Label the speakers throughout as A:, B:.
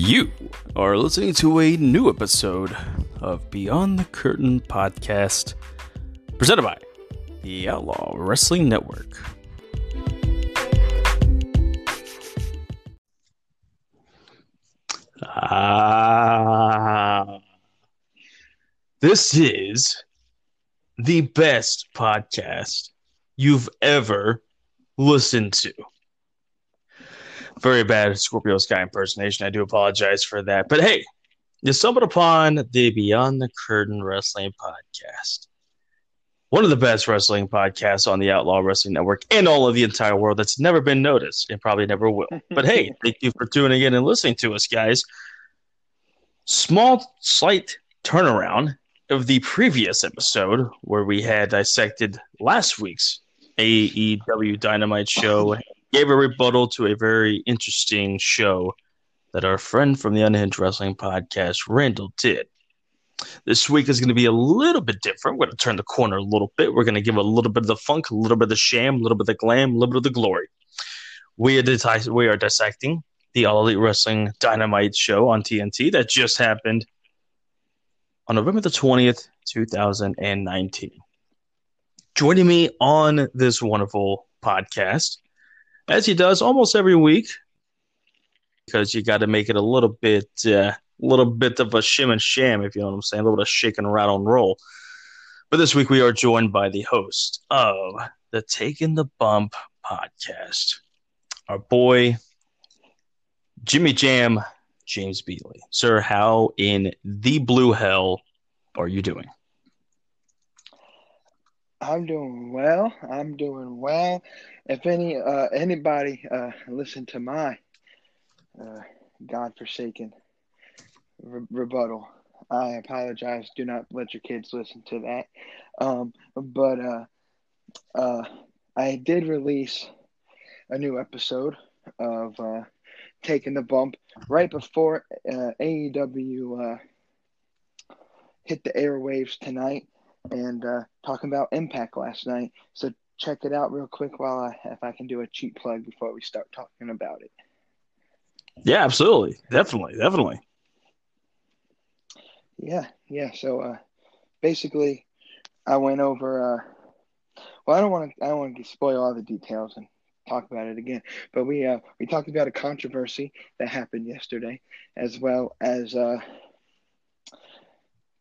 A: You are listening to a new episode of Beyond the Curtain podcast, presented by the Outlaw Wrestling Network. Ah, this is the best podcast you've ever listened to. Very bad Scorpio Sky impersonation. I do apologize for that. But hey, you stumbled upon the Beyond the Curtain Wrestling podcast. One of the best wrestling podcasts on the Outlaw Wrestling Network and all of the entire world that's never been noticed and probably never will. But hey, thank you for tuning in and listening to us, guys. Small, slight turnaround of the previous episode where we had dissected last week's AEW Dynamite show, gave a rebuttal to a very interesting show that our friend from the Unhinged Wrestling podcast, Randall, did. This week is going to be a little bit different. We're going to turn the corner a little bit. We're going to give a little bit of the funk, a little bit of the sham, a little bit of the glam, a little bit of the glory. We are, dis- we are dissecting the All Elite Wrestling Dynamite show on TNT that just happened on November the 20th, 2019. Joining me on this wonderful podcast, as he does almost every week, because you got to make it a little bit, a uh, little bit of a shim and sham, if you know what I'm saying, a little bit of shake and rattle and roll. But this week we are joined by the host of the Taking the Bump podcast, our boy Jimmy Jam James Beatley. Sir, how in the blue hell are you doing?
B: I'm doing well. I'm doing well. If any uh, anybody uh, listen to my uh, godforsaken re- rebuttal, I apologize. Do not let your kids listen to that. Um, but uh, uh, I did release a new episode of uh, taking the bump right before uh, AEW uh, hit the airwaves tonight and uh, talking about Impact last night. So check it out real quick while I, if I can do a cheap plug before we start talking about it.
A: Yeah, absolutely, definitely, definitely.
B: Yeah, yeah. So uh, basically, I went over. Uh, well, I don't want to. I don't want to spoil all the details and talk about it again. But we uh, we talked about a controversy that happened yesterday, as well as uh,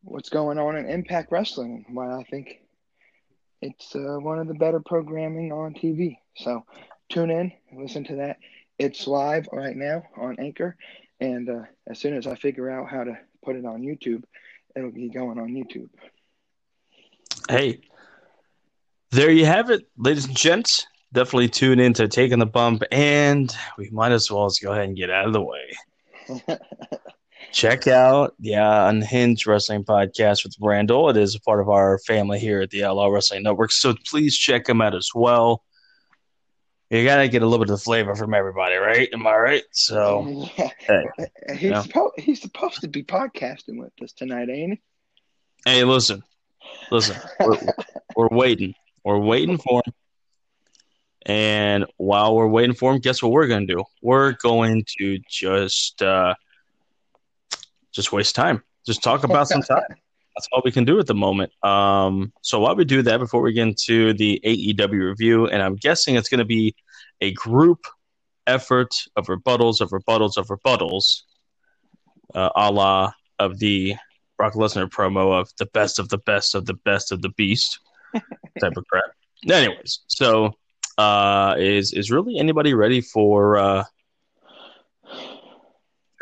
B: what's going on in Impact Wrestling. Why I think it's uh, one of the better programming on TV. So tune in and listen to that. It's live right now on Anchor, and uh, as soon as I figure out how to put it on YouTube, it'll be going on YouTube.
A: Hey, there you have it, ladies and gents definitely tune in to taking the bump, and we might as well just go ahead and get out of the way. Check out the uh, Unhinged Wrestling Podcast with Randall. It is a part of our family here at the Outlaw Wrestling Network, so please check him out as well. You gotta get a little bit of the flavor from everybody, right? Am I right? So,
B: yeah. hey, he's you know. supposed he's supposed to be podcasting with us tonight, ain't he?
A: Hey, listen, listen, we're, we're waiting. We're waiting for him. And while we're waiting for him, guess what we're going to do? We're going to just uh, just waste time. Just talk about some time. That's all we can do at the moment. Um, so while we do that, before we get into the AEW review, and I'm guessing it's going to be a group effort of rebuttals, of rebuttals, of rebuttals, uh, a la of the Brock Lesnar promo of the best of the best of the best of the beast type of crap. Anyways, so uh, is is really anybody ready for uh,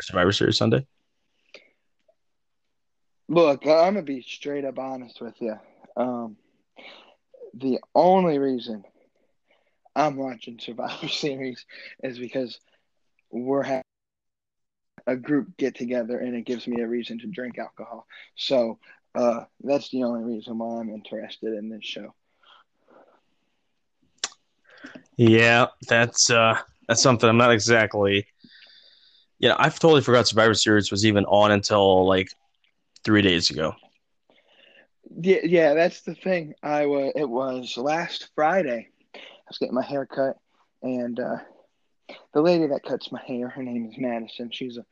A: Survivor Series Sunday?
B: Look, I'm gonna be straight up honest with you. Um, the only reason I'm watching Survivor Series is because we're having a group get together and it gives me a reason to drink alcohol. So uh, that's the only reason why I'm interested in this show.
A: Yeah, that's uh, that's something I'm not exactly. Yeah, I've totally forgot Survivor Series was even on until like three days ago.
B: Yeah, yeah, that's the thing. I was. It was last Friday. I was getting my hair cut, and uh, the lady that cuts my hair, her name is Madison. She's a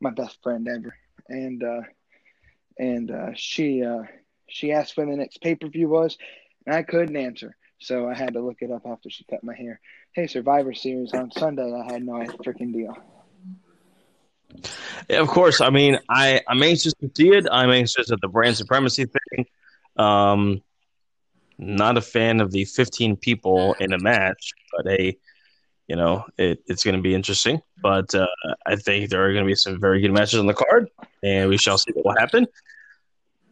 B: my best friend ever, and uh, and uh, she uh, she asked when the next pay per view was, and I couldn't answer, so I had to look it up after she cut my hair. Hey, Survivor Series on Sunday. I had no freaking deal.
A: Of course. I mean, I I'm anxious to see it. I'm anxious at the brand supremacy thing. Um, not a fan of the 15 people in a match, but hey, you know, it, it's going to be interesting. But uh, I think there are going to be some very good matches on the card, and we shall see what will happen.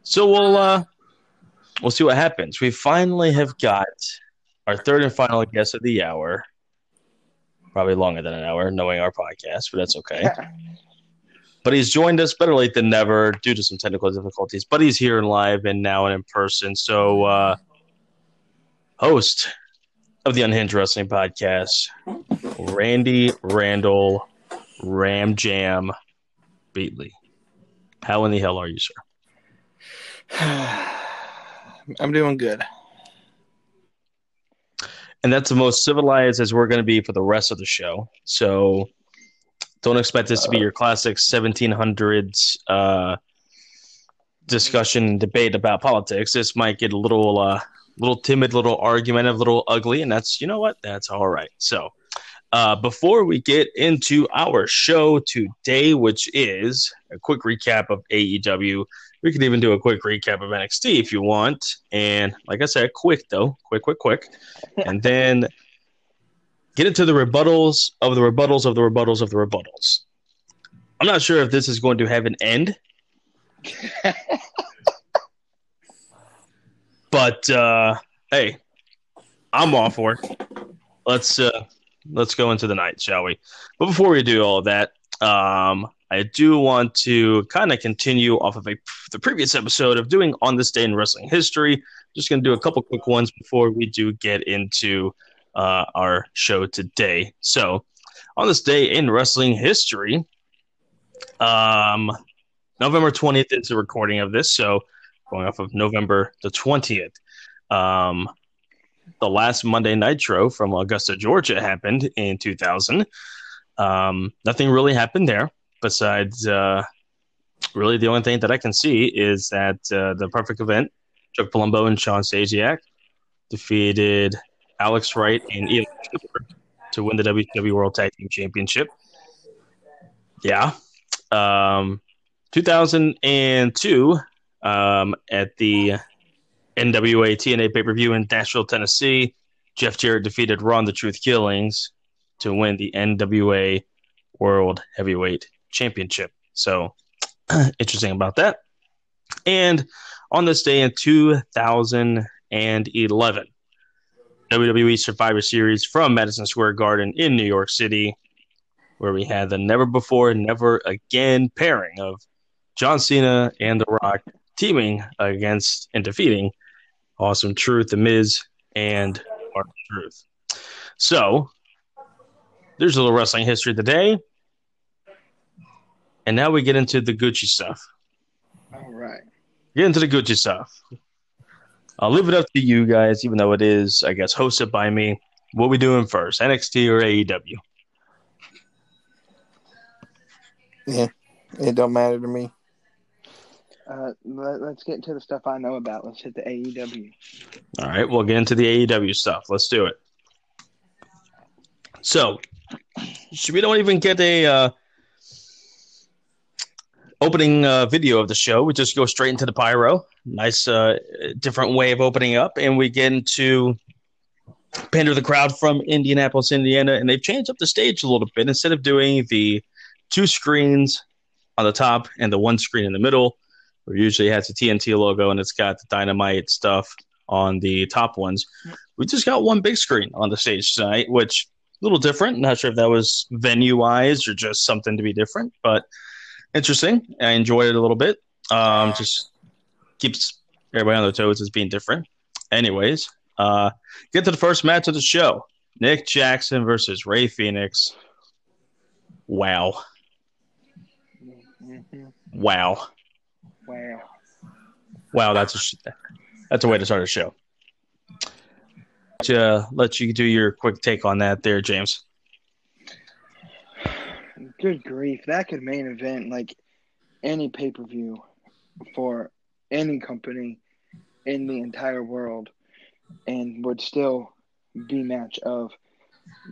A: So we'll uh, we'll see what happens. We finally have got our third and final guest of the hour. Probably longer than an hour, knowing our podcast, but that's okay. but he's joined us better late than never due to some technical difficulties. But he's here in live and now and in person. So, uh, host of the Unhinged Wrestling Podcast, Randy Randall Ram Jam Beatley. How in the hell are you, sir?
C: I'm doing good.
A: And that's the most civilized as we're going to be for the rest of the show. So don't expect this to be your classic 1700s uh, discussion debate about politics. This might get a little, uh, little timid, little argumentative, a little ugly, and that's you know what? That's all right. So, uh, before we get into our show today, which is a quick recap of AEW, we could even do a quick recap of NXT if you want. And like I said, quick though, quick, quick, quick, and then get into the rebuttals of the rebuttals of the rebuttals of the rebuttals. I'm not sure if this is going to have an end. but uh, hey, I'm all for it. Let's uh, let's go into the night, shall we? But before we do all of that, um, I do want to kind of continue off of a, the previous episode of doing on this day in wrestling history. Just going to do a couple quick ones before we do get into uh, our show today. So, on this day in wrestling history, um, November 20th is the recording of this. So, going off of November the 20th, um, the last Monday Nitro from Augusta, Georgia happened in 2000. Um, nothing really happened there besides uh, really the only thing that I can see is that uh, the perfect event, Chuck Palumbo and Shawn Stasiak defeated Alex Wright and Eli to win the WWE World Tag Team Championship. Yeah. Um, 2002, um, at the NWA TNA pay per view in Nashville, Tennessee, Jeff Jarrett defeated Ron the Truth Killings to win the NWA World Heavyweight Championship. So, interesting about that. And on this day in 2011, WWE Survivor Series from Madison Square Garden in New York City, where we had the never before, never again pairing of John Cena and The Rock teaming against and defeating Awesome Truth, The Miz, and Mark Truth. So, there's a little wrestling history today. And now we get into the Gucci stuff.
B: All right.
A: Get into the Gucci stuff. I'll leave it up to you guys, even though it is, I guess, hosted by me. What we doing first, NXT or AEW?
C: Yeah, it don't matter to me.
B: Uh, let, us get into the stuff I know about. Let's hit the AEW.
A: All right, we'll get into the AEW stuff. Let's do it. So, should we don't even get a uh, opening uh, video of the show. We just go straight into the pyro. Nice, uh, different way of opening up, and we get into pander the crowd from Indianapolis, Indiana, and they've changed up the stage a little bit. Instead of doing the two screens on the top and the one screen in the middle, where usually has the TNT logo and it's got the dynamite stuff on the top ones, we just got one big screen on the stage tonight, which a little different. Not sure if that was venue wise or just something to be different, but interesting. I enjoyed it a little bit. Um, just keeps everybody on their toes as being different. Anyways, uh, get to the first match of the show: Nick Jackson versus Rey Fenix. Wow.
B: Mm-hmm.
A: Wow.
B: Wow.
A: Wow. That's a that's a way to start a show. To let you do your quick take on that, there, James.
B: Good grief, that could main event like any pay per view for any company in the entire world, and would still be match of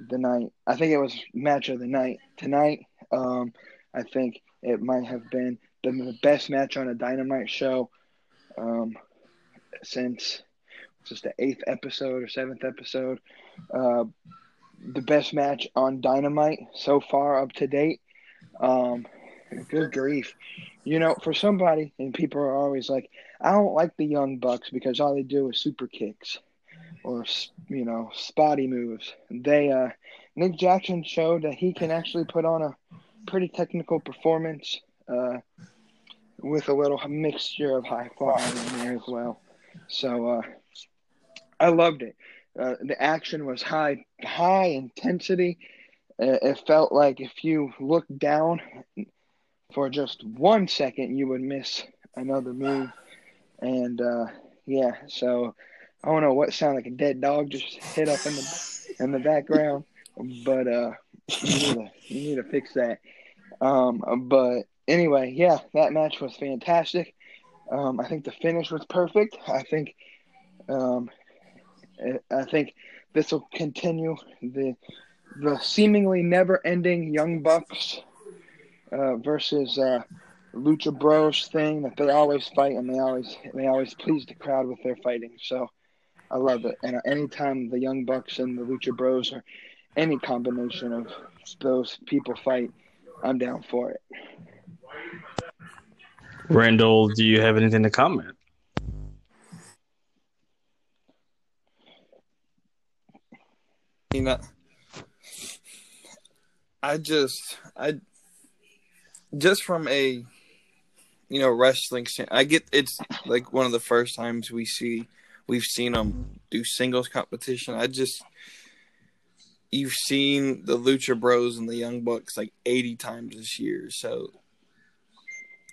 B: the night. I think it was match of the night tonight. Um, I think it might have been the best match on a Dynamite show um, since just the eighth episode or seventh episode. Uh, the best match on Dynamite so far up to date. Um, good grief. You know, for somebody, and people are always like, I don't like the Young Bucks because all they do is super kicks or, you know, spotty moves. They, uh, Nick Jackson showed that he can actually put on a pretty technical performance uh, with a little mixture of high quality in there as well. So uh, I loved it. Uh, the action was high, high intensity. Uh, it felt like if you looked down for just one second, you would miss another move. And uh, yeah, so I don't know what sounded like a dead dog just hit up in the in the background, but uh, you need to you need to fix that. Um, but anyway, yeah, that match was fantastic. Um, I think the finish was perfect. I think, um, I think this will continue the the seemingly never-ending Young Bucks uh, versus uh, Lucha Bros thing that they always fight and they always they always please the crowd with their fighting. So I love it. And anytime the Young Bucks and the Lucha Bros or any combination of those people fight, I'm down for it.
A: Randall, do you have anything to comment?
C: You know, I just, I just from a, you know, wrestling. I get it's like one of the first times we see we've seen them do singles competition. I just you've seen the Lucha Bros and the Young Bucks like 80 times this year. So,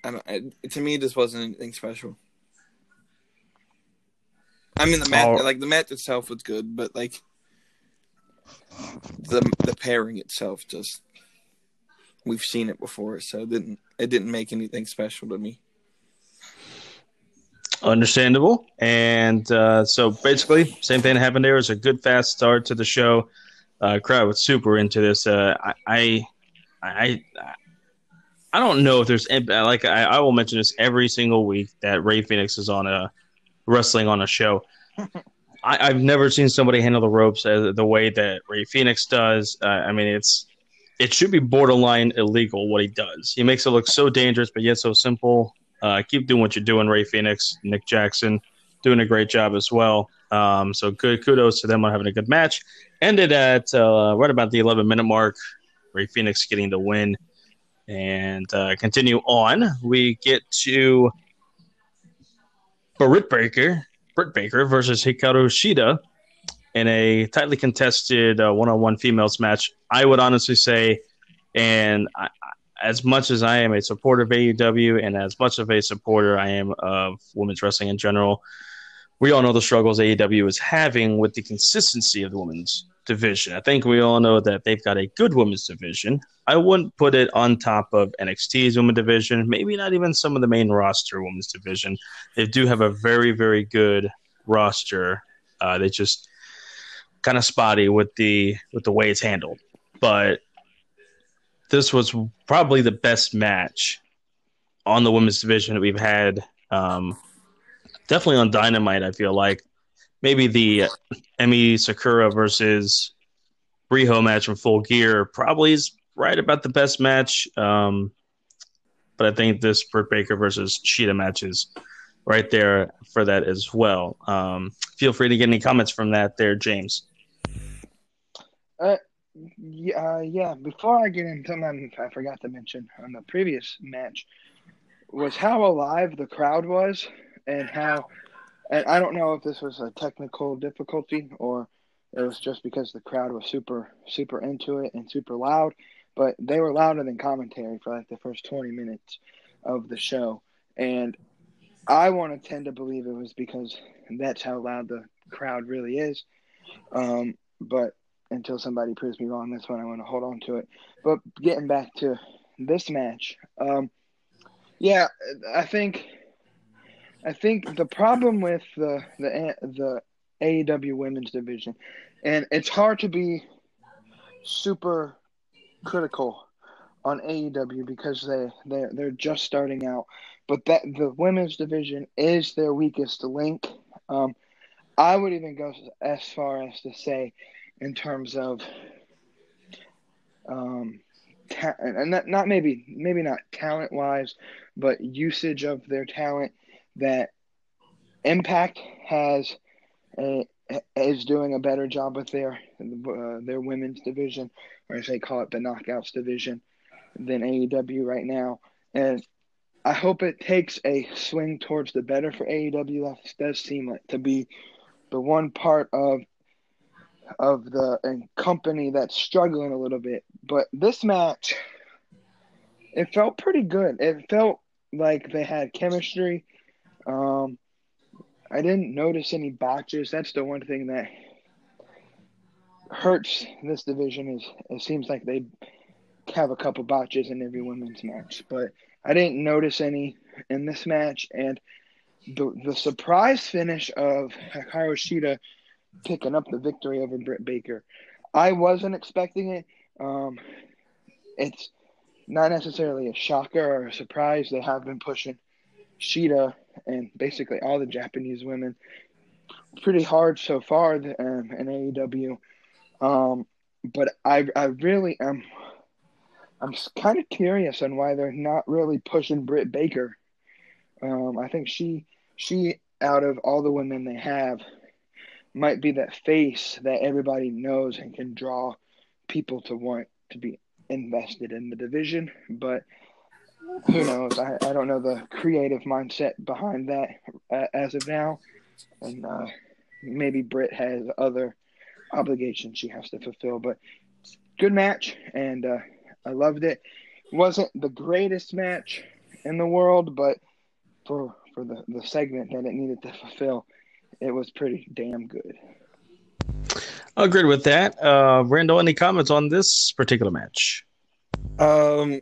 C: I don't, I, to me, this wasn't anything special. I mean, the match, oh. like the match itself was good, but like the the pairing itself, just we've seen it before, so it didn't it didn't make anything special to me.
A: Understandable, and uh, so basically, same thing happened there. It was a good fast start to the show uh, crowd was super into this. Uh, I, I, I, don't know if there's like I, I will mention this every single week that Rey Fenix is on a wrestling on a show. I, have never seen somebody handle the ropes the way that Rey Fenix does. Uh, I mean, it's it should be borderline illegal what he does. He makes it look so dangerous, but yet so simple. Uh, keep doing what you're doing, Rey Fenix, Nick Jackson, doing a great job as well. Um, so good kudos to them on having a good match ended at uh, right about the 11 minute mark. Rey Fenix getting the win. And uh, continue on. We get to Britt Baker, Britt Baker versus Hikaru Shida in a tightly contested one on one females match. I would honestly say, and I, as much as I am a supporter of AEW and as much of a supporter I am of women's wrestling in general, we all know the struggles AEW is having with the consistency of the women's division. I think we all know that they've got a good women's division. I wouldn't put it on top of NXT's women's division, maybe not even some of the main roster women's division. They do have a very, very good roster. Uh, they just kind of spotty with the with the way it's handled. But this was probably the best match on the women's division that we've had. Um, definitely on Dynamite, I feel like maybe the Emi Sakura versus Riho match from Full Gear probably is right about the best match. Um, but I think this Britt Baker versus Shida match is right there for that as well. Um, feel free to get any comments from that there, James.
B: Uh, yeah, uh, yeah. Before I get into something I forgot to mention on the previous match was how alive the crowd was and how and I don't know if this was a technical difficulty or it was just because the crowd was super super into it and super loud, but they were louder than commentary for like the first 20 minutes of the show. And I want to tend to believe it was because that's how loud the crowd really is. Um, but until somebody proves me wrong. That's when I want to hold on to it. But getting back to this match, um, yeah, I think I think the problem with the the the AEW women's division, and it's hard to be super critical on AEW because they they they're just starting out, but that the women's division is their weakest link. Um, I would even go as far as to say, in terms of, um, ta- and not, not maybe maybe not talent wise, but usage of their talent that Impact has a, is doing a better job with their uh, their women's division, or as they call it, the Knockouts division, than AEW right now. And I hope it takes a swing towards the better for AEW. That does seem like to be the one part of of the company that's struggling a little bit. But this match, it felt pretty good. It felt like they had chemistry. Um, I didn't notice any botches. That's the one thing that hurts this division is it seems like they have a couple botches in every women's match, but I didn't notice any in this match. And the the surprise finish of Hikaru Shida picking up the victory over Britt Baker, I wasn't expecting it. Um, it's not necessarily a shocker or a surprise. They have been pushing Shida and basically all the Japanese women pretty hard so far um, in AEW. Um, but I I really am I'm kind of curious on why they're not really pushing Britt Baker. Um, I think she she out of all the women they have might be that face that everybody knows and can draw people to want to be invested in the division. But who knows? I, I don't know the creative mindset behind that uh, as of now. And uh, maybe Britt has other obligations she has to fulfill. But good match, and uh, I loved it. Wasn't the greatest match in the world, but for for the, the segment that it needed to fulfill, it was pretty damn good.
A: Agreed with that. Uh, Randall, any comments on this particular match?
C: Um,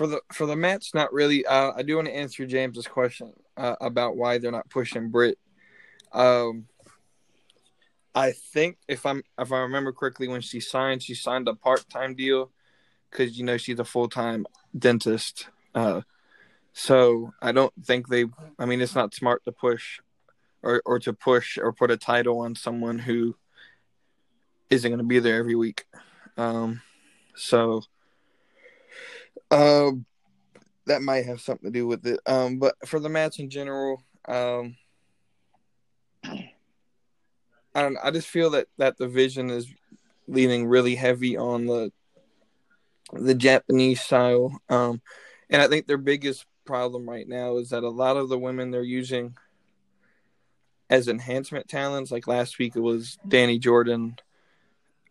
C: for the for the match, not really. Uh, I do want to answer James's question uh, about why they're not pushing Britt. Um, I think if I'm if I remember correctly, when she signed, she signed a part time deal because you know she's a full time dentist. Uh, so I don't think they. I mean, it's not smart to push or or to push or put a title on someone who isn't going to be there every week. Um, so uh, that might have something to do with it. Um, but for the match in general, um, I don't. I just feel that that division is leaning really heavy on the the Japanese style. Um, and I think their biggest problem right now is that a lot of the women they're using as enhancement talents, like last week it was Danny Jordan.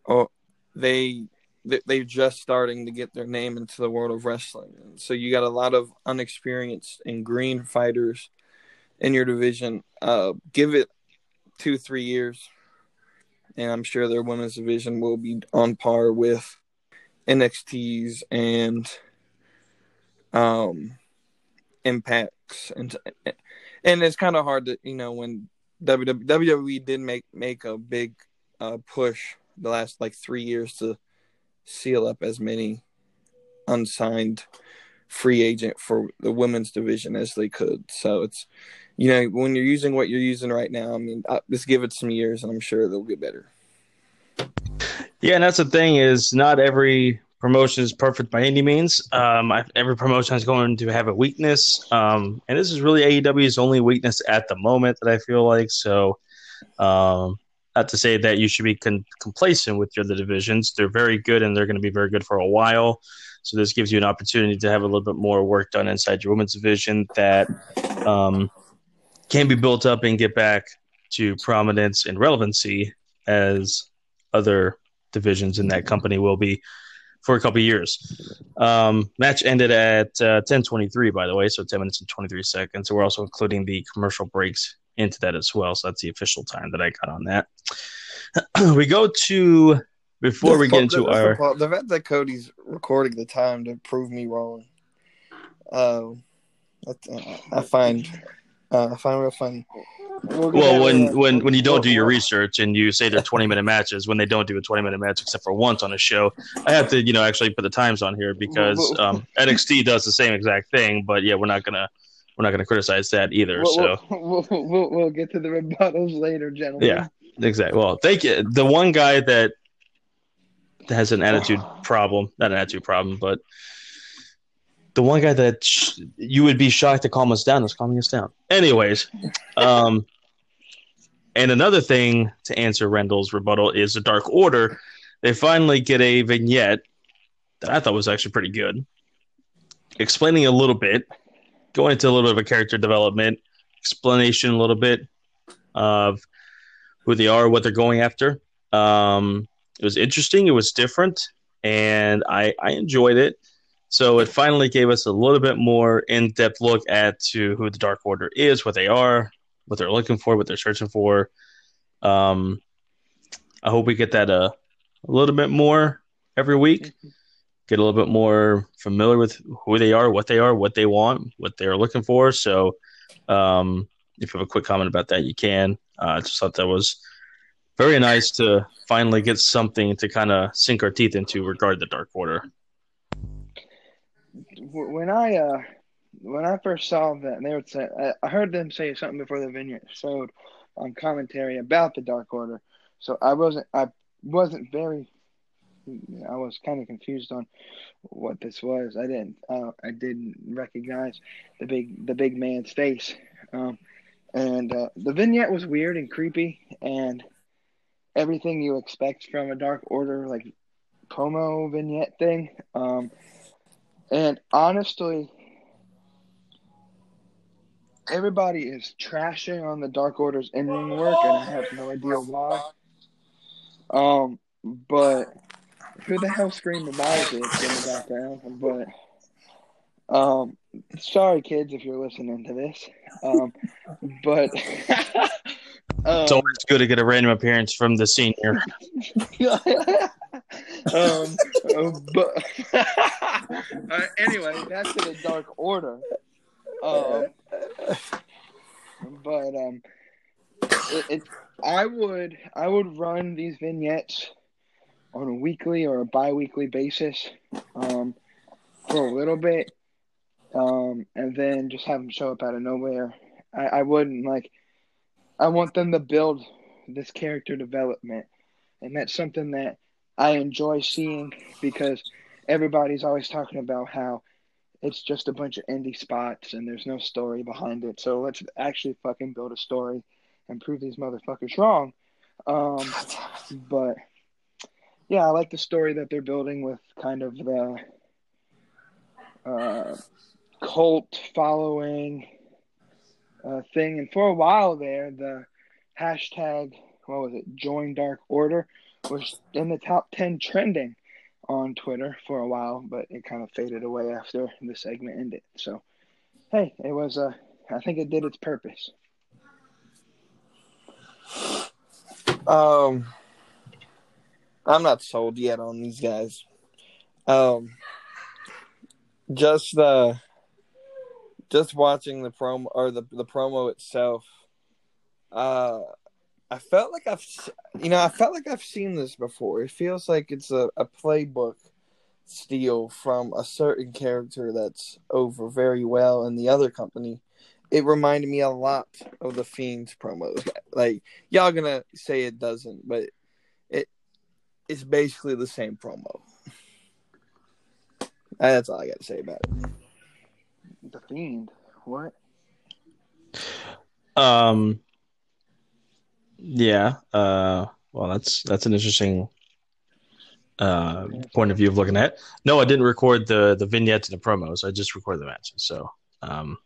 C: Oh, they they're just starting to get their name into the world of wrestling. So you got a lot of unexperienced and green fighters in your division. Uh, give it two, three years, and I'm sure their women's division will be on par with NXT's and um, Impacts, and and it's kind of hard to you know when WWE did make make a big uh, push the last like three years to seal up as many unsigned free agent for the women's division as they could. So it's, you know, when you're using what you're using right now, I mean, I, just give it some years, and I'm sure they'll get better.
A: Yeah, and that's the thing is not every promotion is perfect by any means. Um, I, every promotion is going to have a weakness, um, and this is really AEW's only weakness at the moment that I feel like. So, um, not to say that you should be con- complacent with your other divisions. They're very good and they're going to be very good for a while. So this gives you an opportunity to have a little bit more work done inside your women's division that um, can be built up and get back to prominence and relevancy as other divisions in that company will be for a couple years. Um, match ended at uh, 10:23, by the way, so 10 minutes and 23 seconds. So we're also including the commercial breaks into that as well. So that's the official time that I got on that. we go to before we get into our
C: the, the fact that Cody's recording the time to prove me wrong. Uh, I find uh, I find real funny.
A: Well, when when when you don't do your research and you say they're 20 minute matches, when they don't do a 20 minute match except for once on a show, I have to you know actually put the times on here because um, NXT does the same exact thing. But yeah, we're not gonna we're not gonna criticize that either.
B: We'll,
A: so
B: we'll, we'll, we'll get to the rebuttals later, gentlemen.
A: Yeah, exactly. Well, thank you. The one guy that has an attitude problem, not an attitude problem, but the one guy that sh- you would be shocked to calm us down is calming us down. Anyways, um, and another thing to answer Randall's rebuttal is the Dark Order. They finally get a vignette that I thought was actually pretty good, explaining a little bit, going into a little bit of a character development, explanation a little bit of who they are, what they're going after. Um, it was interesting. It was different, and I I enjoyed it. So it finally gave us a little bit more in depth look at to who the Dark Order is, what they are, what they're looking for, what they're searching for. Um, I hope we get that uh, a little bit more every week. Get a little bit more familiar with who they are, what they are, what they want, what they are looking for. So, um, if you have a quick comment about that, you can. Uh, I just thought that was very nice to finally get something to kind of sink our teeth into regarding the Dark Order
B: when I uh when I first saw that, they would say I heard them say something before the vignette showed on commentary about the Dark Order. So I wasn't I wasn't very I was kind of confused on what this was. I didn't uh, I didn't recognize the big the big man's face, um, and uh, the vignette was weird and creepy and everything you expect from a Dark Order like promo vignette thing. Um, and honestly, everybody is trashing on the Dark Order's in ring work, and I have no idea why. Um, but who the hell screamed about it in the background? But um, sorry, kids, if you're listening to this. Um, but
A: um, it's always good to get a random appearance from the senior.
B: um, but uh, anyway, that's to the Dark Order. Um, but um, it, it, I would I would run these vignettes on a weekly or a bi-weekly basis um, for a little bit, um, and then just have them show up out of nowhere. I, I wouldn't like. I want them to build this character development, and that's something that I enjoy seeing because everybody's always talking about how it's just a bunch of indie spots and there's no story behind it. So let's actually fucking build a story and prove these motherfuckers wrong. Um, but yeah, I like the story that they're building with kind of the uh, cult following uh, thing. And for a while there, the hashtag, what was it, Join Dark Order was in the top 10 trending on Twitter for a while, but it kind of faded away after the segment ended. So, hey, it was, uh, I think it did its purpose.
C: Um, I'm not sold yet on these guys. Um, just uh, just watching the promo or the the promo itself. Uh, I felt like I've, you know, I felt like I've seen this before. It feels like it's a, a playbook steal from a certain character that's over very well in the other company. It reminded me a lot of the Fiends promos. Like y'all gonna say it doesn't, but it's basically the same promo. That's all I got to say about it.
B: The Fiend, what?
A: Um, yeah. Uh, well, that's that's an interesting uh, point of view of looking at. No, I didn't record the the vignettes and the promos. I just recorded the matches. So um,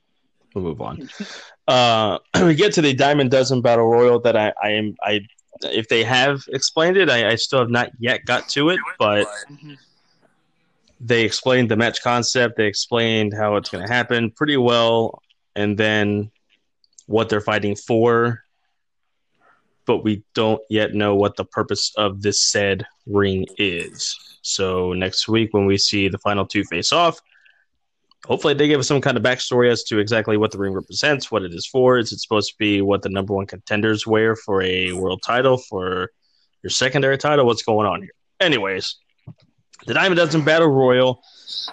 A: we'll move on. Uh, we get to the Diamond Dozen Battle Royal that I, I am I if they have explained it, I, I still have not yet got to it, but mm-hmm. they explained the match concept. They explained how it's going to happen pretty well, and then what they're fighting for, but we don't yet know what the purpose of this said ring is. So next week, when we see the final two face off, hopefully they give us some kind of backstory as to exactly what the ring represents, what it is for. Is it supposed to be what the number one contenders wear for a world title, for your secondary title? What's going on here? Anyways, the Diamond Dozen Battle Royal.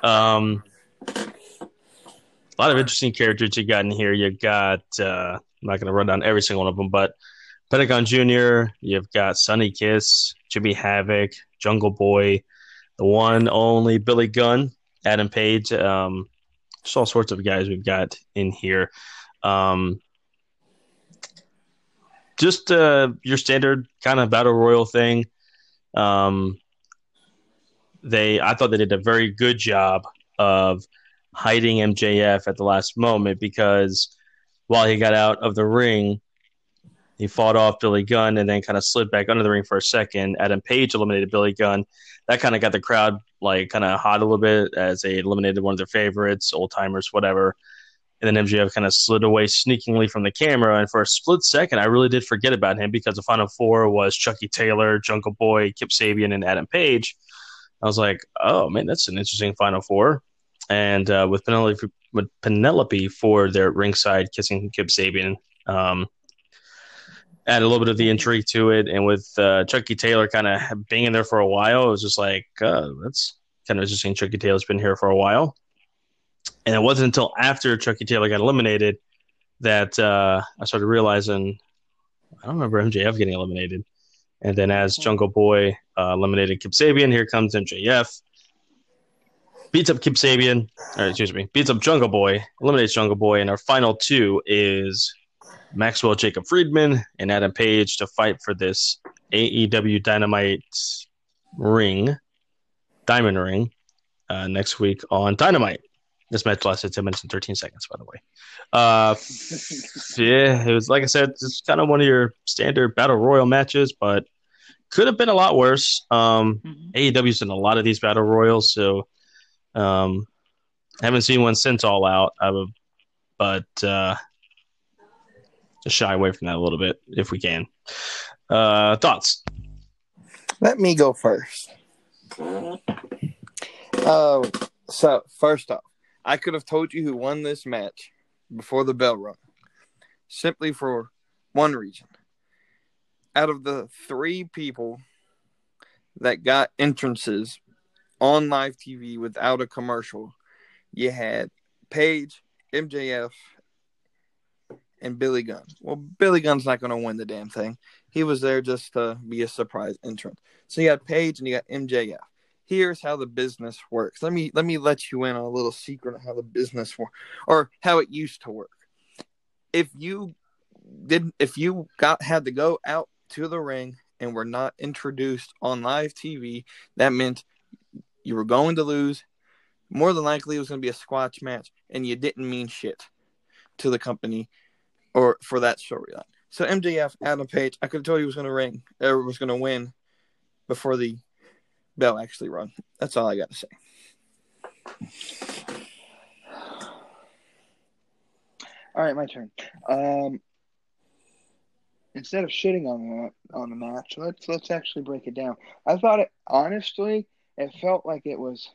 A: Um, a lot of interesting characters you got in here. You got, uh, I'm not going to run down every single one of them, but Pentagon Jr., you've got Sonny Kiss, Jimmy Havoc, Jungle Boy, the one only Billy Gunn, Adam Page, um, just all sorts of guys we've got in here. Um, just uh, your standard kind of battle royal thing. Um, they, I thought they did a very good job of hiding MJF at the last moment because while he got out of the ring, he fought off Billy Gunn and then kind of slid back under the ring for a second. Adam Page eliminated Billy Gunn. That kind of got the crowd like kind of hot a little bit as they eliminated one of their favorites, old timers, whatever. And then MJF kind of slid away sneakingly from the camera. And for a split second, I really did forget about him because the final four was Chucky Taylor, Jungle Boy, Kip Sabian, and Adam Page. I was like, oh man, that's an interesting final four. And uh, with Penelope, with Penelope for their ringside kissing Kip Sabian, um, add a little bit of the intrigue to it. And with uh, Chucky Taylor kind of being in there for a while, it was just like, uh, that's kind of interesting. Chucky Taylor's been here for a while. And it wasn't until after Chucky Taylor got eliminated that uh, I started realizing I don't remember MJF getting eliminated. And then as Jungle Boy uh, eliminated Kip Sabian, here comes MJF. Beats up Kip Sabian, or excuse me, beats up Jungle Boy, eliminates Jungle Boy, and our final two is Maxwell Jacob Friedman and Adam Page to fight for this AEW Dynamite ring, Diamond Ring, uh, next week on Dynamite. This match lasted 10 minutes and 13 seconds, by the way. Uh, yeah, it was, like I said, it's kind of one of your standard Battle Royal matches, but could have been a lot worse. Um, mm-hmm. AEW's done a lot of these Battle Royals, so um, haven't seen one since All Out. I would, but uh, just shy away from that a little bit if we can. Uh, thoughts?
C: Let me go first. Uh, so first off, I could have told you who won this match before the bell rung, simply for one reason. Out of the three people that got entrances on live TV without a commercial, you had Page, MJF, and Billy Gunn. Well, Billy Gunn's not going to win the damn thing. He was there just to be a surprise entrant. So you got Page and you got MJF. Here's how the business works. Let me let me let you in on a little secret of how the business works, or how it used to work. If you didn't, if you got had to go out to the ring and were not introduced on live TV, that meant you were going to lose. More than likely, it was going to be a squash match, and you didn't mean shit to the company or for that storyline. So MJF, Adam Page, I could have told you was going to ring or was going to win before the bell actually rung. That's all I got to say.
B: All right, my turn. Um, instead of shitting on the on the match, let's let's actually break it down. I thought it honestly, it felt like it was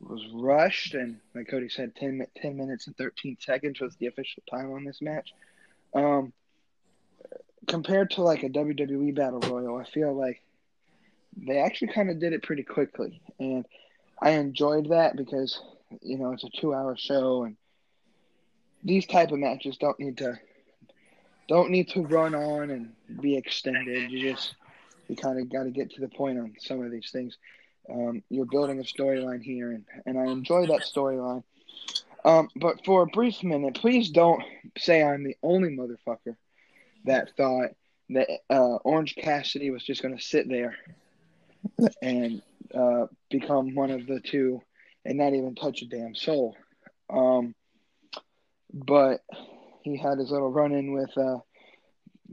B: was rushed, and like Cody said, 10, 10 minutes and 13 seconds was the official time on this match. Um, compared to like a WWE Battle Royal, I feel like they actually kind of did it pretty quickly, and I enjoyed that because you know it's a two-hour show, and these type of matches don't need to don't need to run on and be extended. You just you kind of got to get to the point on some of these things. Um, you're building a storyline here, and, and I enjoy that storyline. Um, but for a brief minute, please don't say I'm the only motherfucker that thought that uh, Orange Cassidy was just going to sit there and uh, become one of the two and not even touch a damn soul. Um, but he had his little run in with uh,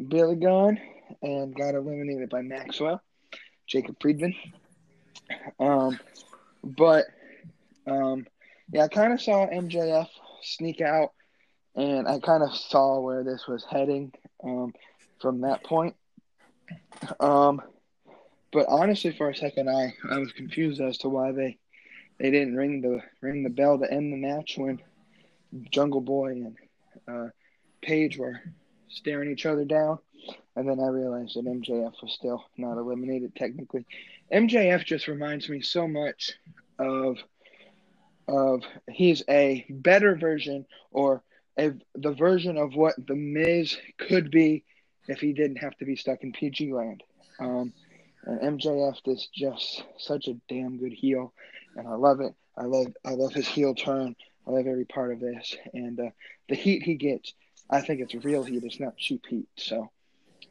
B: Billy Gunn and got eliminated by Maxwell, Jacob Friedman. Um, but um, yeah, I kind of saw MJF sneak out and I kind of saw where this was heading um, from that point. Um, but honestly, for a second, I, I was confused as to why they they didn't ring the ring the bell to end the match when Jungle Boy and uh, Page were staring each other down. And then I realized that MJF was still not eliminated technically. MJF just reminds me so much of of he's a better version or a, the version of what the Miz could be if he didn't have to be stuck in PG land. Um, and MJF is just such a damn good heel, and I love it. I love I love his heel turn. I love every part of this, and uh, the heat he gets. I think it's real heat. It's not cheap heat. So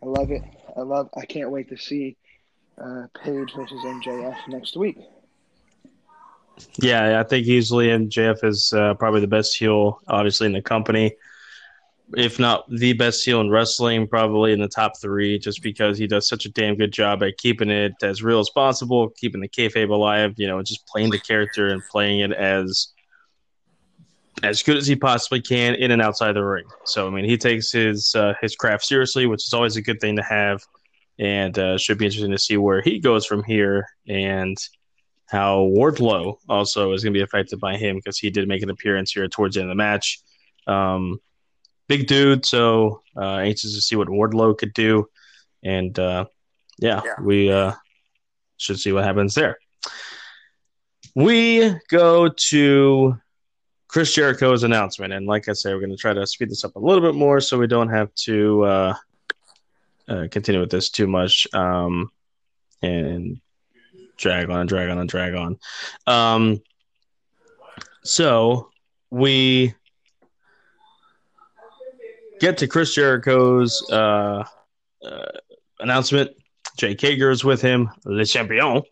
B: I love it. I love. I can't wait to see uh, Page versus MJF next week.
A: Yeah, I think easily MJF is uh, probably the best heel, obviously in the company, if not the best heel in wrestling, probably in the top three, just because he does such a damn good job at keeping it as real as possible, keeping the kayfabe alive. You know, just playing the character and playing it as as good as he possibly can in and outside the ring. So I mean, he takes his uh, his craft seriously, which is always a good thing to have, and uh, should be interesting to see where he goes from here and how Wardlow also is going to be affected by him because he did make an appearance here towards the end of the match. Um, big dude, so uh, anxious to see what Wardlow could do, and uh, yeah, yeah, we uh, should see what happens there. We go to Chris Jericho's announcement, and like I said, we're going to try to speed this up a little bit more so we don't have to uh, uh, continue with this too much um, and drag on, and drag on, and drag on. Um, so we get to Chris Jericho's uh, uh, announcement. Jake Hager is with him. Le Champion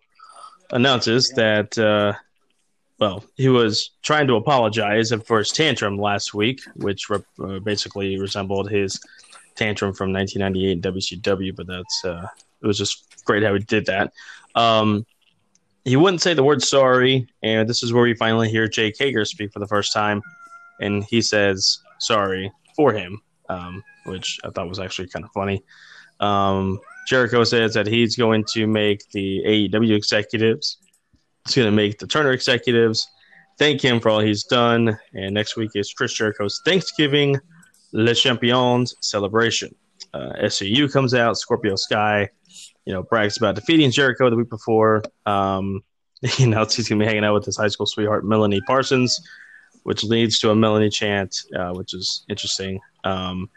A: announces that uh, well, he was trying to apologize for his tantrum last week, which uh, basically resembled his tantrum from 1998 in WCW. But that's uh, it was just great how he did that. Um, he wouldn't say the word sorry, and this is where we finally hear Jake Hager speak for the first time, and he says sorry for him, um, which I thought was actually kind of funny. Um, Jericho says that he's going to make the AEW executives He's going to make the Turner executives thank him for all he's done. And next week is Chris Jericho's Thanksgiving Le Champions celebration. Uh, SCU comes out, Scorpio Sky, you know, brags about defeating Jericho the week before. Um, he announced he's going to be hanging out with his high school sweetheart, Melanie Parsons, which leads to a Melanie chant, uh, which is interesting. Um,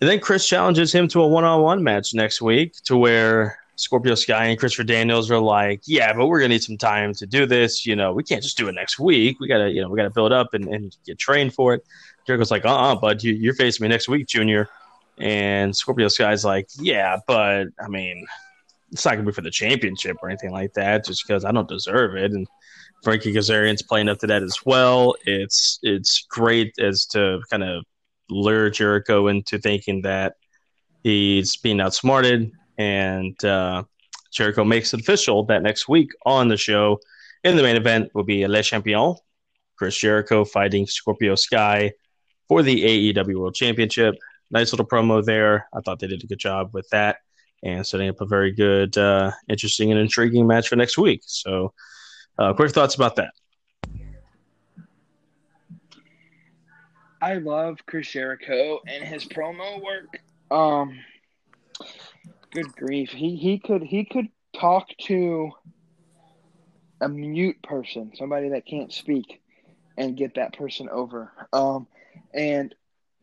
A: and then Chris challenges him to a one on one match next week to where Scorpio Sky and Christopher Daniels are like, yeah, but we're gonna need some time to do this. You know, we can't just do it next week. We gotta, you know, we gotta build up and, and get trained for it. Jericho's like, uh, uh-uh, uh bud, you, you're facing me next week, Junior. And Scorpio Sky's like, yeah, but I mean, it's not gonna be for the championship or anything like that, just because I don't deserve it. And Frankie Kazarian's playing up to that as well. It's it's great as to kind of lure Jericho into thinking that he's being outsmarted and uh, Jericho makes it official that next week on the show, in the main event, will be Le Champion, Chris Jericho fighting Scorpio Sky for the AEW World Championship. Nice little promo there. I thought they did a good job with that and setting up a very good, uh, interesting, and intriguing match for next week. So, uh, quick thoughts about that.
B: I love Chris Jericho and his promo work. Um, Good grief. He he could he could talk to a mute person, somebody that can't speak, and get that person over. Um, and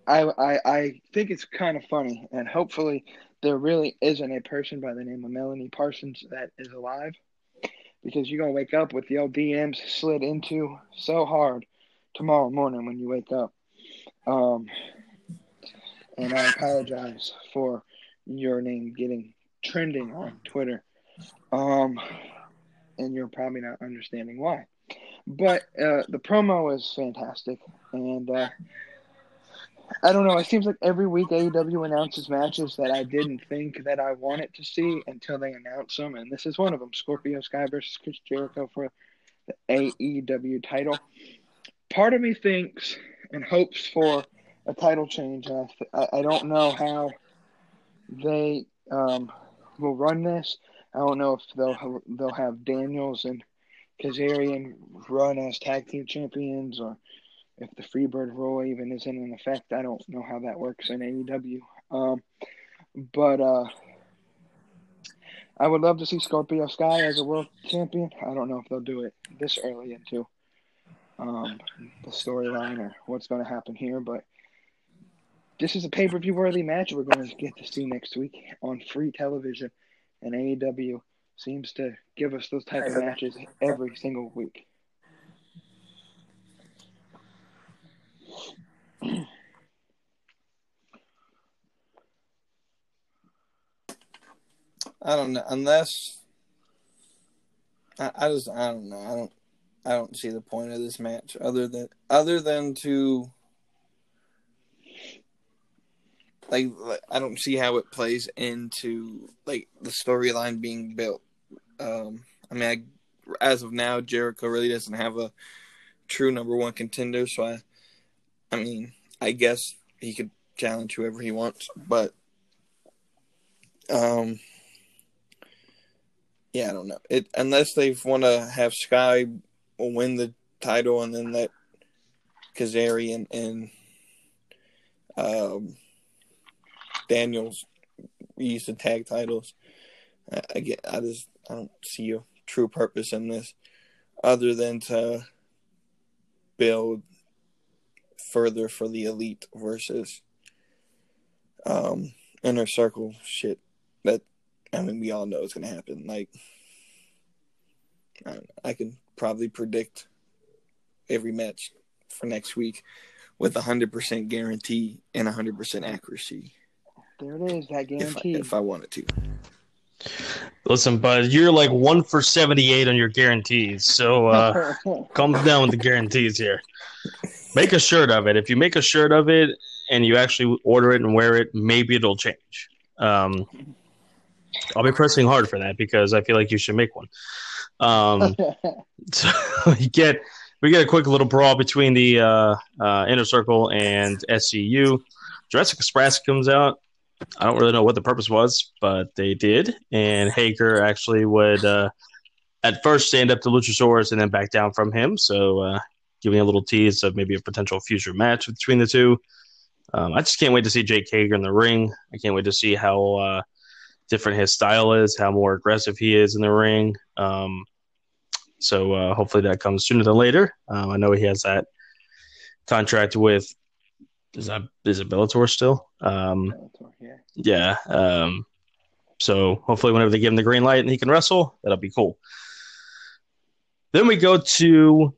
B: I I I think it's kind of funny, and hopefully there really isn't a person by the name of Melanie Parsons that is alive, because you're gonna wake up with the old DMs slid into so hard tomorrow morning when you wake up. Um, and I apologize for your name getting trending on Twitter. Um, and you're probably not understanding why. But uh, the promo was fantastic, and uh, I don't know. It seems like every week AEW announces matches that I didn't think that I wanted to see until they announce them, and this is one of them: Scorpio Sky versus Chris Jericho for the AEW title. Part of me thinks and hopes for a title change. I, I don't know how they um, will run this. I don't know if they'll they'll have Daniels and Kazarian run as tag team champions, or if the Freebird rule even isn't in effect. I don't know how that works in AEW. Um, but uh, I would love to see Scorpio Sky as a world champion. I don't know if they'll do it this early into um, the storyline or what's going to happen here, but this is a pay per view worthy match we're going to get to see next week on free television, and AEW seems to give us those type of matches every single week.
C: I don't know unless I, I just I don't know I don't I don't see the point of this match other than other than to like, I don't see how it plays into like the storyline being built. Um, I mean, I, as of now, Jericho really doesn't have a true number one contender, so I, I mean, I guess he could challenge whoever he wants, but um, yeah, I don't know. It unless they want to have Sky win the title and then let Kazarian and um Daniels use the tag titles. I, I get. I just I don't see a true purpose in this, other than to build further for the elite versus um inner circle shit. That I mean, we all know it's gonna happen. Like, I, I can probably predict every match for next week with a hundred percent guarantee and a hundred percent accuracy.
B: There it is, that guarantee.
C: If I, if I wanted to.
A: Listen, bud, you're like one for seventy-eight on your guarantees, so uh, calm down with the guarantees here. Make a shirt of it. If you make a shirt of it and you actually order it and wear it, maybe it'll change. Um, I'll be pressing hard for that because I feel like you should make one. Um, so you get we get a quick little brawl between the uh, uh, inner circle and SCU. Jurassic Express comes out. I don't really know what the purpose was, but they did. And Hager actually would uh, at first stand up to Luchasaurus and then back down from him. So uh, giving a little tease of maybe a potential future match between the two. Um, I just can't wait to see Jake Hager in the ring. I can't wait to see how uh, different his style is, how more aggressive he is in the ring. Um, so uh, hopefully that comes sooner than later. Um, I know he has that contract with is that is it Bellator still? Um, Bellator, yeah. Yeah. Um, so hopefully, whenever they give him the green light and he can wrestle, that'll be cool. Then we go to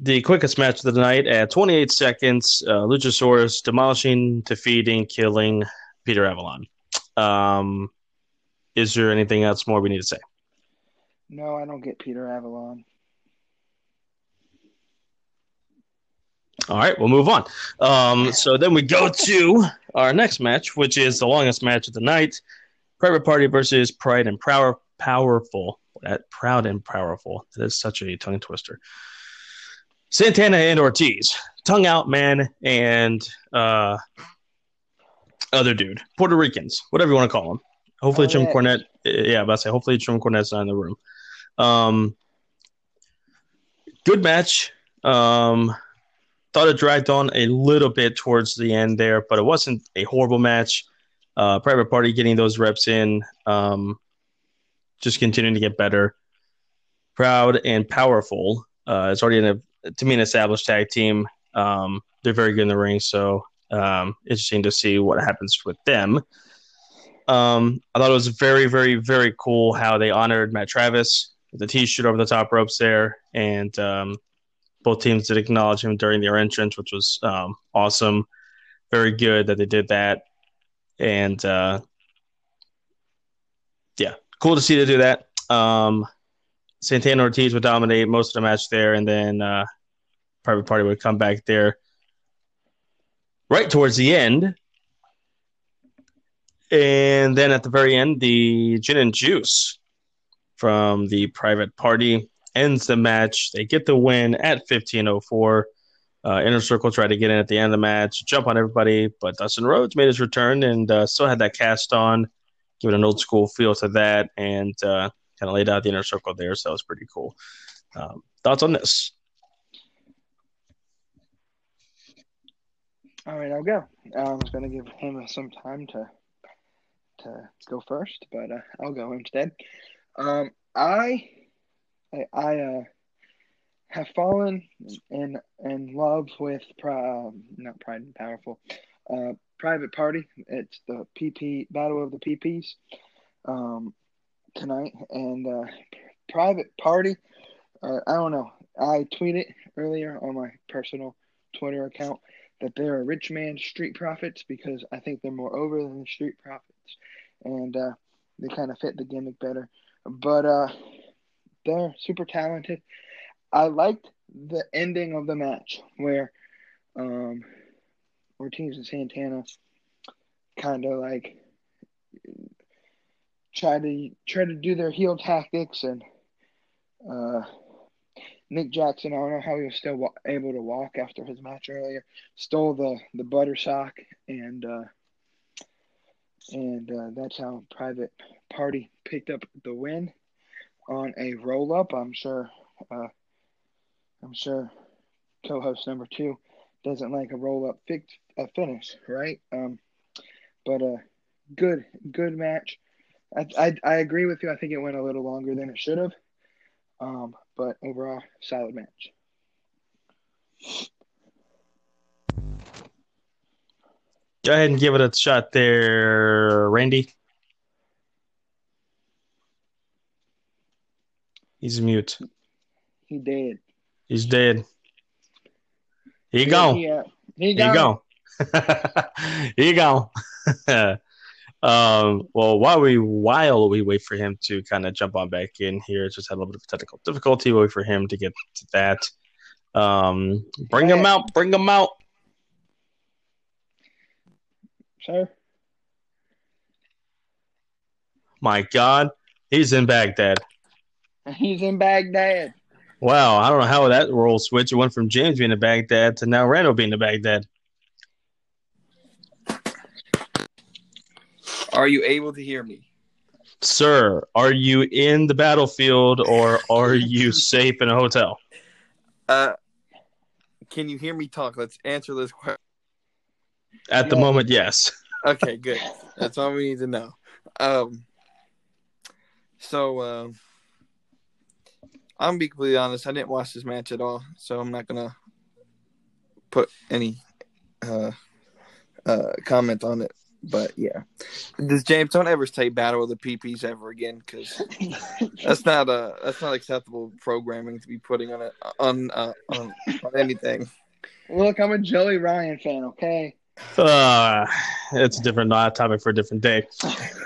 A: the quickest match of the night at 28 seconds. Uh, Luchasaurus demolishing, defeating, killing Peter Avalon. Um, is there anything else more we need to say?
B: No, I don't get Peter Avalon.
A: All right, we'll move on. Um, so then we go to our next match, which is the longest match of the night: Private Party versus Pride and Power Powerful. That proud and powerful. That is such a tongue twister. Santana and Ortiz, tongue out man, and uh, other dude, Puerto Ricans, whatever you want to call them. Hopefully, oh, Jim yeah. Cornette. Yeah, about to say. Hopefully, Jim Cornette's not in the room. Um, good match. Um, thought it dragged on a little bit towards the end there, but it wasn't a horrible match. Uh, Private Party getting those reps in, um, just continuing to get better. Proud and powerful. Uh, it's already a, to me an established tag team. Um, they're very good in the ring, so um, interesting to see what happens with them. Um, I thought it was very, very, very cool how they honored Matt Travis with the T-shirt over the top ropes there, and um, both teams did acknowledge him during their entrance, which was um, awesome. Very good that they did that, and uh, yeah, cool to see they do that. Um, Santana Ortiz would dominate most of the match there, and then uh, Private Party would come back there right towards the end. And then at the very end, the gin and juice from the private party ends the match. They get the win at 1504. Uh, Inner Circle tried to get in at the end of the match, jump on everybody, but Dustin Rhodes made his return and uh, still had that cast on, giving an old school feel to that, and uh, kind of laid out the Inner Circle there. So that was pretty cool. Um, thoughts on this?
B: All right, I'll go. I was going to give him some time to to go first, but uh, I'll go instead. Um, I I, I uh, have fallen in in love with uh, not Pride and Powerful, uh, Private Party. It's the PP Battle of the PPs um, tonight, and uh, Private Party. Uh, I don't know. I tweeted earlier on my personal Twitter account that they're a rich man street profits because I think they're more over than the street profits, and uh, they kind of fit the gimmick better. But uh, they're super talented. I liked the ending of the match where um, Ortiz and Santana kind of like try to try to do their heel tactics and uh, Nick Jackson, I don't know how he was still wa- able to walk after his match earlier. Stole the the butter sock and uh, and uh, that's how Private Party picked up the win on a roll up. I'm sure. Uh, I'm sure co-host number two doesn't like a roll up fi- a finish, right? Um, but uh, good good match. I, I I agree with you. I think it went a little longer than it should have. Um, but overall, solid match.
A: Go ahead and give it a shot there, Randy. He's mute.
B: He dead.
A: He's dead. He go.
B: Yeah, he
A: Here you go. he you go. um, well, while we while we wait for him to kind of jump on back in here, just had a little bit of technical difficulty. Wait for him to get to that. Um, bring him out. Bring him out.
B: Sir.
A: My God, he's in Baghdad.
B: He's in Baghdad.
A: Wow, I don't know how that role switched. It went from James being in Baghdad to now Randall being in Baghdad.
C: Are you able to hear me?
A: Sir, are you in the battlefield or are you safe in a hotel?
C: Uh, can you hear me talk? Let's answer this question.
A: At the
B: Yeah.
A: moment, yes.
C: Okay, good. That's all we need to know. Um, so uh, I'm gonna be completely honest. I didn't watch this match at all, so I'm not gonna put any uh, uh, comment on it. But yeah, this James, don't ever say "Battle of the PPs" ever again, because that's not uh that's not acceptable programming to be putting on it on uh, on, on anything.
B: Look, I'm a Joey Ryan fan. Okay.
A: Uh, it's a different uh, topic for a different day.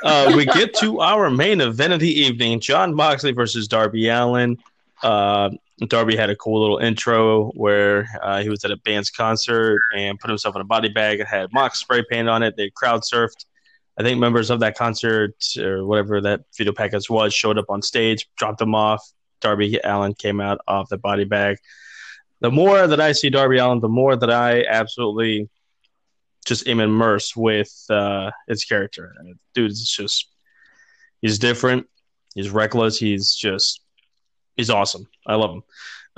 A: Uh, we get to our main event of the evening Jon Moxley versus Darby Allin. Uh, Darby had a cool little intro where uh, he was at a band's concert and put himself in a body bag. It had mock spray paint on it. They crowd surfed. I think members of that concert or whatever that video package was showed up on stage, dropped them off. Darby Allin came out of the body bag. The more that I see Darby Allin, the more that I absolutely just am immersed with uh, his character. Dude it's just he's different. He's reckless. He's just he's awesome. I love him.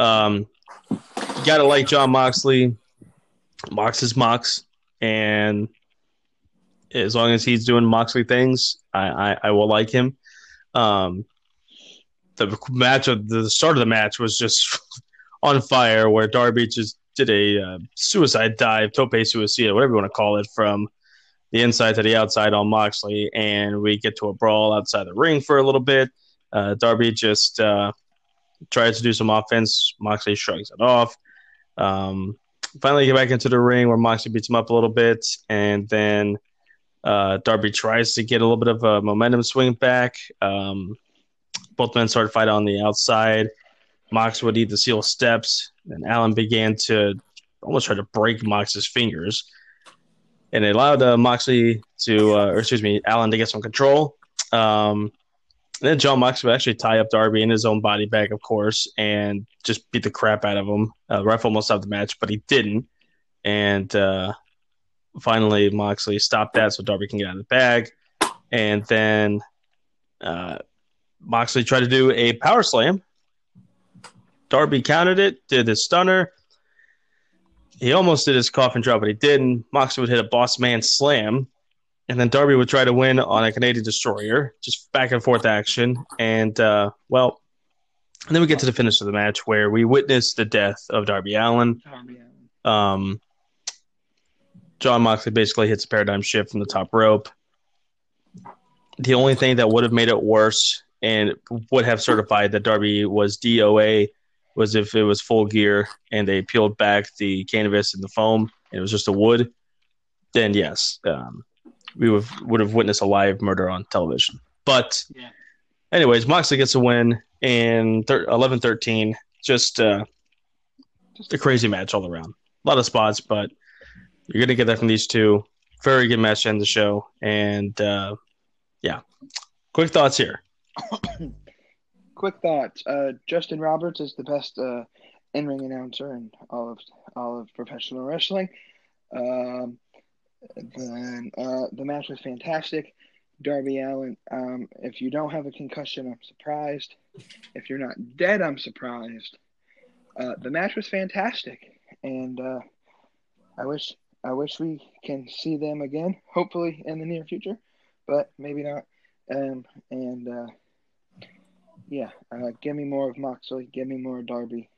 A: Um, you gotta like Jon Moxley. Mox is Mox, and as long as he's doing Moxley things, I, I, I will like him. Um, the match of the start of the match was just on fire, where Darby just did a uh, suicide dive, tope suicida, whatever you want to call it, from the inside to the outside on Moxley, and we get to a brawl outside the ring for a little bit. Uh, Darby just uh, tries to do some offense. Moxley shrugs it off. Um, finally, get back into the ring where Moxley beats him up a little bit, and then uh, Darby tries to get a little bit of a momentum swing back. Um, both men started fighting on the outside. Mox would eat the seal steps, and Allin began to almost try to break Mox's fingers. And it allowed uh, Moxley to, uh, or excuse me, Allin to get some control. Um, And then Jon Moxley would actually tie up Darby in his own body bag, of course, and just beat the crap out of him. Uh, ref almost stopped the match, but he didn't. And uh, finally, Moxley stopped that so Darby can get out of the bag. And then uh, Moxley tried to do a power slam. Darby countered it, did his stunner. He almost did his coffin drop, but he didn't. Moxley would hit a boss man slam, and then Darby would try to win on a Canadian destroyer, just back and forth action. And uh, well, and then we get to the finish of the match where we witness the death of Darby Allin.
B: Darby.
A: Um, Jon Moxley basically hits a paradigm shift from the top rope. The only thing that would have made it worse and would have certified that Darby was DOA was if it was full gear and they peeled back the canvas and the foam and it was just a wood. Then yes, um, we would would have witnessed a live murder on television. But,
B: Yeah.
A: anyways, Moxley gets a win in thir- 11-13. Just uh,
B: Just
A: a crazy match all around. A lot of spots, but you're gonna get that from these two. Very good match to end the show, and uh, yeah. Quick thoughts here.
B: Quick thoughts. Uh, Justin Roberts is the best uh, in-ring announcer in all of all of professional wrestling. Um, then uh, the match was fantastic. Darby Allin. Um, if you don't have a concussion, I'm surprised. If you're not dead, I'm surprised. Uh, the match was fantastic, and uh, I wish I wish we can see them again. Hopefully in the near future, but maybe not. Um, and uh, yeah, uh, give me more of Moxley. Give me more Darby.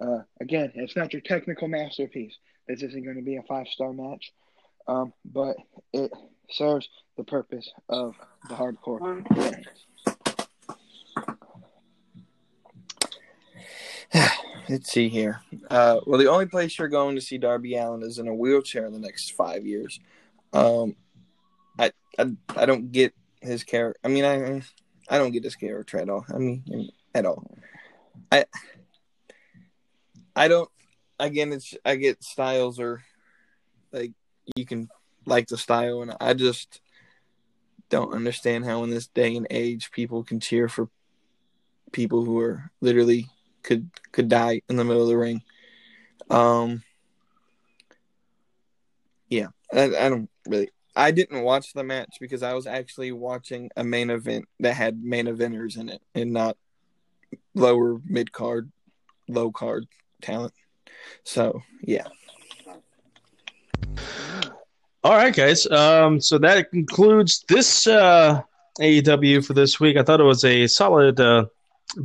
B: Uh, again, it's not your technical masterpiece. This isn't going to be a five star match, um, but it serves the purpose of the hardcore.
C: Let's see here. Uh, well, the only place you're going to see Darby Allin is in a wheelchair in the next five years. Um, I, I I don't get his character. I mean, I I don't get his character at all. I mean, at all. I I don't. Again, it's I get styles or like you can like the style, and I just don't understand how in this day and age people can cheer for people who are literally could could die in the middle of the ring. Um, yeah, I, I don't really. I didn't watch the match because I was actually watching a main event that had main eventers in it and not lower mid card, low card talent. So yeah,
A: All right, guys. Um, so that concludes this uh, AEW for this week. I thought it was a solid uh,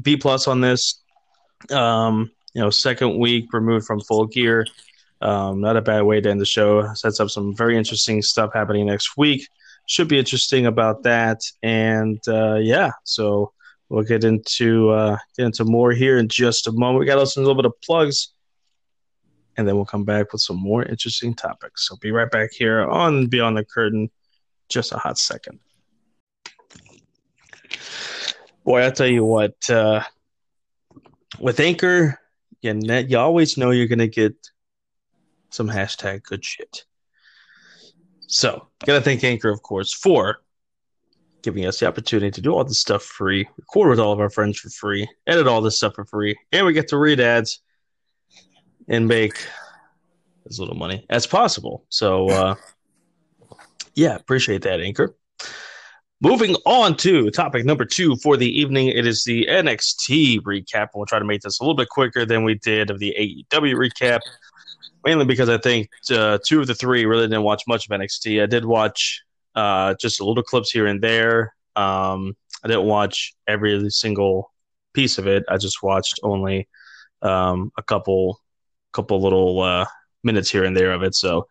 A: B plus on this. Um, you know, second week removed from full gear. Um, not a bad way to end the show. Sets up some very interesting stuff happening next week. Should be interesting about that. And uh, yeah, so we'll get into uh, get into more here in just a moment. We got to a little bit of plugs and then we'll come back with some more interesting topics. So be right back here on Beyond the Curtain. Just a hot second. Boy, I tell you what, uh, with Anchor, you, ne- you always know you're going to get some hashtag good shit. So, got to thank Anchor, of course, for giving us the opportunity to do all this stuff free, record with all of our friends for free, edit all this stuff for free, and we get to read ads and make as little money as possible. So, uh, yeah, appreciate that, Anchor. Moving on to topic number two for the evening, it is the NXT recap. We'll try to make this a little bit quicker than we did of the AEW recap, mainly because I think uh, two of the three really didn't watch much of NXT. I did watch uh, just a little clips here and there. Um, I didn't watch every single piece of it. I just watched only um, a couple couple little uh, minutes here and there of it. So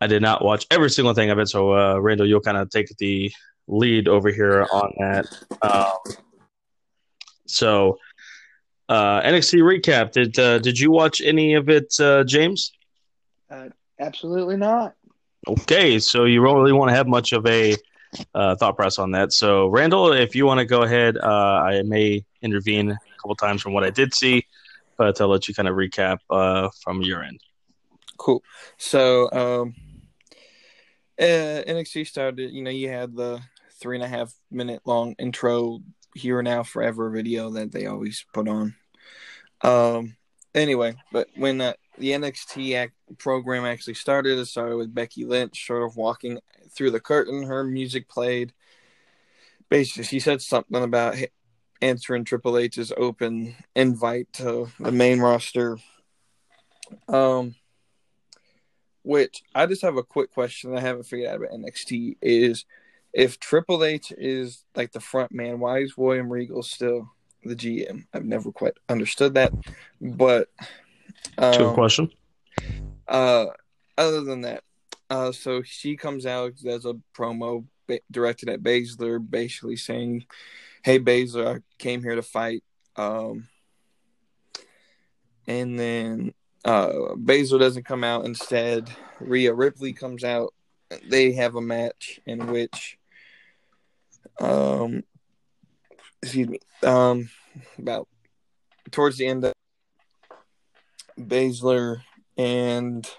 A: I did not watch every single thing of it. So uh, Randall, you'll kind of take the lead over here on that. Um, so uh, NXT recap. Did uh, did you watch any of it, uh, James?
B: Uh, absolutely not.
A: Okay, so you don't really want to have much of a uh, thought process on that. So Randall, if you want to go ahead, uh, I may intervene a couple times from what I did see, but I'll let you kind of recap uh, from your end.
C: cool. So um, uh, NXT started. You know, you had the three and a half minute long intro here now forever video that they always put on. Um. Anyway, but when uh, the NXT act- program actually started, it started with Becky Lynch sort of walking through the curtain. Her music played. Basically, she said something about answering Triple H's open invite to the main roster. Um, which I just have a quick question I haven't figured out about NXT is if Triple H is like the front man, why is William Regal still the GM? I've never quite understood that, but um,
A: Good question.
C: uh, other than that, uh, so she comes out as a promo ba- directed at Baszler, basically saying, "Hey Baszler, I came here to fight." Um, and then uh, Baszler doesn't come out. Instead, Rhea Ripley comes out. They have a match in which, um, excuse me, um, about towards the end of Baszler and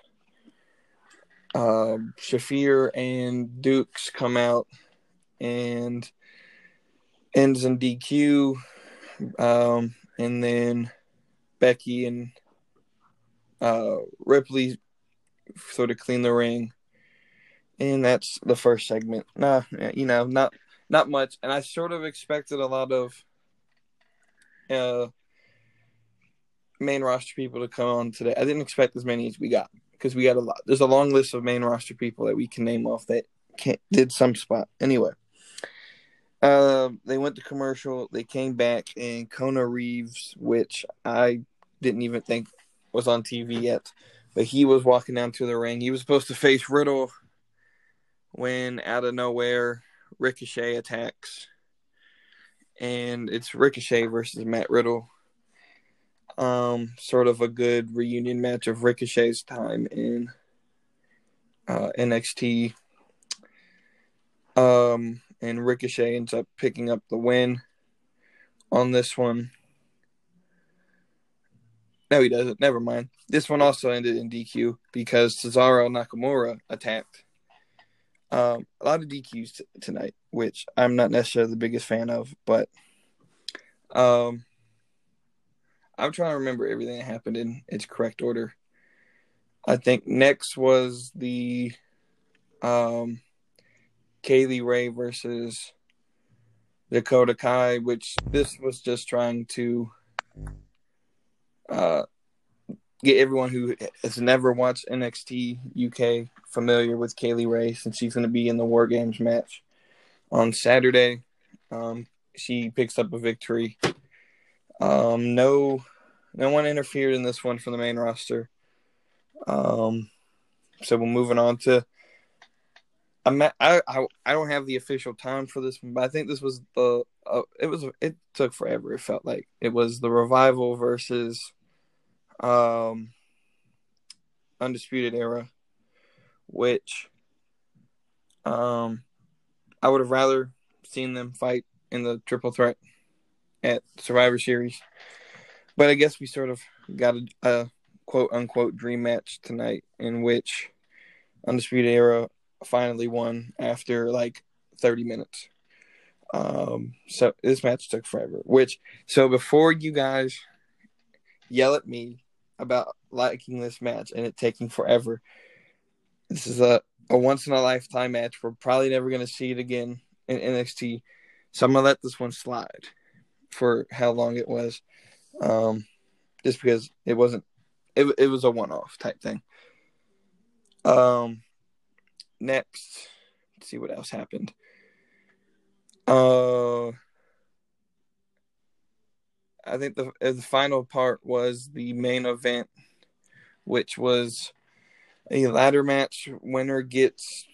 C: uh, Shafir and Dukes come out and ends in DQ. Um, and then Becky and uh, Ripley sort of clean the ring. And that's the first segment. Nah, you know, not not much. And I sort of expected a lot of uh, main roster people to come on today. I didn't expect as many as we got because we got a lot. There's a long list of main roster people that we can name off that did some spot. Anyway, uh, they went to commercial. They came back, and Kona Reeves, which I didn't even think was on TV yet, but he was walking down to the ring. He was supposed to face Riddle when out of nowhere Ricochet attacks, and it's Ricochet versus Matt Riddle um, sort of a good reunion match of Ricochet's time in uh, NXT. Um, and Ricochet ends up picking up the win on this one. No, he doesn't. Never mind. This one also ended in DQ because Cesaro Nakamura attacked. Um, a lot of DQs t- tonight, which I'm not necessarily the biggest fan of, but um, I'm trying to remember everything that happened in its correct order. I think next was the um Kay Lee Ray versus Dakota Kai, which this was just trying to uh get everyone who has never watched NXT UK familiar with Kay Lee Ray since she's going to be in the War Games match on Saturday. Um, she picks up a victory. Um, no, no one interfered in this one from the main roster. Um, so we're moving on to. I'm at, I, I I don't have the official time for this one, but I think this was the uh, it was it took forever. It felt like it was the revival versus um undisputed era, which um I would have rather seen them fight in the triple threat at Survivor Series. But I guess we sort of got a, a quote unquote dream match tonight in which Undisputed Era finally won after like 30 minutes. Um, so this match took forever. Which, so before you guys yell at me about liking this match and it taking forever, this is a, a once in a lifetime match. We're probably never going to see it again in NXT. So I'm to let this one slide for how long it was. Um, just because it wasn't, it, it was a one off type thing. Um, next, let's see what else happened. Uh, I think the the final part was the main event, which was a ladder match. Winner gets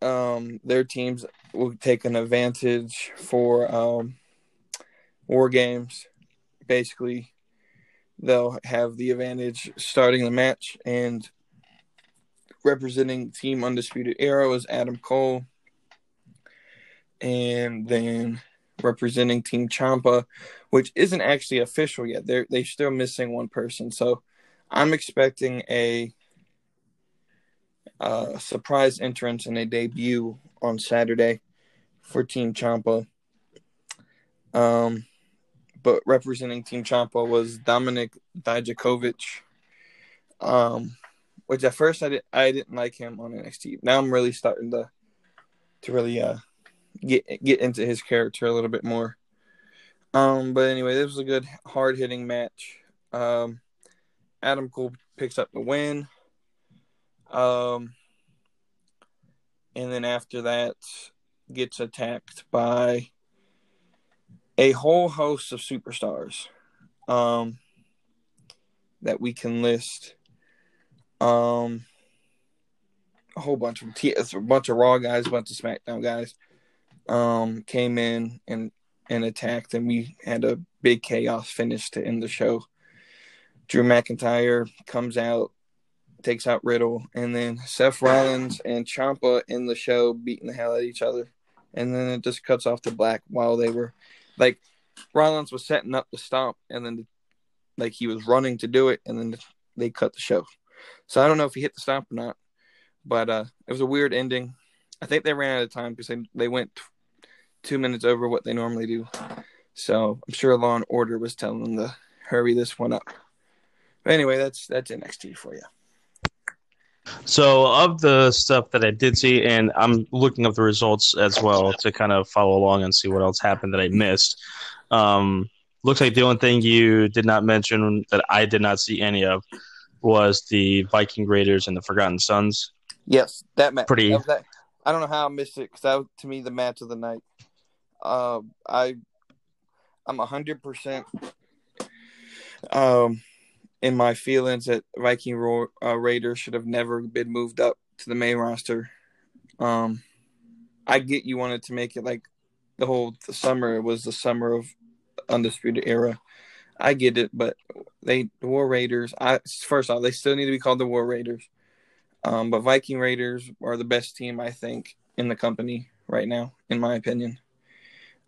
C: um their teams will take an advantage for um war games. Basically, they'll have the advantage starting the match and representing Team Undisputed Era is Adam Cole. And then representing Team Ciampa, which isn't actually official yet. They're they're still missing one person. So I'm expecting a uh, surprise entrance and a debut on Saturday for Team Ciampa. Um, but representing Team Ciampa was Dominik Dijakovic. Um, which at first I didn't I didn't like him on NXT. Now I'm really starting to to really uh get get into his character a little bit more. Um, but anyway, this was a good hard hitting match. Um, Adam Cole picks up the win. Um, and then after that, gets attacked by a whole host of superstars um, that we can list. Um, a whole bunch of a bunch of Raw guys, a bunch of SmackDown guys um, came in and and attacked, and we had a big chaos finish to end the show. Drew McIntyre comes out, takes out Riddle, and then Seth Rollins and Ciampa in the show beating the hell out of each other, and then it just cuts off to black while they were like Rollins was setting up the stomp, and then like he was running to do it, and then they cut the show. So I don't know if he hit the stop or not, but uh, it was a weird ending. I think they ran out of time because they they went two minutes over what they normally do. So I'm sure Law and Order was telling them to hurry this one up. But anyway, that's that's NXT for you.
A: So, of the stuff that I did see, and I'm looking up the results as well to kind of follow along and see what else happened that I missed. Um, looks like the only thing you did not mention that I did not see any of was the Viking Raiders and the Forgotten Sons.
C: Yes, that match.
A: Pretty.
C: That, that, I don't know how I missed it because that was to me the match of the night. Uh, I, I'm hundred percent. Um, in my feelings that Viking Ro- uh, Raiders should have never been moved up to the main roster. Um, I get you wanted to make it like the whole the summer was the summer of undisputed era. I get it, but they the War Raiders. I first off, they still need to be called the War Raiders. Um, but Viking Raiders are the best team I think in the company right now, in my opinion.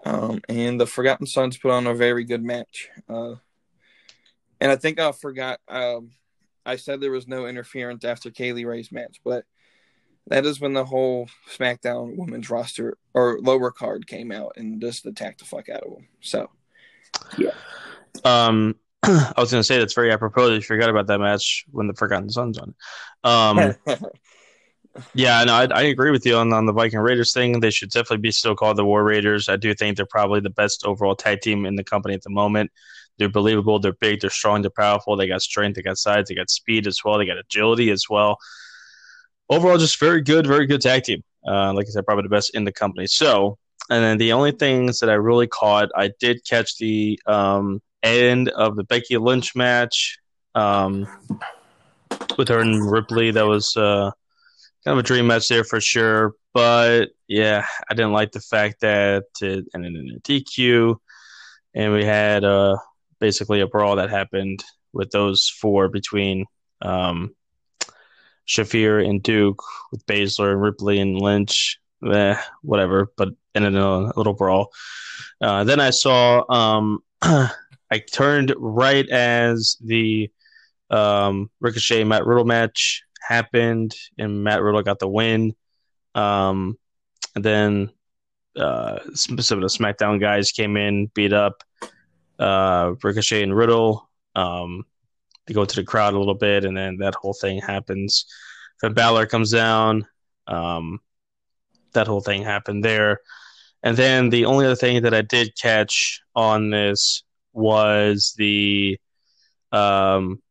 C: Um, and the Forgotten Sons put on a very good match. Uh, and I think I forgot. Um, I said there was no interference after Kay Lee Ray's match, but that is when the whole SmackDown women's roster or lower card came out and just attacked the fuck out of them. So, yeah.
A: Um, I was going to say that's very apropos that you forgot about that match when the Forgotten Sons on. Um, yeah, no, I, I, agree with you on, on the Viking Raiders thing. They should definitely be still called the War Raiders. I do think they're probably the best overall tag team in the company at the moment. They're believable. They're big. They're strong. They're powerful. They got strength. They got size. They got speed as well. They got agility as well. Overall, just very good, very good tag team. Uh, like I said, probably the best in the company. So, and then the only things that I really caught, I did catch the um, end of the Becky Lynch match um, with her and Ripley. That was uh, kind of a dream match there for sure. But yeah, I didn't like the fact that it ended in a DQ, and we had uh, basically a brawl that happened with those four between um, Shafir and Duke, with Baszler and Ripley and Lynch. Eh, whatever, but ended in a, little brawl. Uh, then I saw um, I turned right as the um, Ricochet Matt Riddle match happened, and Matt Riddle got the win. Um, and then uh, some of the SmackDown guys came in, beat up uh, Ricochet and Riddle. Um, they go to the crowd a little bit, and then that whole thing happens. Finn Balor comes down. Um, that whole thing happened there. And then the only other thing that I did catch on this was the um,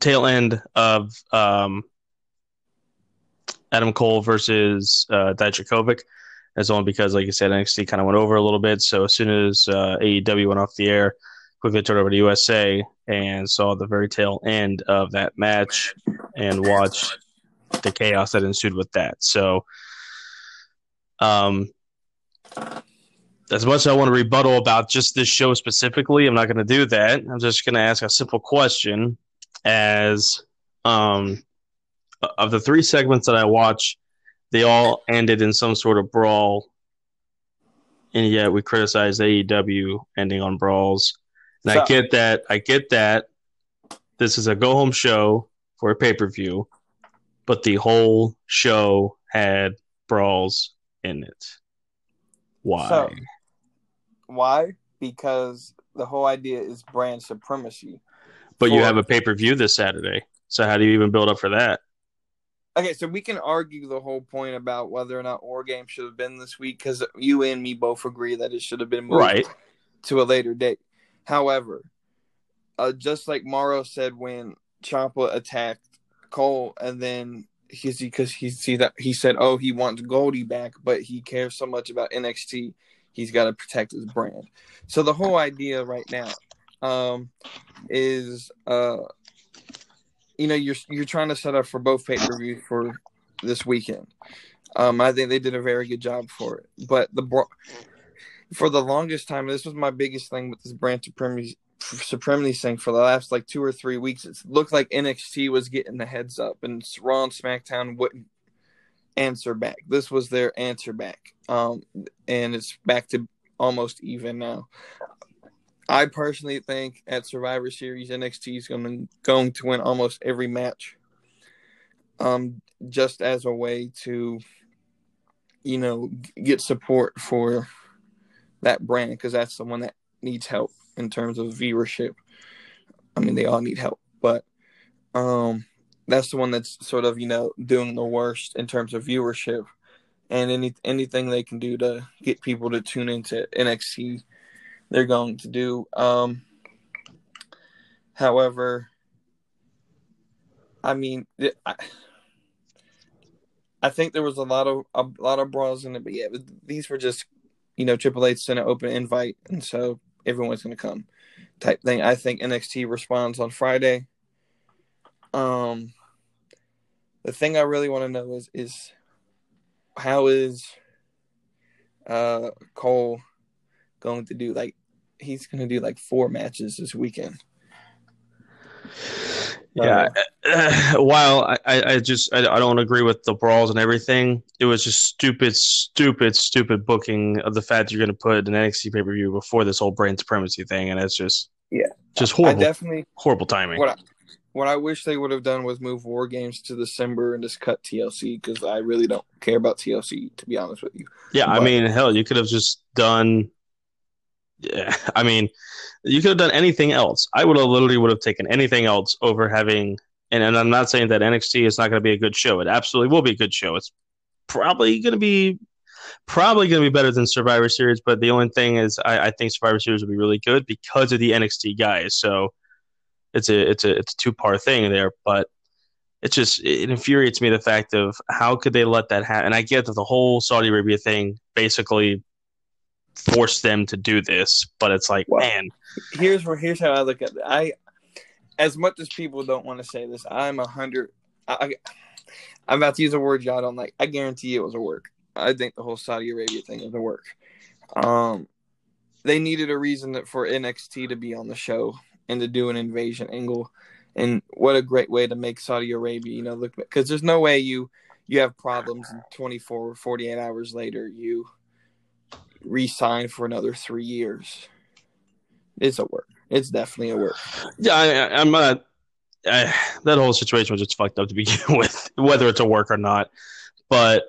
A: tail end of um, Adam Cole versus uh, Dijakovic. That's only because, like I said, NXT kind of went over a little bit. So as soon as uh, AEW went off the air, quickly turned over to USA and saw the very tail end of that match and watched the chaos that ensued with that. So, um, as much as I want to rebuttal about just this show specifically, I'm not going to do that. I'm just going to ask a simple question: As um, of the three segments that I watch, they all ended in some sort of brawl, and yet we criticize AEW ending on brawls. And so, I get that. I get that. This is a go home show for a pay per view, but the whole show had brawls in it. Why?
C: So- Why? Because the whole idea is brand supremacy.
A: but you have a pay per view this Saturday. So how do you even build up for that?
C: Okay, so we can argue the whole point about whether or not War Games should have been this week because you and me both agree that it should have been moved
A: Right.
C: to a later date. However, uh, just like Mauro said when Ciampa attacked Cole, and then he's because he see that he said, "Oh, he wants Goldie back, but he cares so much about NXT, he's got to protect his brand." So the whole idea right now um, is, uh, you know, you're you're trying to set up for both pay per views for this weekend. Um, I think they did a very good job for it, but the for the longest time, this was my biggest thing with this brand supremacy supremacy thing for the last like two or three weeks. It looked like NXT was getting the heads up, and Raw and SmackDown wouldn't answer back. This was their answer back, um, and it's back to almost even now. I personally think at Survivor Series, NXT is going going to win almost every match, um, just as a way to, you know, get support for that brand because that's the one that needs help in terms of viewership. I mean, they all need help, but um, that's the one that's sort of you know doing the worst in terms of viewership, and any anything they can do to get people to tune into NXT, they're going to do. Um, however, I mean, I, I think there was a lot of a lot of brawls in it, but yeah, these were just you know Triple H sent an open invite, and so everyone's going to come type thing. I think NXT responds on Friday. Um, the thing I really want to know is is how is uh Cole going to do? Like he's going to do like four matches this weekend.
A: Yeah. Uh, while I, I just I, I don't agree with the brawls and everything, it was just stupid, stupid, stupid booking of the fact you're going to put an NXT pay per view before this whole brand supremacy thing, and it's just
C: Yeah.
A: just horrible, I
C: definitely
A: horrible timing.
C: what I, what I wish they would have done was move War Games to December and just cut TLC because I really don't care about TLC to be honest with you.
A: Yeah, I mean, hell, you could have just done. Yeah, I mean, you could have done anything else. I would have literally would have taken anything else over having. And, and I'm not saying that NXT is not going to be a good show. It absolutely will be a good show. It's probably going to be probably going to be better than Survivor Series. But the only thing is, I, I think Survivor Series will be really good because of the NXT guys. So it's a it's a it's a two part thing there. But it just it infuriates me the fact of how could they let that happen? And I get that the whole Saudi Arabia thing basically forced them to do this, but it's like,
C: Well,
A: man,
C: here's where here's how I look at it. I, as much as people don't want to say this, I'm a hundred. I, I- I'm about to use a word y'all don't like. I guarantee it was a work. I think the whole Saudi Arabia thing was a work. Um, they needed a reason that- for NXT to be on the show and to do an invasion angle, and what a great way to make Saudi Arabia, you know, look because there's no way you you have problems and 24 or 48 hours later you re-sign for another three years. It's a work. It's definitely a work.
A: yeah, I, I'm not. I, that whole situation was just fucked up to begin with, whether it's a work or not. But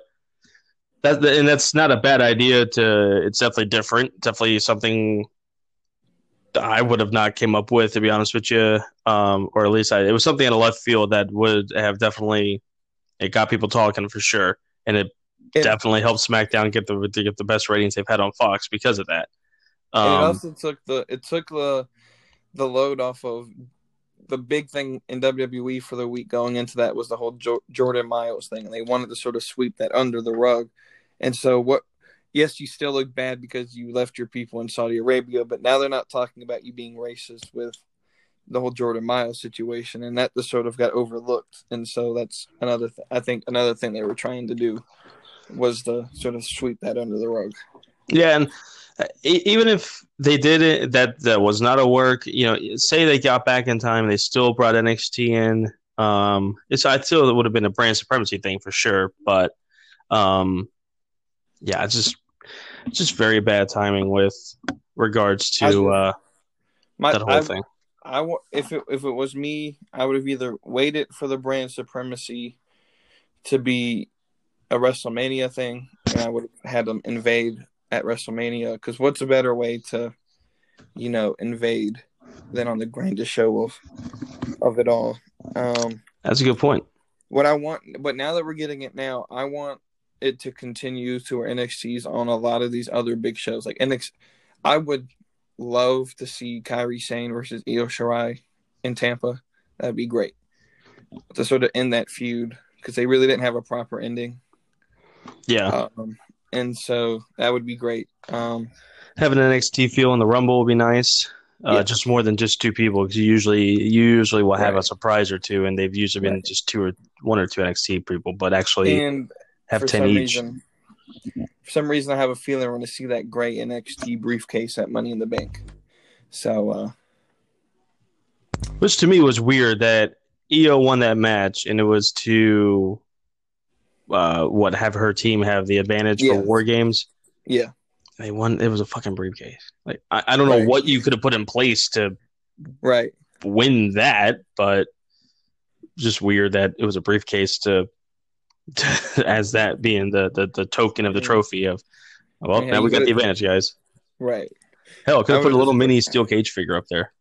A: that and that's not a bad idea. To it's definitely different. Definitely something I would have not came up with, to be honest with you. Um, or at least I, it was something in a left field that would have definitely it got people talking for sure, and it
C: And-
A: definitely helped SmackDown get the to get the best ratings they've had on Fox because of that.
C: and it
A: Um,
C: also took the it took the the load off of the big thing in WWE for the week going into that was the whole jo- Jordan Myles thing. And they wanted to sort of sweep that under the rug, and so what? Yes, you still look bad because you left your people in Saudi Arabia, but now they're not talking about you being racist with the whole Jordan Myles situation, and that just sort of got overlooked. And so that's another. Th- I think another thing they were trying to do was to sort of sweep that under the rug.
A: Yeah, and uh, even if they did it, that that was not a work. You know, say they got back in time, they still brought NXT in. Um, it's I still it would have been a brand supremacy thing for sure, but um, yeah, it's just just very bad timing with regards to uh,
C: My,
A: that whole
C: I-
A: thing.
C: I if it if it was me, I would have either waited for the brand supremacy to be a WrestleMania thing, and I would have had them invade at WrestleMania. Because what's a better way to, you know, invade than on the grandest show of of it all? Um,
A: That's a good point.
C: what I want, but now that we're getting it now, I want it to continue to where NXT's on a lot of these other big shows. Like NXT, I would love to see Kairi Sane versus Io Shirai in Tampa. That'd be great to sort of end that feud because they really didn't have a proper ending.
A: Yeah,
C: Um, and so that would be great. Um,
A: having an NXT feel in the Rumble would be nice. Uh,
C: Yeah.
A: Just more than just two people because you usually you usually will have
C: Right.
A: a surprise or two, and they've usually been
C: Right.
A: just two or one or two NXT people, but actually
C: and
A: have
C: for
A: ten
C: some
A: each.
C: reason, for some reason, I have a feeling we're going to see that gray NXT briefcase at Money in the Bank. So uh,
A: Which to me was weird that Io won that match, and it was to uh, what have her team have the advantage for War Games.
C: yeah,
A: They won. It was a fucking briefcase. Like I, I don't know what you could have put in place to
C: right.
A: win that, but just weird that it was a briefcase to, as that being the, the the token of the trophy of. Well,
C: Yeah,
A: now we got the advantage, guys.
C: Right.
A: Hell, could
C: I
A: have put a little mini steel cage figure up there.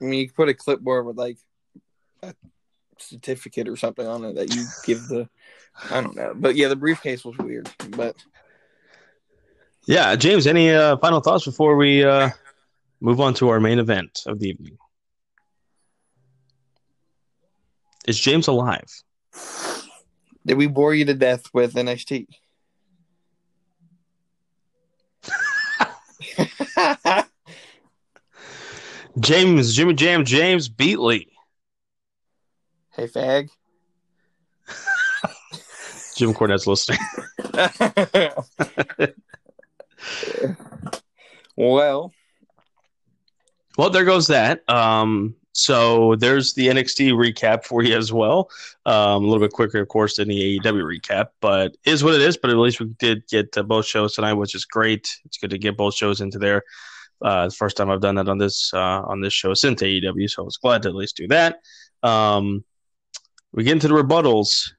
C: I mean, you could put a clipboard with like a certificate or something on it that you give the. I don't know, but yeah, the briefcase was weird. But
A: Yeah, James. Any uh, final thoughts before we uh, move on to our main event of the evening? Is James alive?
C: Did we bore you to death with NXT?
A: James, Jimmy Jam, James Beatley.
C: hey, fag.
A: Jim Cornette's listening.
C: well,
A: Well, there goes that. Um, so there's the NXT recap for you as well. Um, a little bit quicker, of course, than the AEW recap, but is what it is. But at least we did get uh, both shows tonight, which is great. It's good to get both shows into there. Uh, the first time I've done that on this uh, on this show since AEW, so I was glad to at least do that. Um, we get into the rebuttals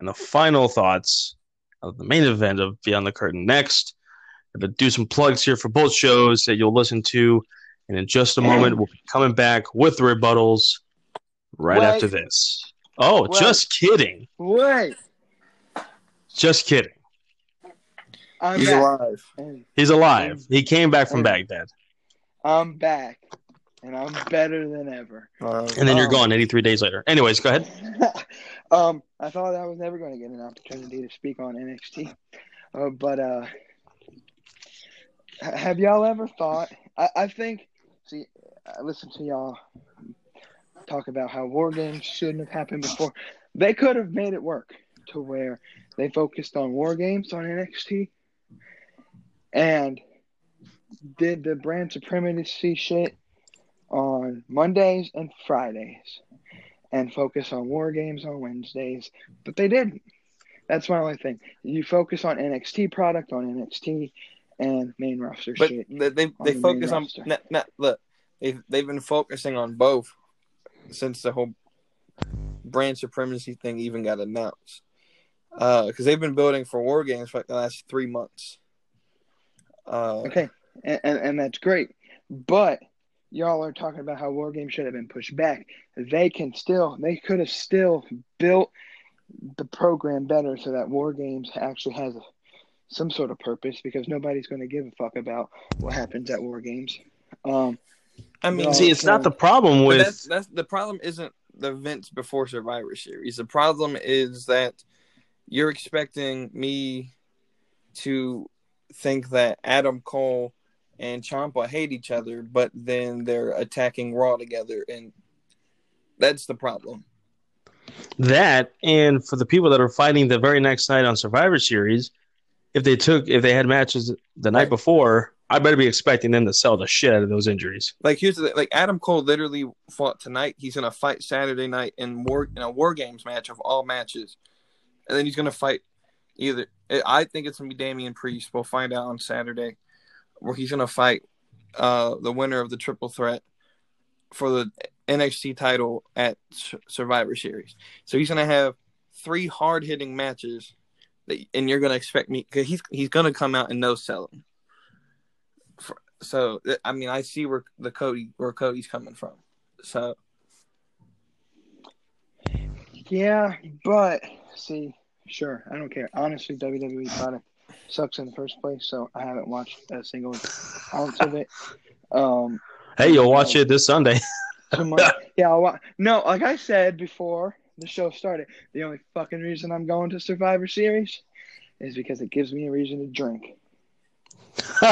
A: and the final thoughts of the main event of Beyond the Curtain next. I'm to do some plugs here for both shows that you'll listen to. And in just a moment, we'll be coming back with the rebuttals right
B: Wait.
A: after this. Oh,
B: Wait.
A: just kidding.
B: Wait,
A: Just kidding.
B: I'm
C: he's
B: back.
C: alive.
A: He's alive. He came back from. Baghdad.
B: I'm back, and I'm better than ever.
A: And then you're
B: Oh.
A: gone 83 days later. Anyways, go ahead.
B: um, I thought I was never going to get an opportunity to speak on NXT, uh, but uh, have y'all ever thought? I, I think. I listened to y'all talk about how war games shouldn't have happened before. They could have made it work to where they focused on war games on NXT and did the brand supremacy shit on Mondays and Fridays and focus on war games on Wednesdays, but they didn't. That's my only thing. You focus on NXT product on NXT and main roster
C: But
B: shit.
C: they they, they
B: the
C: focus on not look they've they've been focusing on both since the whole brand supremacy thing even got announced. Because they've been building for war games for like the last three months. Uh,
B: Okay, and, and and that's great, but y'all are talking about how war games should have been pushed back. They can still, they could have still built the program better so that war games actually has a, some sort of purpose because nobody's going to give a fuck about what happens at war games. Um,
C: I mean,
A: See, it's not the problem with.
C: that's that's the problem isn't the events before Survivor Series. The problem is that you're expecting me to think that Adam Cole and Ciampa hate each other, but then they're attacking Raw together, and that's the problem.
A: that and for the people that are fighting the very next night on survivor series if they took if they had matches the night
C: Right.
A: before i better be expecting them to sell the shit out of those injuries
C: Like here's the like Adam Cole literally fought tonight. He's gonna fight Saturday night in war in a War Games match of all matches, and then he's gonna fight either. I think it's gonna be Damian Priest. We'll find out on Saturday, where he's gonna fight uh, the winner of the triple threat for the NXT title at Survivor Series. So he's gonna have three hard hitting matches and you're gonna expect me because he's he's gonna come out and no sell him. For, so I mean, I see where the Cody where Cody's coming from. So
B: yeah, but see, sure, I don't care. Honestly, WWE product sucks in the first place, so I haven't watched a single ounce of it. Um,
A: hey, you'll watch it this Sunday.
B: yeah, I'll wa- no, like I said before the show started, the only fucking reason I'm going to Survivor Series is because it gives me a reason to drink.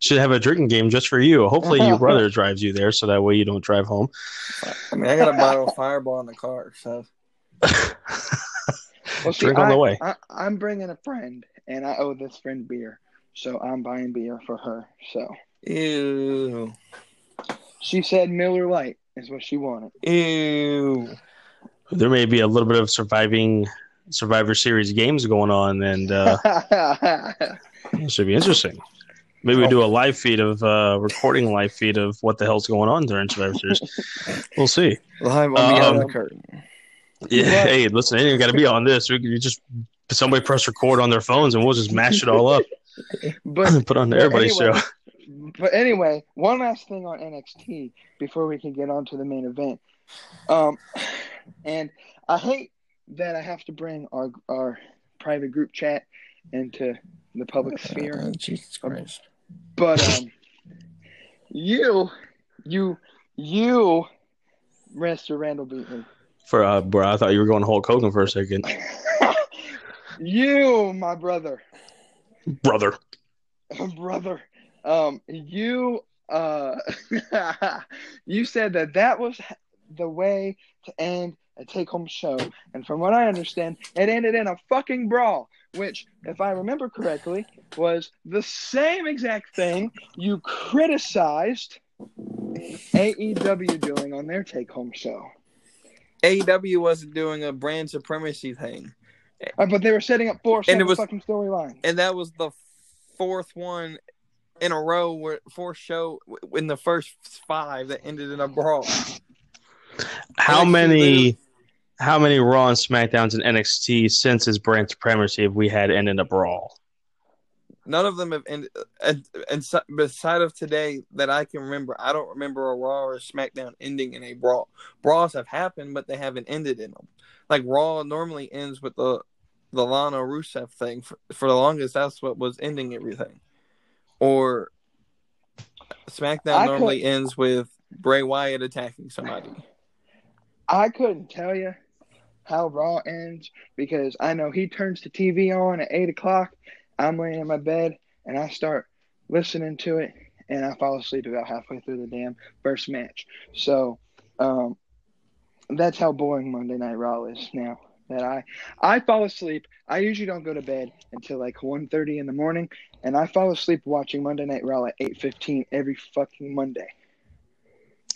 A: Should have a drinking game just for you. Hopefully, your brother drives you there, so that way you don't drive home.
C: I mean, I got a bottle of Fireball in the car, so.
B: well, see,
A: Drink on
B: I,
A: the way.
B: I, I'm bringing a friend, and I owe this friend beer, so I'm buying beer for her. So
C: Ew.
B: she said Miller Lite is what she wanted.
C: Ew.
A: There may be a little bit of surviving Survivor Series games going on, and uh, it should be interesting. Maybe we do a live feed of uh, recording live feed of what the hell's going on during Survivor Series. We'll see.
C: Live on Beyond
A: Um,
C: the Curtain.
A: Yeah, hey, listen, ain't got to be on this. We can just somebody press record on their phones, and we'll just mash it all up,
B: but
A: put on everybody's
B: anyway,
A: show.
B: But anyway, one last thing on NXT before we can get on to the main event. Um, and I hate that I have to bring our our private group chat into the public sphere,
C: Uh, Jesus Christ.
B: but um, you, you, you, Mr. Randall Beatley,
A: For uh, bro, I thought you were going to Hulk Hogan for a second,
B: you, my brother,
A: brother.
B: brother, um, you, uh, you said that that was the way to end a take-home show, and from what I understand, it ended in a fucking brawl, which, if I remember correctly, was the same exact thing you criticized AEW doing on their take-home show.
C: AEW wasn't doing a brand supremacy thing,
B: Uh, but they were setting up four
C: And it was-
B: fucking storylines.
C: and that was the fourth one in a row where fourth show in the first five that ended in a brawl.
A: How
C: NXT
A: many, how many Raw and Smackdowns in NXT since his brand supremacy have we had end in a brawl?
C: None of them have ended. And, and beside of today that I can remember, I don't remember a Raw or a SmackDown ending in a brawl. Brawls have happened, but they haven't ended in them. Like Raw normally ends with the the Lana Rusev thing. For, for the longest, that's what was ending everything. Or SmackDown
B: I
C: normally ends with Bray Wyatt attacking somebody.
B: I couldn't tell you how Raw ends because I know he turns the TV on at eight o'clock. I'm laying in my bed and I start listening to it, and I fall asleep about halfway through the damn first match. So, um, that's how boring Monday Night Raw is now. That I I fall asleep. I usually don't go to bed until like 1.30 in the morning, and I fall asleep watching Monday Night Raw at eight fifteen every fucking Monday.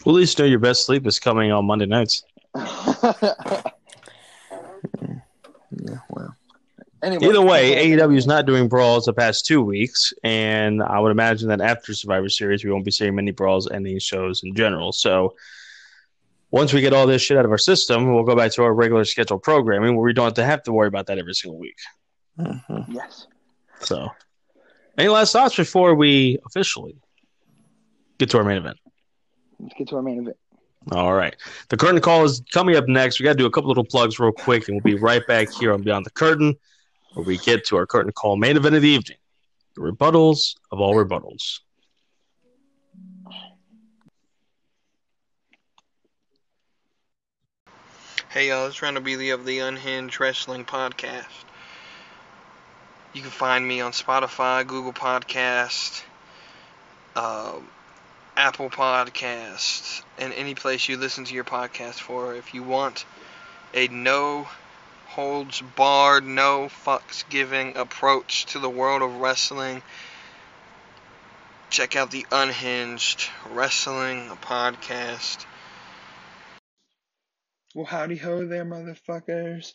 A: Well, at least know your best sleep is coming on Monday nights.
C: Yeah, well.
B: anyway,
A: Either way, AEW is not doing brawls the past two weeks, and I would imagine that after Survivor Series, we won't be seeing many brawls ending shows in general. So once we get all this shit out of our system, we'll go back to our regular scheduled programming where we don't have to have to worry about that every single week.
C: Mhm.
B: Yes.
A: So, any last thoughts before we officially get to our main event?
B: Let's get to our main event.
A: All right. The curtain call is coming up next. We got to do a couple little plugs real quick, and we'll be right back here on Beyond the Curtain, where we get to our curtain call main event of the evening the rebuttals of all rebuttals.
C: Hey y'all, it's Randall Beasley of the Unhinged Wrestling Podcast. You can find me on Spotify, Google Podcast, uh, Apple Podcast, and any place you listen to your podcast for. If you want a no holds barred, no fucks giving approach to the world of wrestling, check out the Unhinged Wrestling Podcast.
B: Well, howdy ho there, motherfuckers.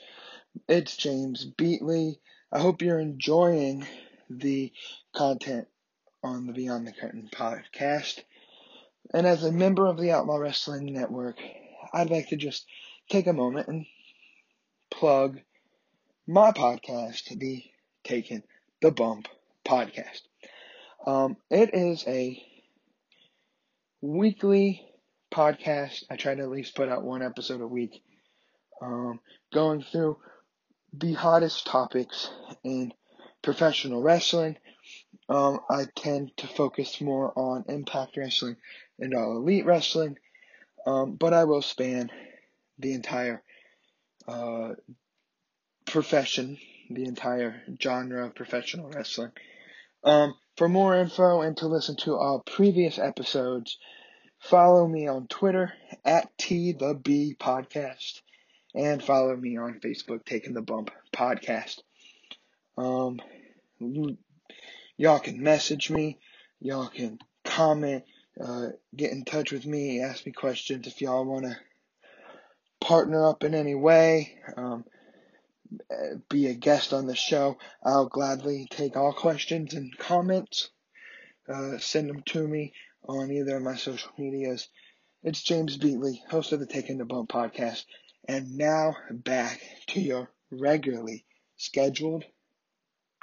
B: It's James Beatley. I hope you're enjoying the content on the Beyond the Curtain podcast. And as a member of the Outlaw Wrestling Network, I'd like to just take a moment and plug my podcast, the Taking the Bump podcast. Um, it is a weekly podcast. I try to at least put out one episode a week, um, going through the hottest topics in professional wrestling. Um, I tend to focus more on Impact Wrestling and All Elite Wrestling, um, but I will span the entire uh, profession, the entire genre of professional wrestling. Um, for more info and to listen to all previous episodes, follow me on Twitter at T the B Podcast and follow me on Facebook, Taking the Bump Podcast. Um, y'all can message me, y'all can comment, uh, get in touch with me, ask me questions if y'all want to partner up in any way. Um, be a guest on the show, I'll gladly take all questions and comments. Uh, send them to me on either of my social medias. It's James Beatley, host of the Taking the Bump podcast. And now back to your regularly scheduled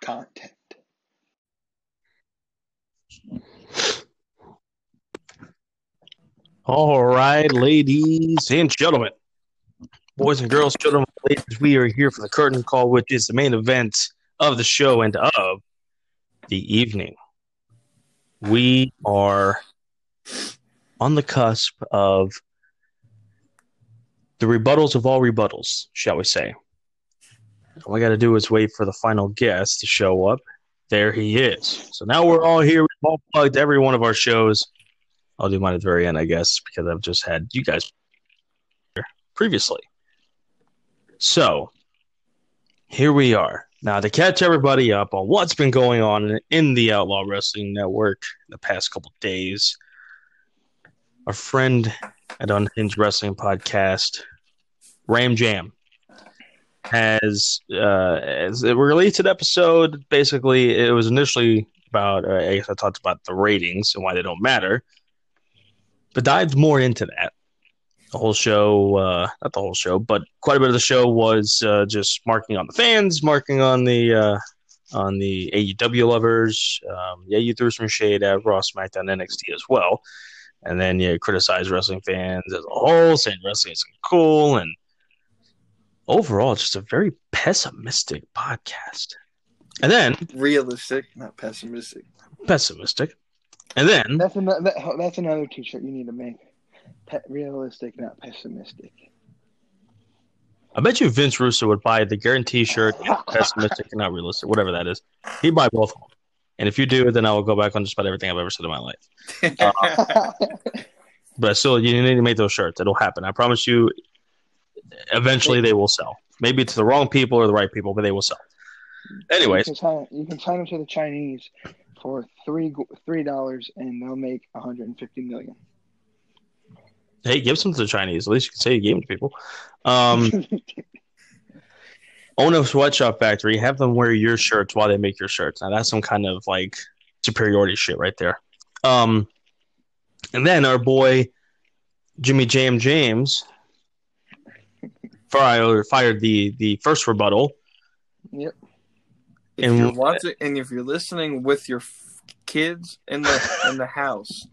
B: content.
A: All right, ladies and gentlemen, boys and girls, children, ladies, we are here for the curtain call, which is the main event of the show and of the evening. We are on the cusp of the rebuttals of all rebuttals, shall we say. All we got to do is wait for the final guest to show up. There he is. So now we're all here. We've all plugged every one of our shows. I'll do mine at the very end, I guess, because I've just had you guys previously. So here we are. Now, to catch everybody up on what's been going on in the Outlaw Wrestling Network in the past couple days, our friend at Unhinged Wrestling Podcast, Ram Jam, has, uh, has released an episode. Basically, it was initially about, uh, I guess I talked about the ratings and why they don't matter, but dived more into that. The whole show, uh, not the whole show, but quite a bit of the show was uh, just marking on the fans, marking on the uh, on the AEW lovers. Um, yeah, you threw some shade at Raw, SmackDown, NXT as well, and then you criticize wrestling fans as a whole, saying wrestling isn't cool, and overall, just a very pessimistic podcast. And then
C: Realistic, not pessimistic.
A: pessimistic, and then
B: That's another that, that's another T-shirt you need to make. Pe- realistic, not pessimistic.
A: I bet you Vince Russo would buy the guarantee shirt, pessimistic not realistic, whatever that is. He'd buy both of them. And if you do, then I will go back on just about everything I've ever said in my life. But still, you need to make those shirts. It'll happen. I promise you. Eventually, they will sell. Maybe it's the wrong people or the right people, but they will sell. Anyways,
B: you can sign, you can sign them to the Chinese for three three dollars, and they'll make 150 million.
A: hey, give some to the Chinese. At least you can say you gave them to people. Um, own a sweatshop factory. Have them wear your shirts while they make your shirts. Now that's some kind of like superiority shit right there. Um, and then our boy Jimmy Jam James fired fired the the first rebuttal.
B: yep.
C: If
A: And-
C: you're watching and if you're listening with your f- kids in the in the house,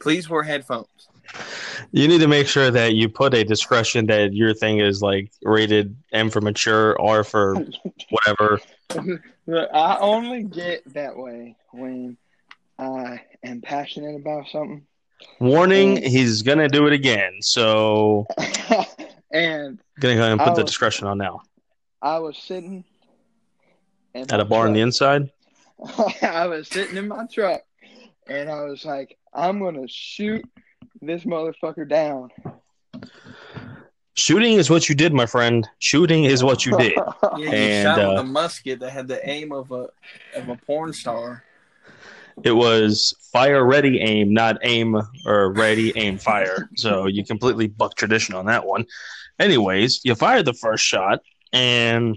C: please wear headphones.
A: You need to make sure that you put a discretion that your thing is like rated M for mature, R for whatever.
B: Look, I only get that way when I am passionate about something.
A: Warning: He's gonna do it again. So
B: and
A: gonna go ahead and put the
B: Oh.
A: discretion on now.
B: I was sitting in
A: At a bar on the inside.
B: I was sitting in my truck and I was like, I'm gonna shoot this motherfucker down.
A: Shooting is what you did, my friend. Shooting is what you did.
C: Yeah, you
A: And,
C: shot
A: uh,
C: with a musket that had the aim of a of a porn star.
A: It was fire ready aim, not aim or ready aim fire. So you completely bucked tradition on that one. Anyways, you fired the first shot, and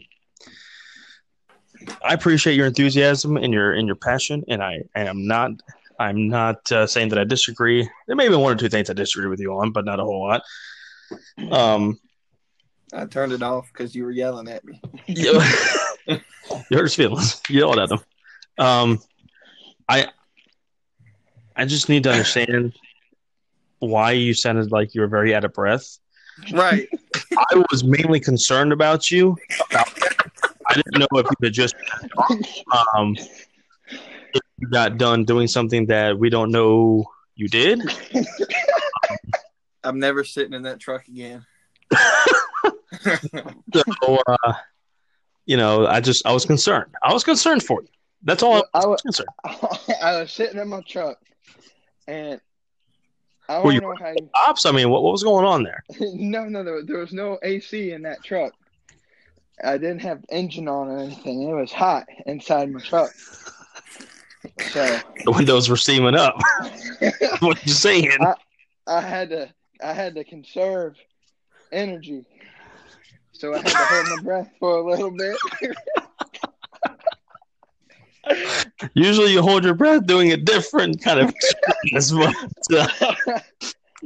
A: I appreciate your enthusiasm and your and your passion. And I, I am not I'm not uh, saying that I disagree. There may be one or two things I disagree with you on, but not a whole lot. Um,
C: I turned it off because you were yelling at me.
A: you hurt his feelings. You yelled at him. Um, I I just need to understand why you sounded like you were very out of breath.
C: Right.
A: I was mainly concerned about you. About I didn't know if you had just um if you got done doing something that we don't know you did.
C: I'm never sitting in that truck again.
A: So uh, you know, I just I was concerned. I was concerned for you. That's all I
B: I
A: was
B: was,
A: concerned.
B: I was sitting in my truck, and I
A: Were
B: don't
A: you-
B: know how. You,
A: Ops, I mean, what, what was going on there?
B: no, no, there, there was no AC in that truck. I didn't have engine on or anything. It was hot inside my truck. So
A: The windows were steaming up. what you saying?
B: I- I had to I had to conserve energy. So I had to hold my breath for a little bit.
A: Usually you hold your breath doing a different kind of but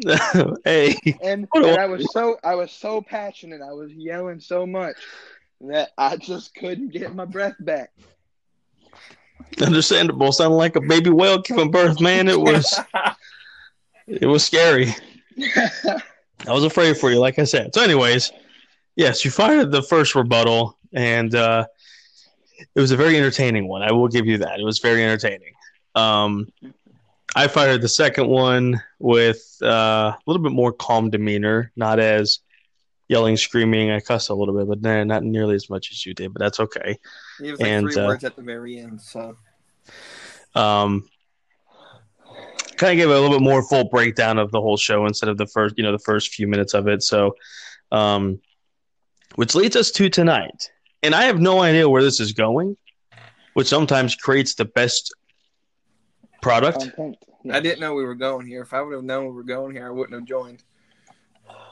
A: uh, hey,
B: and, and. I was so I was so passionate. I was yelling so much that I just couldn't get my breath back.
A: understandable. Sounded like a baby whale giving birth, man. It was it was scary. I was afraid for you, like I said. So, anyways, yes, you fired the first rebuttal, and uh, it was a very entertaining one. I will give you that. It was very entertaining. Um, I fired the second one with uh, a little bit more calm demeanor, not as yelling, screaming. I cussed a little bit, but nah, not nearly as much as you did. But that's okay.
C: It was like
A: And,
C: three
A: uh,
C: words at the very end. So
A: um, kind of give a little bit more full breakdown of the whole show instead of the first, you know, the first few minutes of it. So, um, which leads us to tonight, and I have no idea where this is going, which sometimes creates the best product.
B: Content.
C: I didn't know we were going here. If I would have known we were going here, I wouldn't have joined.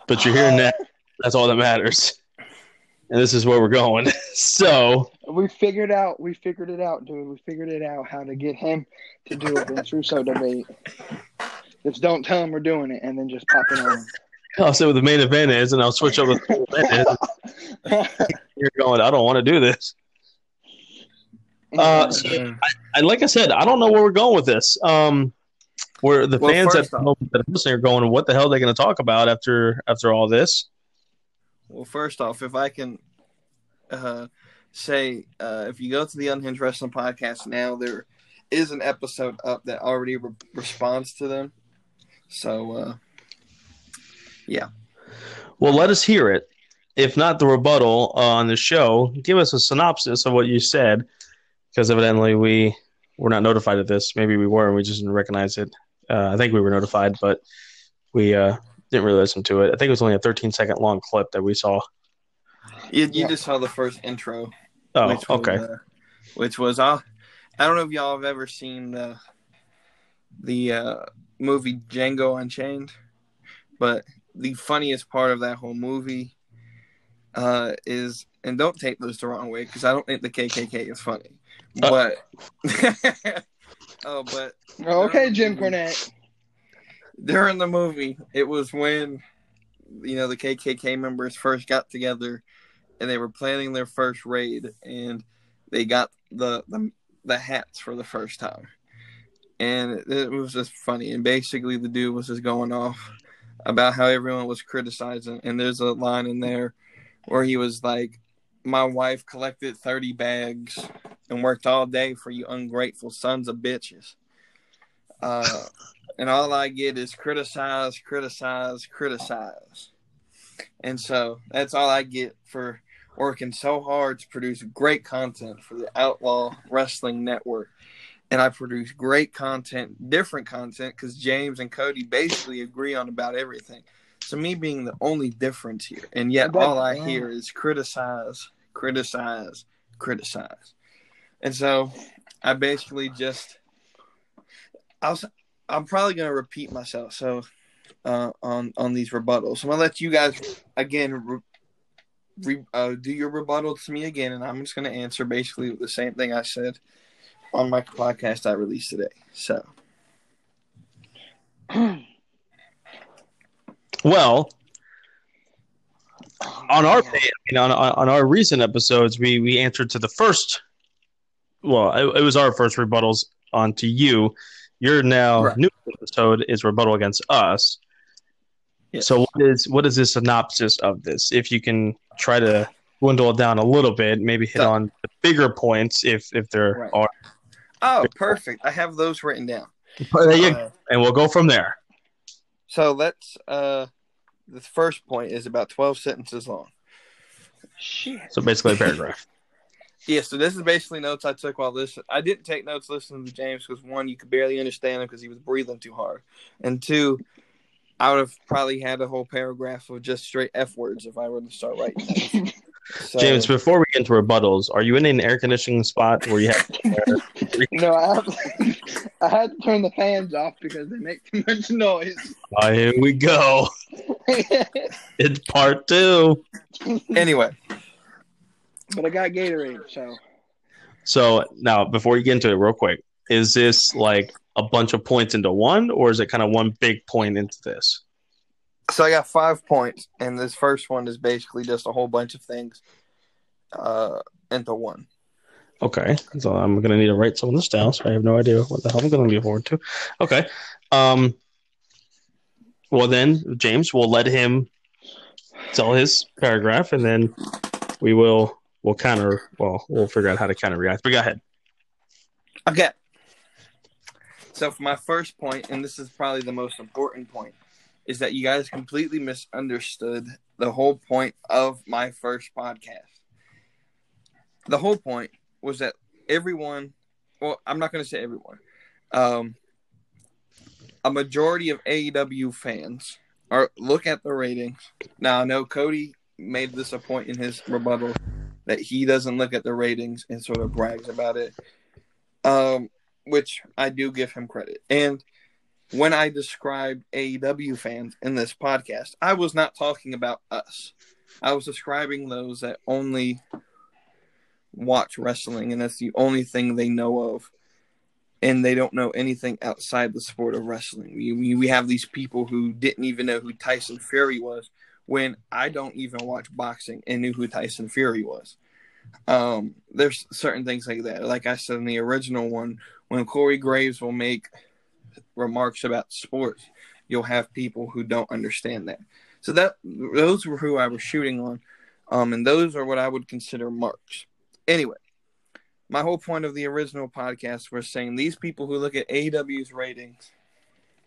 A: But you're here now. That's all that matters. And this is where we're going. so,
B: We figured out. We figured it out, dude. We figured it out how to get him to do a Vince Russo debate. Just don't tell him we're doing it, and then just pop it on.
A: I'll say what the main event is, and I'll switch over to the main event. You're going, I don't want to do this. Uh, so- and like I said, I don't know where we're going with this. Um, where the
C: Well,
A: fans at
C: first
A: the
C: off-
A: moment that are listening are going, what the hell are they going to talk about after after all this?
C: Well, first off, if I can uh, say, uh, if you go to the Unhinged Wrestling Podcast now, there is an episode up that already re- responds to them. So, uh, yeah.
A: Well, let us hear it. If not the rebuttal on the show, give us a synopsis of what you said, because evidently we were not notified of this. Maybe we were, and we just didn't recognize it. Uh, I think we were notified, but we uh, didn't really listen to it. I think it was only a 13 second long clip that we saw.
C: you, you
B: Yeah.
C: just saw the first intro.
A: Oh,
C: which was,
A: okay.
C: uh, which was uh, I don't know if y'all have ever seen the the uh, movie Django Unchained, but the funniest part of that whole movie uh, is, and don't take this the wrong way because I don't think the KKK is funny,
A: Uh.
C: but oh, but
B: okay, Jim Cornette.
C: During the movie, it was when you know the KKK members first got together and they were planning their first raid, and they got the the, the hats for the first time, and it, it was just funny. And basically, the dude was just going off about how everyone was criticizing, and there's a line in there where he was like, "My wife collected thirty bags and worked all day for you ungrateful sons of bitches." Uh, and all I get is criticize, criticize, criticize. And so that's all I get for working so hard to produce great content for the Outlaw Wrestling Network. And I produce great content, different content, because James and Cody basically agree on about everything. So me being the only difference here, and yet all I hear is criticize, criticize, criticize. And so I basically just I'll, s- I'm probably going to repeat myself. So uh, on on these rebuttals, I'm gonna let you guys again re, re, uh, do your rebuttal to me again, and I'm just going to answer basically the same thing I said on my podcast I released today. So
A: Well, on our you know, on, on our recent episodes, we we answered to the first. Well, it, it was our first rebuttals onto you. Your now
C: Right.
A: new episode is rebuttal against us.
C: Yes.
A: So what is what is the synopsis of this? If you can try to dwindle it down a little bit, maybe hit
C: So-
A: on the bigger points if if there
C: Right.
A: are.
C: Oh, perfect. I have those written down.
A: There you.
C: Uh,
A: and we'll go from there.
C: so let's. Uh, the first point is about twelve sentences long.
B: Shit.
A: So basically a paragraph.
C: Yeah, so this is basically notes I took while listening. I didn't take notes listening to James because one, you could barely understand him because he was breathing too hard, and two, I would have probably had a whole paragraph of just straight f words if I were to start writing. So,
A: James, before we get into rebuttals, are you in an air conditioning spot where you have
B: no, I, have, I had to turn the fans off because they make too much noise.
A: Oh, here we go. It's part two.
C: anyway,
B: but I got Gatorade, so
A: So now, before you get into it, real quick, is this like a bunch of points into one, or is it kind of one big point into this?
C: so I got five points, and this first one is basically just a whole bunch of things uh, into one.
A: Okay, so I'm gonna need to write some of this down. So I have no idea what the hell I'm gonna be forward to. Okay, um, well then, James, we'll let him tell his paragraph, and then we will we'll counter. Well, we'll figure out how to counter react. But go ahead.
C: Okay. So for my first point, and this is probably the most important point, is that you guys completely misunderstood the whole point of my first podcast. The whole point was that everyone, well, I'm not going to say everyone, um, a majority of AEW fans are look at the ratings. Now I know Cody made this a point in his rebuttal that he doesn't look at the ratings and sort of brags about it um, which I do give him credit. And when I described AEW fans in this podcast, I was not talking about us. I was describing those that only watch wrestling, and that's the only thing they know of. And they don't know anything outside the sport of wrestling. We, we, we have these people who didn't even know who Tyson Fury was when I don't even watch boxing and knew who Tyson Fury was. Um there's certain things like that. Like i said in the original one when corey graves will make remarks about sports you'll have people who don't understand that. So that those were who i was shooting on. Um and those are what i would consider marks. Anyway my whole point of the original podcast was saying these people who look at AEW's ratings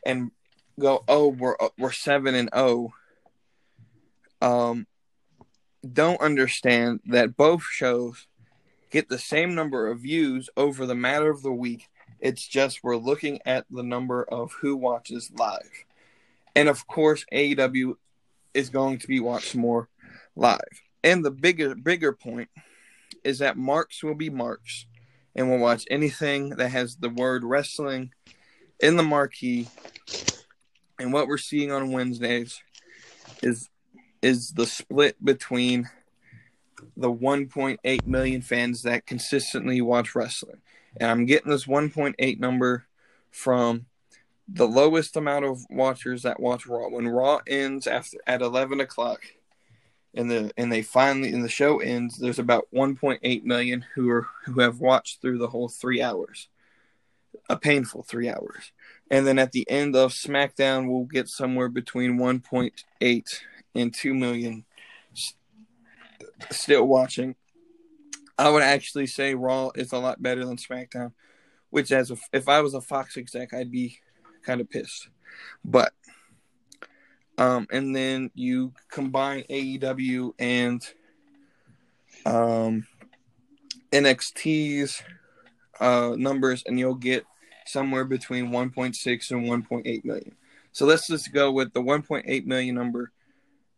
C: and go oh we're we're 7 and 0 um don't understand that both shows get the same number of views over the matter of the week. It's just we're looking at the number of who watches live. And of course, AEW is going to be watched more live. And the bigger bigger point is that marks will be marks and we'll watch anything that has the word wrestling in the marquee. And what we're seeing on Wednesdays is is the split between the 1.8 million fans that consistently watch wrestling. And I'm getting this 1.8 number from the lowest amount of watchers that watch Raw. When Raw ends after at 11 o'clock, and the and they finally and the show ends, there's about 1.8 million who are who have watched through the whole three hours, a painful three hours. And then at the end of SmackDown, we'll get somewhere between 1.8 and 2 million still watching. I would actually say Raw is a lot better than SmackDown, which as a, if I was a Fox exec, I'd be kind of pissed. But um, and then you combine AEW and um, NXT's uh, numbers, and you'll get somewhere between 1.6 and 1.8 million. So let's just go with the 1.8 million number.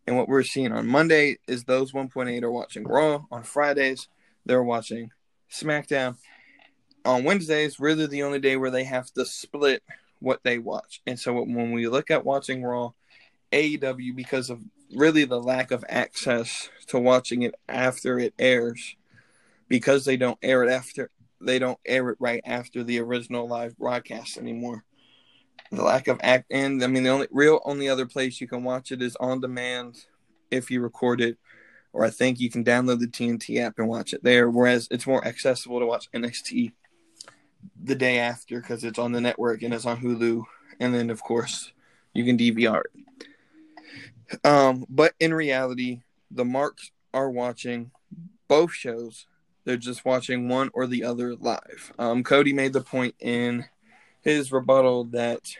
C: And what we're seeing on Monday is those 1.8 are watching Raw. On Fridays, they're watching SmackDown. On Wednesdays, really the only day where they have to split what they watch. And so when we look at watching Raw, AEW, because of really the lack of access to watching it after it airs, because they don't air it after they don't air it right after the original live broadcast anymore. The lack of act and I mean the only real only other place you can watch it is on demand if you record it or I think you can download the TNT app and watch it there. Whereas it's more accessible to watch NXT the day after because it's on the network and it's on Hulu, and then of course you can DVR it. Um, but in reality, the marks are watching both shows. They're just watching one or the other live. Um, Cody made the point in his rebuttal that,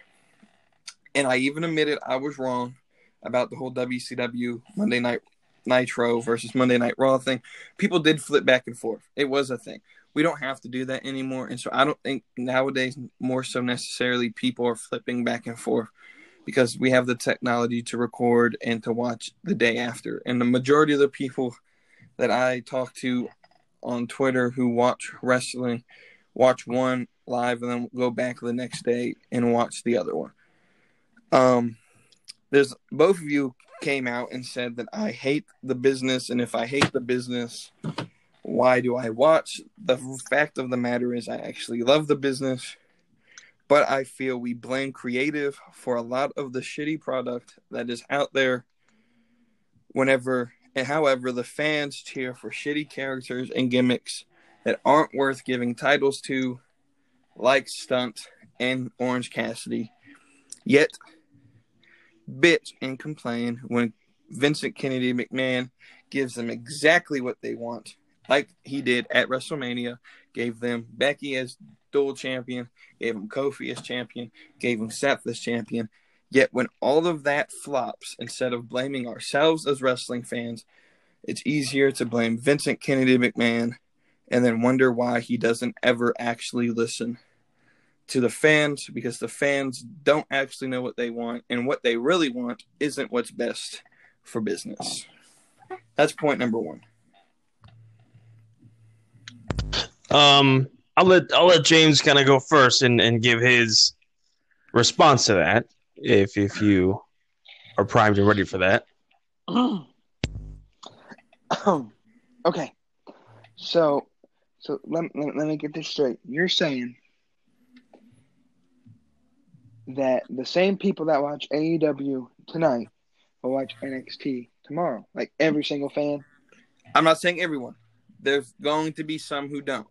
C: and I even admitted I was wrong about the whole WCW Monday Night Nitro versus Monday Night Raw thing. People did flip back and forth. It was a thing. We don't have to do that anymore. And so I don't think nowadays, more so necessarily, people are flipping back and forth because we have the technology to record and to watch the day after. And the majority of the people that I talk to on Twitter who watch wrestling watch one live and then go back the next day and watch the other one. Um, there's both of you came out and said that I hate the business, and if I hate the business, why do I watch? The fact of the matter is, I actually love the business, but I feel we blame creative for a lot of the shitty product that is out there. Whenever and however, the fans cheer for shitty characters and gimmicks that aren't worth giving titles to, like Stunt and Orange Cassidy. Yet bitch and complain when Vincent Kennedy McMahon gives them exactly what they want, like he did at WrestleMania. Gave them Becky as dual champion, gave them Kofi as champion, gave them Seth as champion. Yet when all of that flops, instead of blaming ourselves as wrestling fans, it's easier to blame Vincent Kennedy McMahon and then wonder why he doesn't ever actually listen to the fans because the fans don't actually know what they want and what they really want isn't what's best for business. That's point number one.
A: Um, I'll let I'll let James kind of go first and, and give his response to that if if you are primed and ready for that.
B: okay, so so let, let, let me get this straight. You're saying that the same people that watch AEW tonight will watch NXT tomorrow. Like every single fan.
C: I'm not saying everyone. There's going to be some who don't.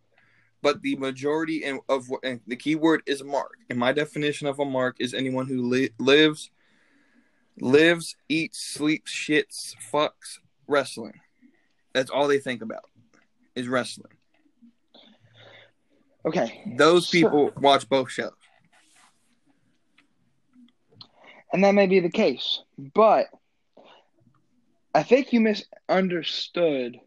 C: But the majority and of and the key word is mark. And my definition of a mark is anyone who li- lives, lives, eats, sleeps, shits, fucks wrestling. That's all they think about is wrestling.
B: Okay.
C: Those people so, watch both shows.
B: And that may be the case. But I think you misunderstood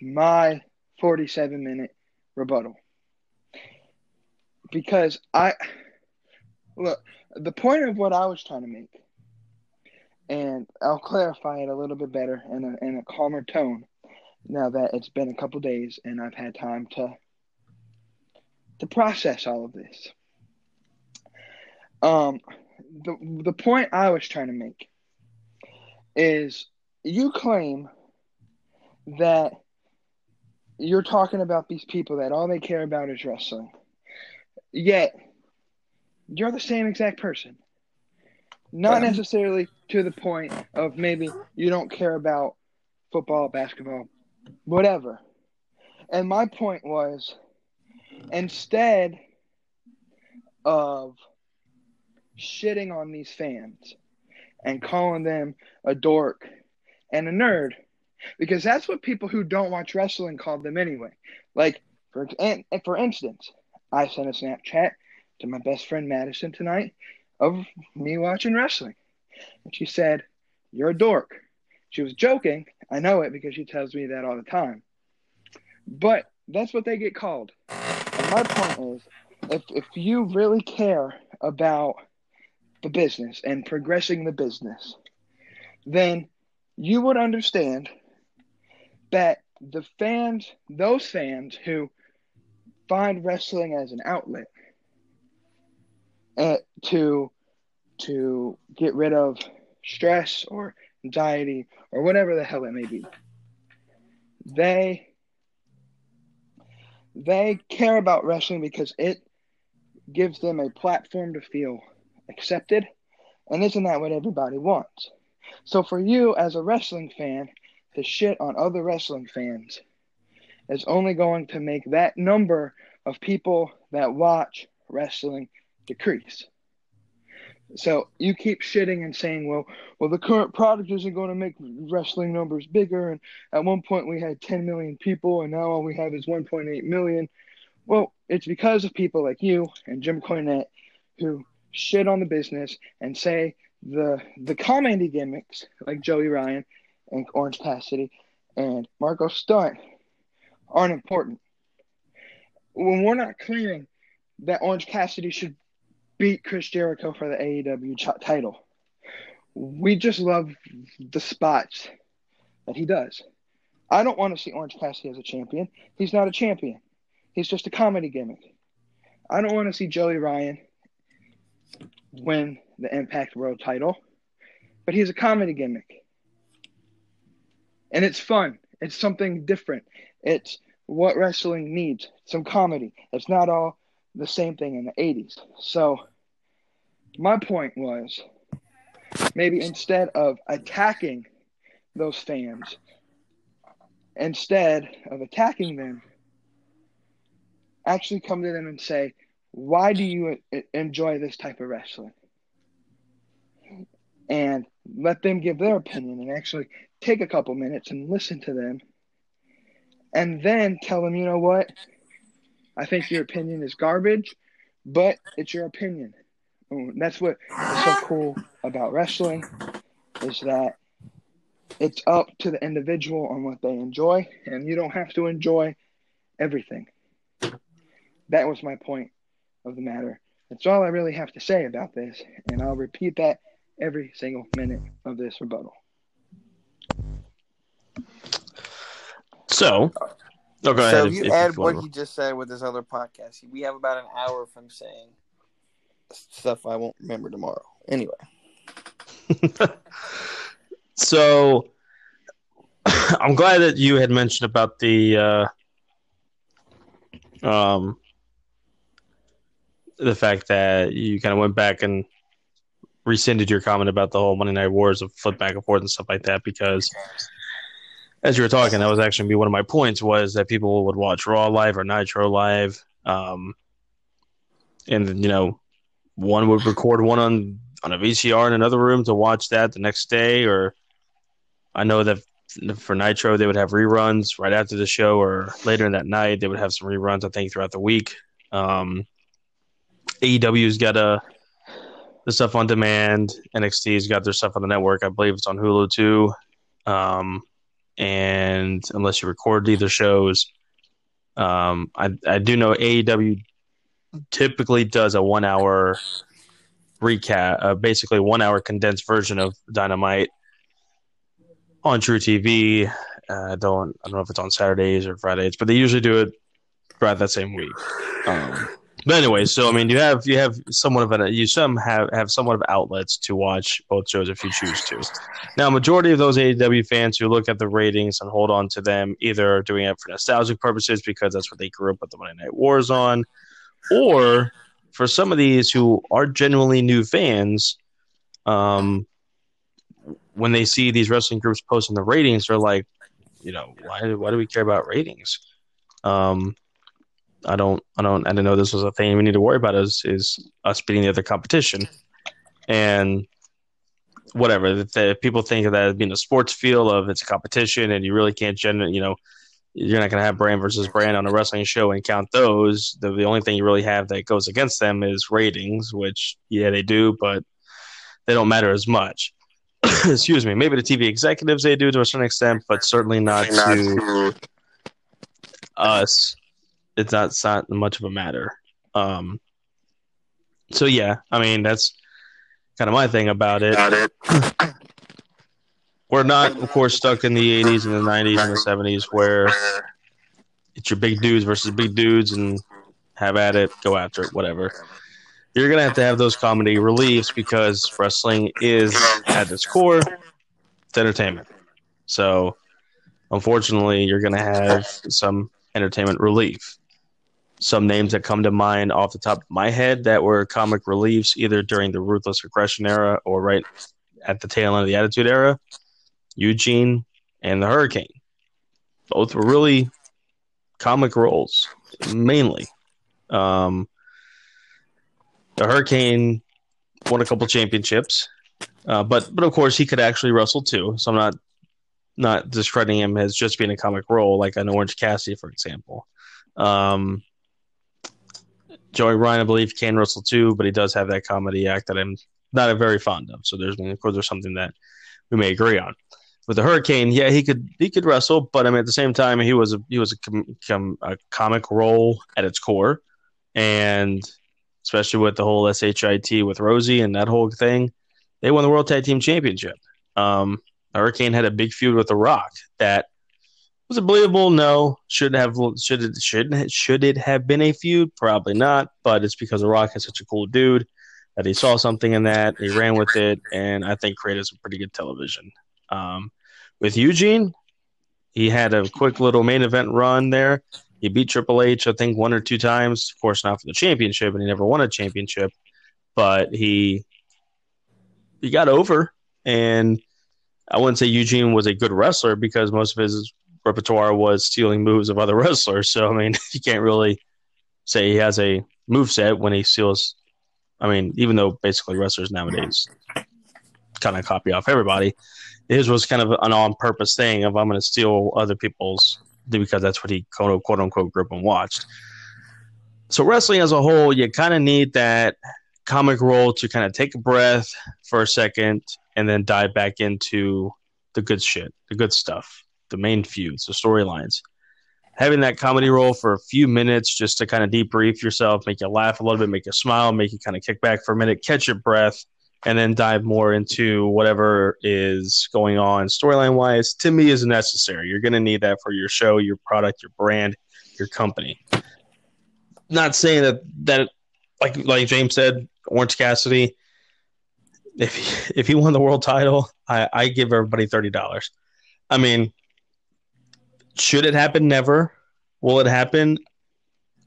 B: my 47 minute rebuttal. Because I look, the point of what I was trying to make, and I'll clarify it a little bit better in a, in a calmer tone now that it's been a couple days and I've had time to to process all of this. Um, the the point I was trying to make is you claim that you're talking about these people that all they care about is wrestling. Yet you're the same exact person. Not necessarily to the point of maybe you don't care about football, basketball, whatever. And my point was instead of shitting on these fans and calling them a dork and a nerd because that's what people who don't watch wrestling call them anyway. Like for and, for instance, I sent a Snapchat to my best friend Madison tonight of me watching wrestling, and she said, "You're a dork." She was joking. I know it because she tells me that all the time. But that's what they get called. My point is, if if you really care about the business and progressing the business, then you would understand that the fans, those fans who find wrestling as an outlet uh, to to get rid of stress or anxiety or whatever the hell it may be, they they care about wrestling because it gives them a platform to feel accepted. And isn't that what everybody wants? So for you as a wrestling fan to shit on other wrestling fans is only going to make that number of people that watch wrestling decrease. So you keep shitting and saying, well, well, the current product isn't going to make wrestling numbers bigger. And at one point we had 10 million people, and now all we have is 1.8 million. Well, it's because of people like you and Jim Cornette who shit on the business and say the the comedy gimmicks like Joey Ryan and Orange Cassidy and Marko Stunt aren't important. When we're not claiming that Orange Cassidy should beat Chris Jericho for the AEW ch- title, we just love the spots that he does. I don't want to see Orange Cassidy as a champion. He's not a champion. He's just a comedy gimmick. I don't want to see Joey Ryan win the Impact World title, but he's a comedy gimmick. And it's fun. It's something different. It's what wrestling needs some comedy. It's not all the same thing in the 80s. So, my point was maybe instead of attacking those fans, instead of attacking them, actually come to them and say, why do you enjoy this type of wrestling? And let them give their opinion and actually take a couple minutes and listen to them. And then tell them, you know what? I think your opinion is garbage, but it's your opinion. And that's what is so cool about wrestling is that it's up to the individual on what they enjoy, and you don't have to enjoy everything. That was my point of the matter. That's all I really have to say about this, and I'll repeat that every single minute of this rebuttal.
A: So, oh, go
C: so
A: ahead.
C: if you add what he just said with this other podcast, we have about an hour from saying stuff I won't remember tomorrow. Anyway.
A: so, I'm glad that you had mentioned about the uh, um the fact that you kind of went back and rescinded your comment about the whole Monday Night Wars of flip back and forth and stuff like that because as you were talking, that was actually be one of my points was that people would watch Raw live or Nitro live, um, and you know, one would record one on on a VCR in another room to watch that the next day, or I know that for Nitro they would have reruns right after the show or later in that night they would have some reruns I think throughout the week. Um, AEW's got a the stuff on demand. NXT's got their stuff on the network. I believe it's on Hulu too. Um, and unless you record either shows, um, I I do know AEW typically does a one hour recap, uh, basically one hour condensed version of Dynamite on truTV. Uh, I don't I don't know if it's on Saturdays or Fridays, but they usually do it throughout that same week. Um, but anyway, so I mean, you have you have somewhat of an you some have have somewhat of outlets to watch both shows if you choose to. Now, majority of those AEW fans who look at the ratings and hold on to them either are doing it for nostalgic purposes because that's what they grew up with the Monday Night Wars on, or for some of these who are genuinely new fans, um, when they see these wrestling groups posting the ratings, they're like, you know, why why do we care about ratings? Um, I don't, I don't, I didn't know this was a thing we need to worry about. Is is us beating the other competition, and whatever. The, people think of that as being a sports field of it's a competition, and you really can't generate. You know, you're not going to have brand versus brand on a wrestling show and count those. The, the only thing you really have that goes against them is ratings, which yeah they do, but they don't matter as much. Excuse me. Maybe the TV executives they do to a certain extent, but certainly not to us it's not, it's not much of a matter. Um, so yeah, I mean that's kind of my thing about it. We're not, of course, stuck in the '80s and the '90s and the '70s where it's your big dudes versus big dudes and have at it, go after it, whatever. You're gonna have to have those comedy reliefs because wrestling is at its core, it's entertainment. So, unfortunately, you're gonna have some entertainment relief some names that come to mind off the top of my head that were comic reliefs either during the Ruthless Aggression era or right at the tail end of the Attitude era. Eugene and the Hurricane. Both were really comic roles, mainly. Um, the Hurricane won a couple championships, uh, but but of course he could actually wrestle too. So I'm not not discrediting him as just being a comic role, like an Orange Cassidy, for example. Um, Joey Ryan, I believe, can wrestle too, but he does have that comedy act that I'm not very fond of. So there's, of course, there's something that we may agree on. With the Hurricane, yeah, he could he could wrestle, but I mean at the same time he was a he was a, com, a comic role at its core, and especially with the whole shit with Rosie and that whole thing, they won the World Tag Team Championship. Um, Hurricane had a big feud with The Rock that was it believable? No. Should have should it should should it have been a feud? Probably not. But it's because The Rock is such a cool dude that he saw something in that, he ran with it, and I think created some pretty good television. Um, with Eugene, he had a quick little main event run there. He beat Triple H, I think, one or two times. Of course, not for the championship, and he never won a championship. But he he got over, and I wouldn't say Eugene was a good wrestler because most of his repertoire was stealing moves of other wrestlers. So I mean, you can't really say he has a move set when he steals. I mean, even though basically wrestlers nowadays kind of copy off everybody, his was kind of an on-purpose thing of I'm going to steal other people's because that's what he quote, quote unquote grew up and watched. So wrestling as a whole, you kind of need that comic role to kind of take a breath for a second and then dive back into the good shit, the good stuff the main feuds, the storylines. Having that comedy role for a few minutes just to kind of debrief yourself, make you laugh a little bit, make you smile, make you kind of kick back for a minute, catch your breath, and then dive more into whatever is going on storyline wise, to me is necessary. You're going to need that for your show, your product, your brand, your company. Not saying that that like like James said, Orange Cassidy. If he, if he won the world title, I, I give everybody thirty dollars. I mean, should it happen? Never. Will it happen?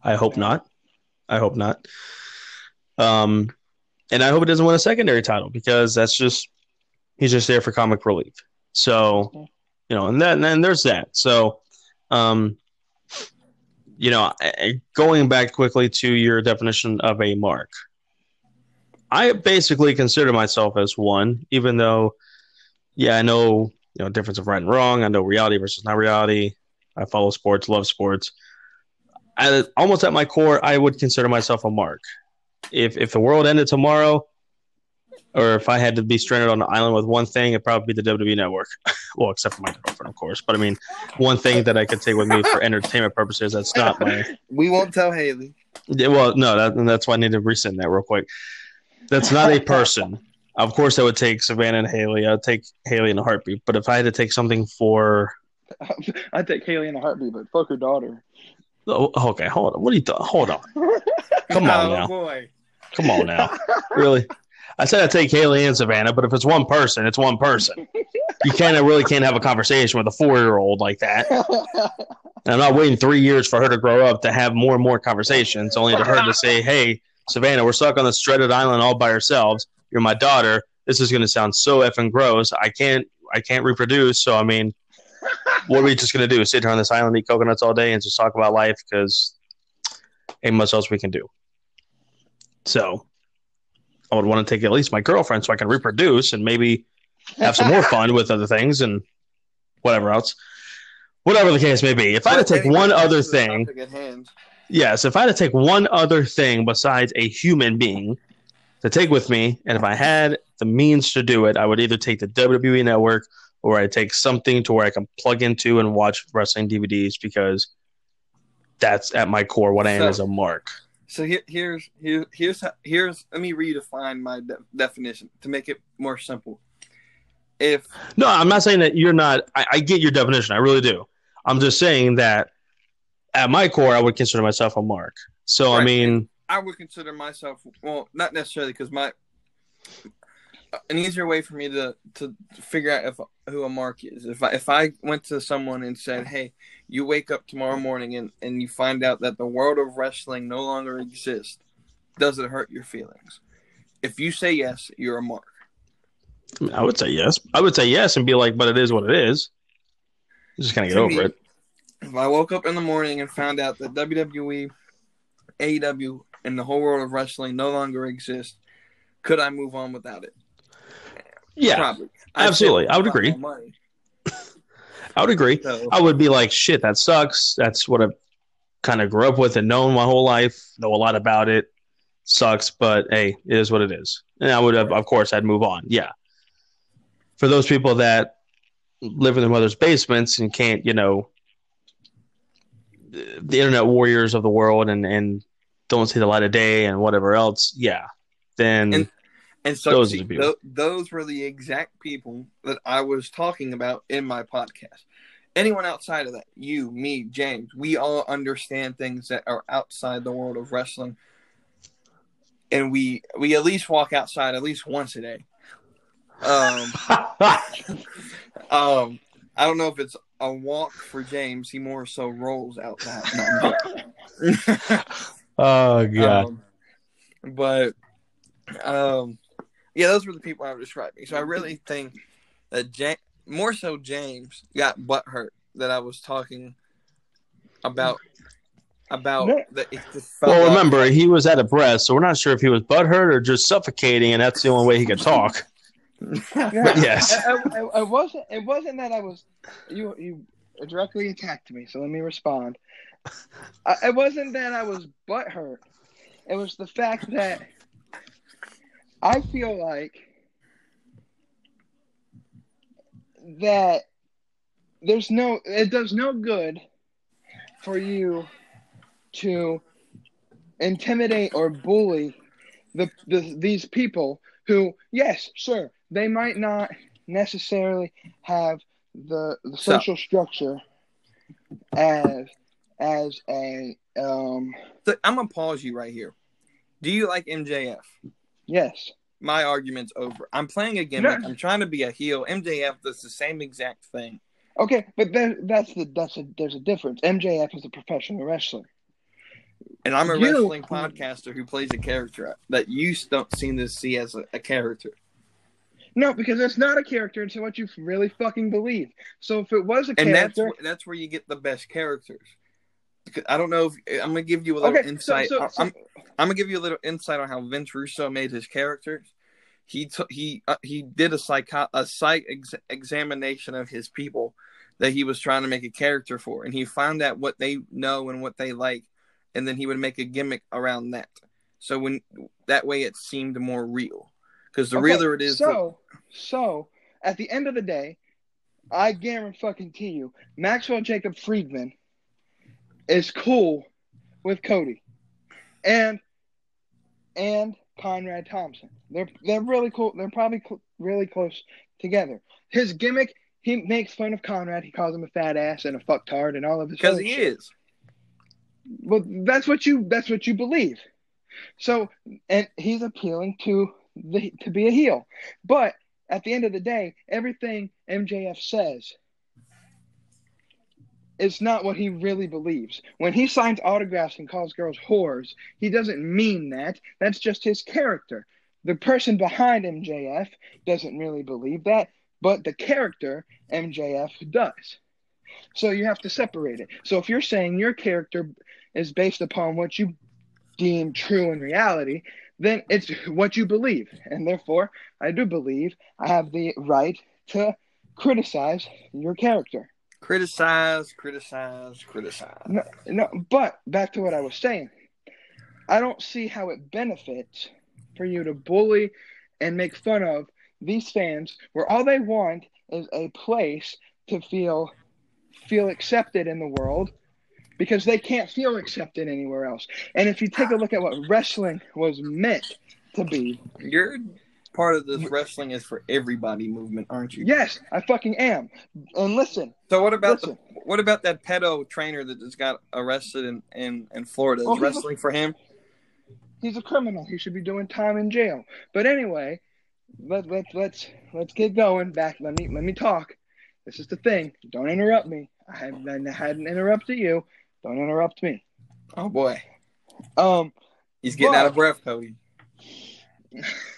A: I hope not. I hope not. Um, and I hope it doesn't win a secondary title because that's just he's just there for comic relief. So, you know, and then and there's that. So, um, you know, going back quickly to your definition of a mark, I basically consider myself as one, even though, yeah, I know you know difference of right and wrong. I know reality versus not reality. I follow sports, love sports. I, almost at my core, I would consider myself a mark. If if the world ended tomorrow, or if I had to be stranded on an island with one thing, it'd probably be the WWE Network. well, except for my girlfriend, of course. But I mean, one thing that I could take with me for entertainment purposes. That's not my.
C: We won't tell Haley.
A: Yeah, well, no, that, that's why I need to resend that real quick. That's not a person. Of course, I would take Savannah and Haley. I'd take Haley in a heartbeat. But if I had to take something for
B: I'd take Haley in a heartbeat, but fuck her daughter.
A: Oh, okay, hold on. What are you doing? Hold on. Come on oh, now. Boy. Come on now. really? I said I'd take Haley and Savannah, but if it's one person, it's one person. You can't really can't have a conversation with a four year old like that. And I'm not waiting three years for her to grow up to have more and more conversations, only to her to say, "Hey, Savannah, we're stuck on this dreaded island all by ourselves. You're my daughter. This is going to sound so effing gross. I can't, I can't reproduce. So I mean, what are we just gonna do? Sit here on this island, eat coconuts all day, and just talk about life because ain't much else we can do. So I would want to take at least my girlfriend so I can reproduce and maybe have some more fun with other things and whatever else. Whatever the case may be. If I had to take one other thing, yes, if I had to take one other thing besides a human being to take with me, and if I had the means to do it, I would either take the WWE Network or I take something to where I can plug into and watch wrestling DVDs because that's at my core what I am so, as a mark.
C: So here, here's here, here's here's let me redefine my de- definition to make it more simple. If
A: no, I'm not saying that you're not. I, I get your definition. I really do. I'm just saying that at my core, I would consider myself a mark. So right. I mean,
C: I would consider myself well, not necessarily because my an easier way for me to to figure out if who a mark is. If I if I went to someone and said, "Hey, you wake up tomorrow morning and and you find out that the world of wrestling no longer exists," does it hurt your feelings? If you say yes, you're a mark.
A: I would say yes. I would say yes and be like, "But it is what it is." Just kind of get over
C: me-
A: it.
C: If I woke up in the morning and found out that WWE, AEW, and the whole world of wrestling no longer exists, could I move on without it?
A: Yeah,
C: Probably.
A: Absolutely. I would agree. I would agree.
C: So,
A: I would be like, shit, that sucks. That's what I kind of grew up with and known my whole life. Know a lot about it. Sucks, but hey, it is what it is. And I would have, of course, I'd move on. Yeah. For those people that live in their mother's basements and can't, you know, the the internet warriors of the world and and don't see the light of day and whatever else, yeah, then
C: And- and so
A: Those
C: see,
A: are the people.
C: tho- those were the exact people that I was talking about in my podcast. Anyone outside of that, you, me, James, we all understand things that are outside the world of wrestling, and we we at least walk outside at least once a day. Um, um, I don't know if it's a walk for James. He more so rolls I'm joking.
A: oh god,
C: Um, but um, yeah, those were the people I was describing. So I really think that ja- more so James got butthurt that I was talking about about
B: No.
C: that. It just
A: well,
C: like-
A: remember he was at a breast, so we're not sure if he was butthurt or just suffocating, and that's the only way he could talk.
B: Yeah.
A: yes.
B: I, I, I wasn't. It wasn't that I was. You you directly attacked me, so let me respond. I, it wasn't that I was butthurt. It was the fact that I feel like that there's no. It does no good for you to intimidate or bully the, the these people who, yes, sure, they might not necessarily have the, the
C: So-
B: social structure as as a um
C: So I'm gonna pause you right here. Do you like MJF?
B: yes
C: My argument's over. I'm playing a gimmick.
B: No.
C: I'm trying to be a heel. MJF does the same exact thing.
B: okay but there, that's the that's a there's a difference mjf is a professional wrestler
C: And I'm a
B: You-
C: wrestling podcaster who plays a character that you don't seem to see as a, a character.
B: no because it's not a character it's what you really fucking believe so if it was a
C: And that's
B: character
C: wh- that's where you get the best characters. I don't know if I'm gonna give you a little
B: okay
C: insight.
B: so, so,
C: I'm, I'm gonna give you a little insight on how Vince Russo made his characters. He took he uh, he did a psycho a psych ex- examination of his people that he was trying to make a character for, and he found out what they know and what they like, and then he would make a gimmick around that. So when that way it seemed more real, because the
B: Okay,
C: realer it is, the-
B: So, so at the end of the day, I guarantee you, Maxwell Jacob Friedman is cool with Cody, and and Conrad Thompson. They're they're really cool. They're probably cl- really close together. His gimmick, he makes fun of Conrad. He calls him a fat ass and a fucktard and all of his.
C: because he
B: shit.
C: is.
B: Well, that's what you that's what you believe. So, and he's appealing to the to be a heel. But at the end of the day, everything MJF says is not what he really believes. When he signs autographs and calls girls whores, he doesn't mean that. That's just his character. The person behind MJF doesn't really believe that, but the character MJF does. So you have to separate it. So if you're saying your character is based upon what you deem true in reality, then it's what you believe. And therefore, I do believe I have the right to criticize your character.
C: Criticize, criticize, criticize.
B: No, no, but back to what I was saying. I don't see how it benefits for you to bully and make fun of these fans where all they want is a place to feel feel accepted in the world because they can't feel accepted anywhere else. And if you take a look at what wrestling was meant to be,
C: You're part of this wrestling is for everybody movement, aren't you?
B: yes, I fucking am. And listen,
C: So what about
B: listen.
C: the what about that pedo trainer that just got arrested in in, in Florida? Is
B: he's a-
C: wrestling for him?
B: he's a criminal. He should be doing time in jail. But anyway, let let let's let's get going. Back. Let me let me talk. This is the thing. Don't interrupt me. I haven't, I hadn't interrupted you. Don't interrupt me.
C: Oh boy,
B: Um.
C: he's getting
B: But-
C: out of breath, Cody.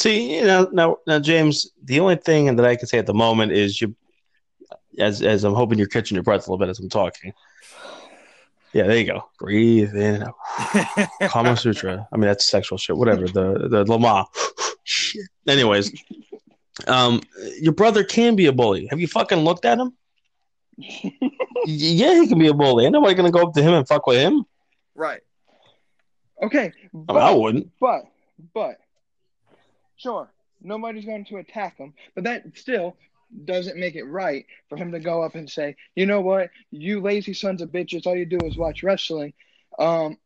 A: See, you know, now, now, James, the only thing that I can say at the moment is you. as as I'm hoping you're catching your breath a little bit as I'm talking. Yeah, there you go. Breathe in and out. Kama Sutra. I mean, that's sexual shit. Whatever. The the Lama. Anyways, um, your brother can be a bully. Have you fucking looked at him? yeah, he can be a bully. Ain't nobody gonna go up to him and fuck with him.
C: right.
B: Okay,
A: I, mean, I wouldn't.
B: but but sure, nobody's going to attack him, but that still doesn't make it right for him to go up and say, you know what, you lazy sons of bitches, all you do is watch wrestling. Um,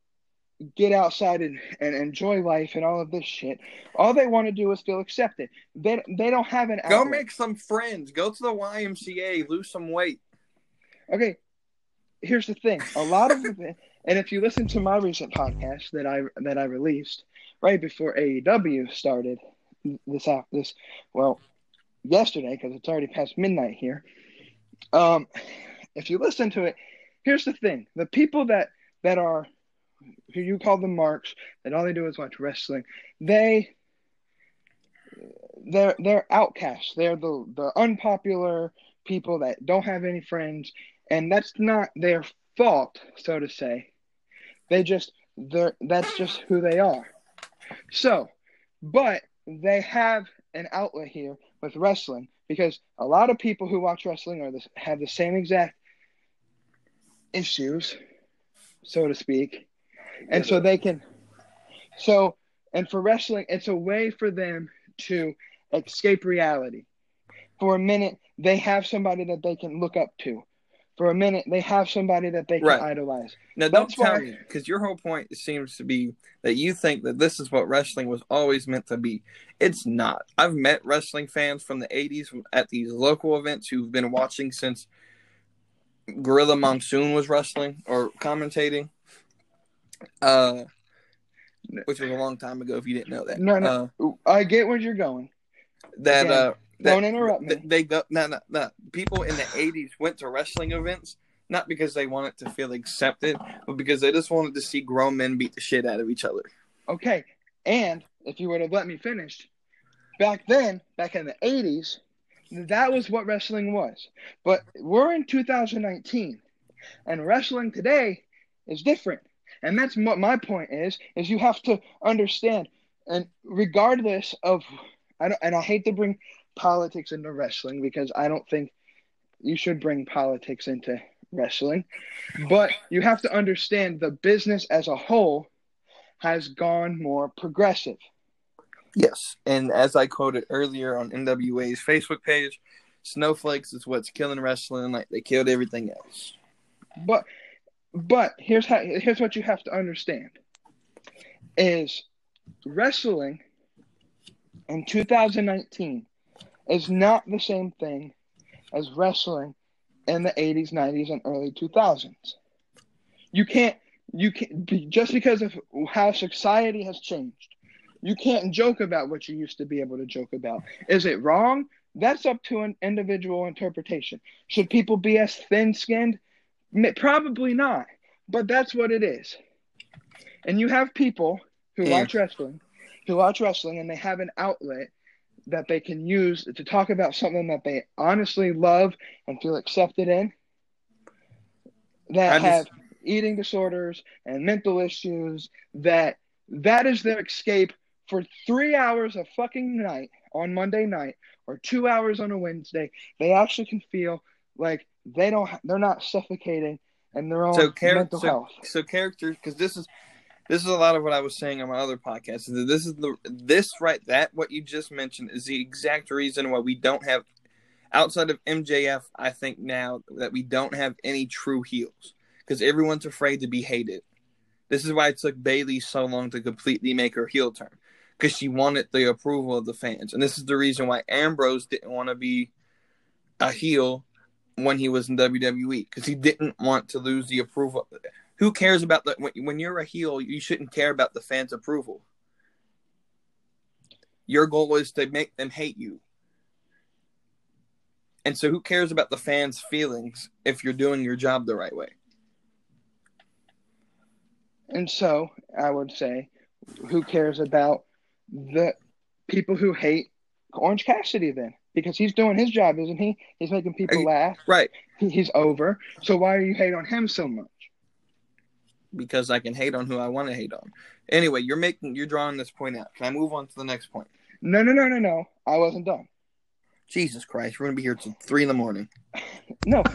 B: get outside and, and enjoy life and all of this shit. All they want to do is feel accepted. They they don't have an
C: Go
B: outlet.
C: make some friends. Go to the YMCA. Lose some weight.
B: Okay, here's the thing. A lot of the, and if you listen to my recent podcast that I that I released right before AEW started this out this well yesterday because it's already past midnight here. Um, if you listen to it, here's the thing: the people that that are who you call the marks that all they do is watch wrestling, they they're they're outcasts. They're the the unpopular people that don't have any friends, and that's not their fault, so to say. They just they're that's just who they are. So, but they have an outlet here with wrestling because a lot of people who watch wrestling are this, have the same exact issues, so to speak, and so they can. So, and for wrestling, it's a way for them to escape reality. For a minute, they have somebody that they can look up to. For a minute, they have somebody that they can
C: Right.
B: idolize.
C: Now, don't
B: That's
C: tell
B: why-
C: me because your whole point seems to be that you think that this is what wrestling was always meant to be. It's not. I've met wrestling fans from the '80s at these local events who've been watching since Gorilla Monsoon was wrestling or commentating, uh, which was a long time ago. If you didn't know that,
B: No, no.
C: Uh,
B: I get where you're going.
C: that
B: Again,
C: uh, that,
B: Don't interrupt me.
C: They go no, no, no. People in the '80s went to wrestling events not because they wanted to feel accepted, but because they just wanted to see grown men beat the shit out of each other.
B: Okay, and if you would have let me finish, back then, back in the 80s, that was what wrestling was. But we're in 2019, and wrestling today is different. And that's what my point is, is you have to understand, and regardless of, I don't, and I hate to bring politics into wrestling because I don't think you should bring politics into wrestling, but you have to understand the business as a whole has gone more progressive.
C: Yes, and as I quoted earlier on NWA's Facebook page, snowflakes is what's killing wrestling, like they killed everything else.
B: But but here's how here's what you have to understand is wrestling in 2019 is not the same thing as wrestling in the 80s, 90s, and early 2000s. You can't you can be just because of how society has changed. You can't joke about what you used to be able to joke about. Is it wrong? That's up to an individual interpretation. Should people be as thin-skinned? Probably not, but that's what it is. And you have people who
C: Yeah.
B: watch wrestling, who watch wrestling, and they have an outlet that they can use to talk about something that they honestly love and feel accepted in. That
C: just-
B: have eating disorders and mental issues. That that is their escape for three hours a fucking night on Monday night or two hours on a Wednesday. They actually can feel like they don't. They're not suffocating and their own
C: So, char-
B: mental
C: so,
B: health.
C: so characters, because this is this is a lot of what I was saying on my other podcast. This is the this right that what you just mentioned is the exact reason why we don't have outside of MJF. I think now that we don't have any true heels because everyone's afraid to be hated. This is why it took Bayley so long to completely make her heel turn because she wanted the approval of the fans, and this is the reason why Ambrose didn't want to be a heel when he was in WWE because he didn't want to lose the approval. Who cares about the when, when you're a heel? You shouldn't care about the fans' approval. Your goal is to make them hate you. And so, who cares about the fans' feelings if you're doing your job the right way?
B: And so I would say, who cares about the people who hate Orange Cassidy then? because he's doing his job, isn't he? He's making people
C: Hey.
B: laugh.
C: Right.
B: He- He's over. So why are you hate on him so much?
C: Because I can hate on who I want to hate on. Anyway, you're making you're drawing this point out. Can I move on to the next point?
B: No, no, no, no, no. I wasn't done.
C: Jesus Christ, we're gonna be here till three in the morning.
B: No.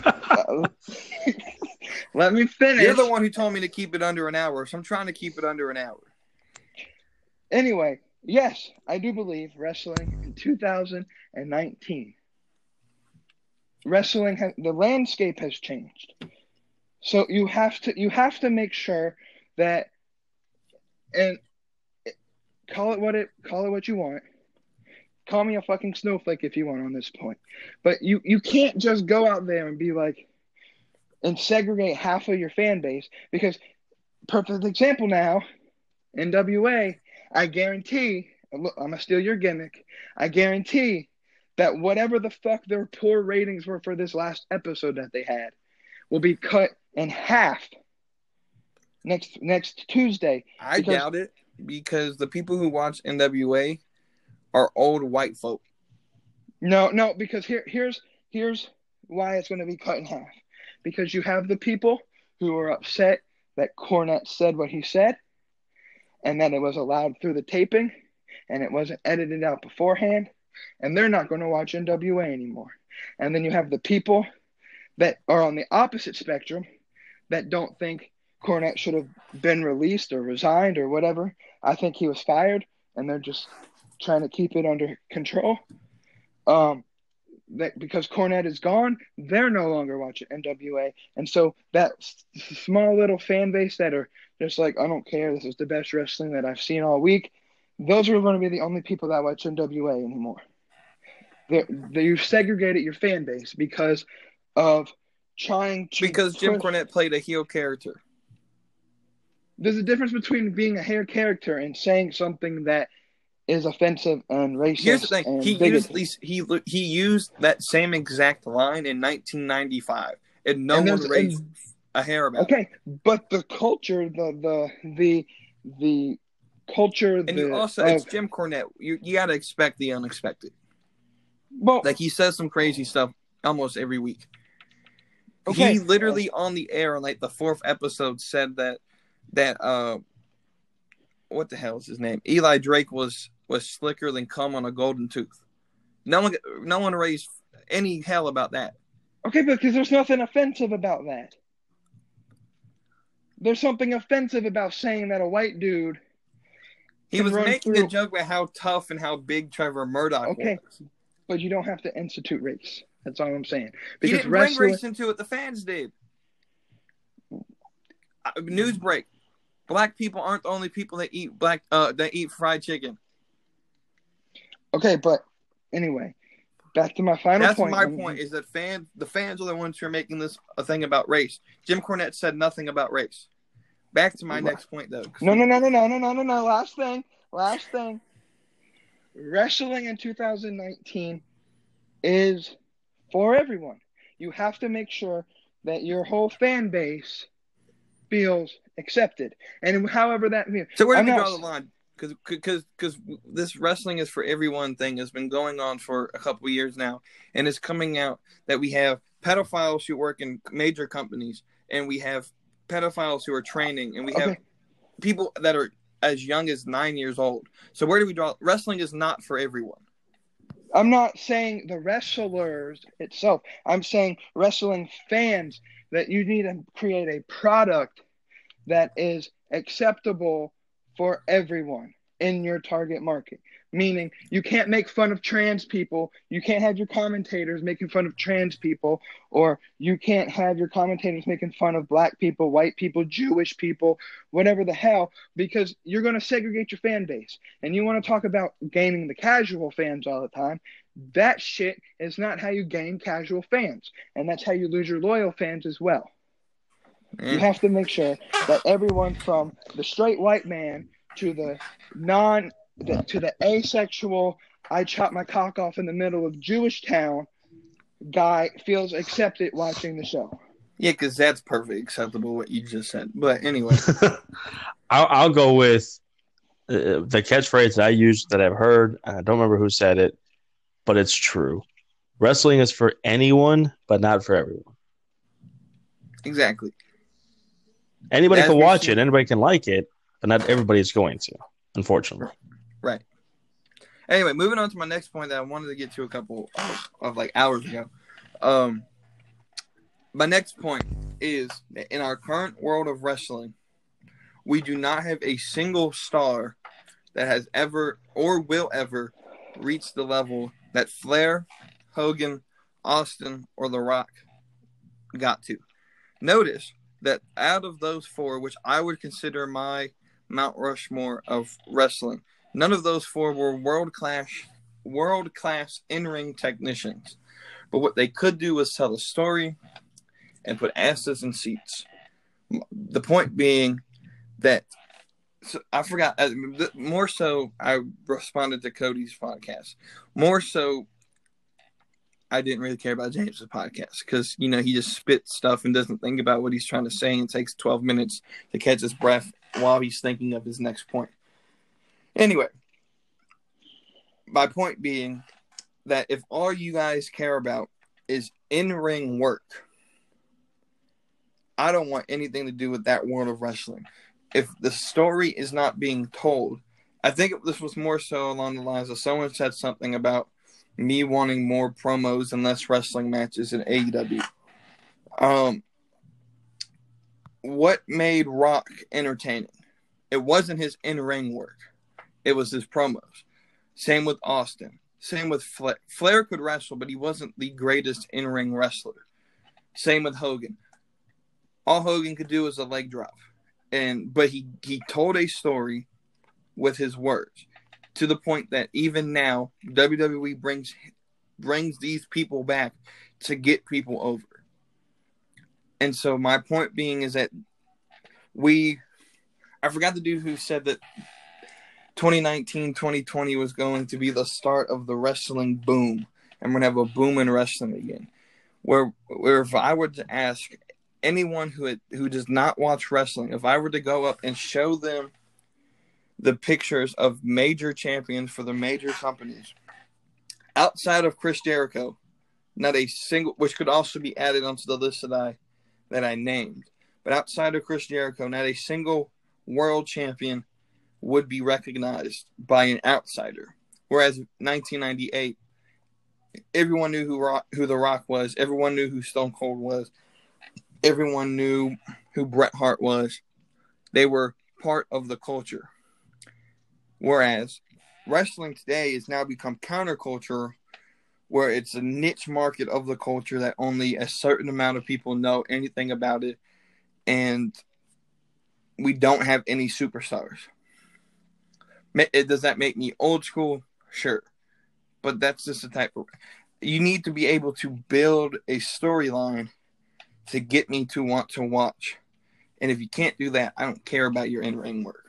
B: Let me finish.
C: You're the one who told me to keep it under an hour, so I'm trying to keep it under an hour.
B: Anyway, yes, I do believe wrestling in 2019. Wrestling has the landscape has changed. So you have to you have to make sure that and call it what it call it what you want. Call me a fucking snowflake if you want on this point. But you you can't just go out there and be like and segregate half of your fan base because perfect example now NWA I guarantee, look, I'm gonna steal your gimmick. I guarantee that whatever the fuck their poor ratings were for this last episode that they had will be cut in half next next Tuesday.
C: I doubt it because the people who watch NWA are old white folk.
B: No, no, because here here's here's why it's gonna be cut in half. Because you have the people who are upset that Cornette said what he said, and that it was allowed through the taping, and it wasn't edited out beforehand, and they're not going to watch NWA anymore. And then you have the people that are on the opposite spectrum that don't think Cornette should have been released or resigned or whatever. I think he was fired, and they're just trying to keep it under control. Um, that because Cornette is gone, they're no longer watching NWA, and so that s- small little fan base that are just like, I don't care, this is the best wrestling that I've seen all week. Those are going to be the only people that watch NWA anymore. They're, they, you've segregated your fan base because of trying to
C: Because Jim
B: push-
C: Cornette played a heel character.
B: there's a difference between being a hair character and saying something that is offensive and racist.
C: Here's the thing: he
B: bigoted.
C: used he he used that same exact line in 1995, and no
B: And
C: one raised a hair about it.
B: Okay, but the culture, the the the the culture,
C: And
B: the,
C: you also,
B: of-
C: it's Jim Cornette. You you got to expect the unexpected.
B: well,
C: Like he says some crazy stuff almost every week.
B: Okay.
C: He literally on the air on like the fourth episode said that that uh what the hell is his name? Eli Drake was was slicker than cum on a golden tooth. No one no one raised any hell about that.
B: okay, because there's nothing offensive about that. There's something offensive about saying that a white dude.
C: He was making
B: through-
C: a joke about how tough and how big Trevor Murdoch
B: Okay.
C: was.
B: But you don't have to institute race. That's all I'm saying.
C: He
B: Because
C: didn't bring race into it. The fans did. Uh, news break: Black people aren't the only people that eat black uh that eat fried chicken.
B: okay, but anyway, back to my final
C: That's
B: point.
C: my point. Is that fan the fans are the ones who are making this a thing about race. Jim Cornette said nothing about race. Back to my
B: Right.
C: next point though.
B: No, no, no, no, no, no, no, no, no. Last thing. Last thing. Wrestling in 2019 is for everyone. You have to make sure that your whole fan base feels accepted. And however that means.
C: So where do
B: I'm
C: we
B: not-
C: draw the line? Because because because this wrestling is for everyone thing has been going on for a couple of years now, and it's coming out that we have pedophiles who work in major companies, and we have pedophiles who are training, and we have
B: Okay.
C: people that are as young as nine years old. So where do we draw? Wrestling is not for everyone.
B: I'm not saying the wrestlers itself. I'm saying wrestling fans that you need to create a product that is acceptable for everyone in your target market. Meaning, you can't make fun of trans people. You can't have your commentators making fun of trans people, or you can't have your commentators making fun of black people, white people, Jewish people, whatever the hell, because you're going to segregate your fan base. And you want to talk about gaining the casual fans all the time. That shit is not how you gain casual fans. And that's how you lose your loyal fans as well. You
C: Mm.
B: have to make sure that everyone from the straight white man to the non the, to the asexual I chop my cock off in the middle of Jewish town guy feels accepted watching the show.
C: Yeah, because that's perfectly acceptable what you just said. But anyway,
A: I'll, I'll go with uh, the catchphrase that I use that I've heard. I don't remember who said it. but it's true. Wrestling is for anyone, but not for everyone.
C: Exactly.
A: Anybody
C: As
A: can watch
C: seen-
A: it, anybody can like it, but not everybody's going to, unfortunately.
C: Right. Anyway, moving on to my next point that I wanted to get to a couple of, like hours ago. Um, my next point is that in our current world of wrestling, we do not have a single star that has ever or will ever reach the level that Flair, Hogan, Austin, or The Rock got to. Notice that out of those four, which I would consider my Mount Rushmore of wrestling, none of those four were world class world class in ring technicians. But what they could do was tell a story and put asses in seats. The point being that so I forgot more so. I responded to Cody's podcast more so. I didn't really care about James's podcast because you know he just spits stuff and doesn't think about what he's trying to say and takes twelve minutes to catch his breath while he's thinking of his next point. Anyway, my point being that if all you guys care about is in ring work, I don't want anything to do with that world of wrestling. If the story is not being told, I think this was more so along the lines of someone said something about me wanting more promos and less wrestling matches in AEW. Um, what made Rock entertaining? It wasn't his in ring work, it was his promos. Same with Austin. Same with Flair. Flair could wrestle, but he wasn't the greatest in ring wrestler. Same with Hogan. All Hogan could do was a leg drop. And but he he told a story with his words to the point that even now WWE brings brings these people back to get people over. And so my point being is that we I forgot the dude who said that 2019 2020 was going to be the start of the wrestling boom and we're going to have a boom in wrestling again. Where where if I were to ask anyone who had, who does not watch wrestling, if I were to go up and show them the pictures of major champions for the major companies outside of Chris Jericho, not a single, which could also be added onto the list that I that I named, but outside of Chris Jericho, not a single world champion would be recognized by an outsider. Whereas 1998, everyone knew who Rock, who The Rock was, everyone knew who Stone Cold was, everyone knew who Bret Hart was. They were part of the culture. Whereas wrestling today has now become counterculture, where it's a niche market of the culture that only a certain amount of people know anything about it, and we don't have any superstars. Ma- it- Does that make me old school? Sure, but that's just the type of. You need to be able to build a storyline to get me to want to watch, and if you can't do that, I don't care about your in ring work.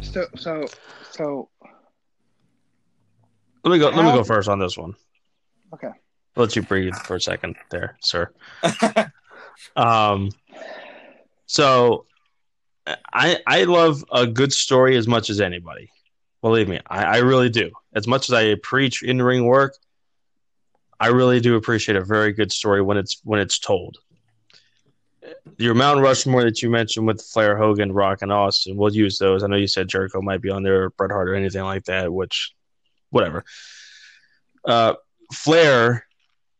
B: So, so, so,
A: Let me go. Let me go first on this one.
B: okay.
A: I'll let you breathe for a second there, sir. Um, so I I love a good story as much as anybody. Believe me, I, I really do. As much as I preach in ring work, I really do appreciate a very good story when it's when it's told. Your Mount Rushmore that you mentioned with Flair, Hogan, Rock, and Austin, we'll use those. I know you said Jericho might be on there, Bret Hart, or anything like that. Which, whatever. Uh, Flair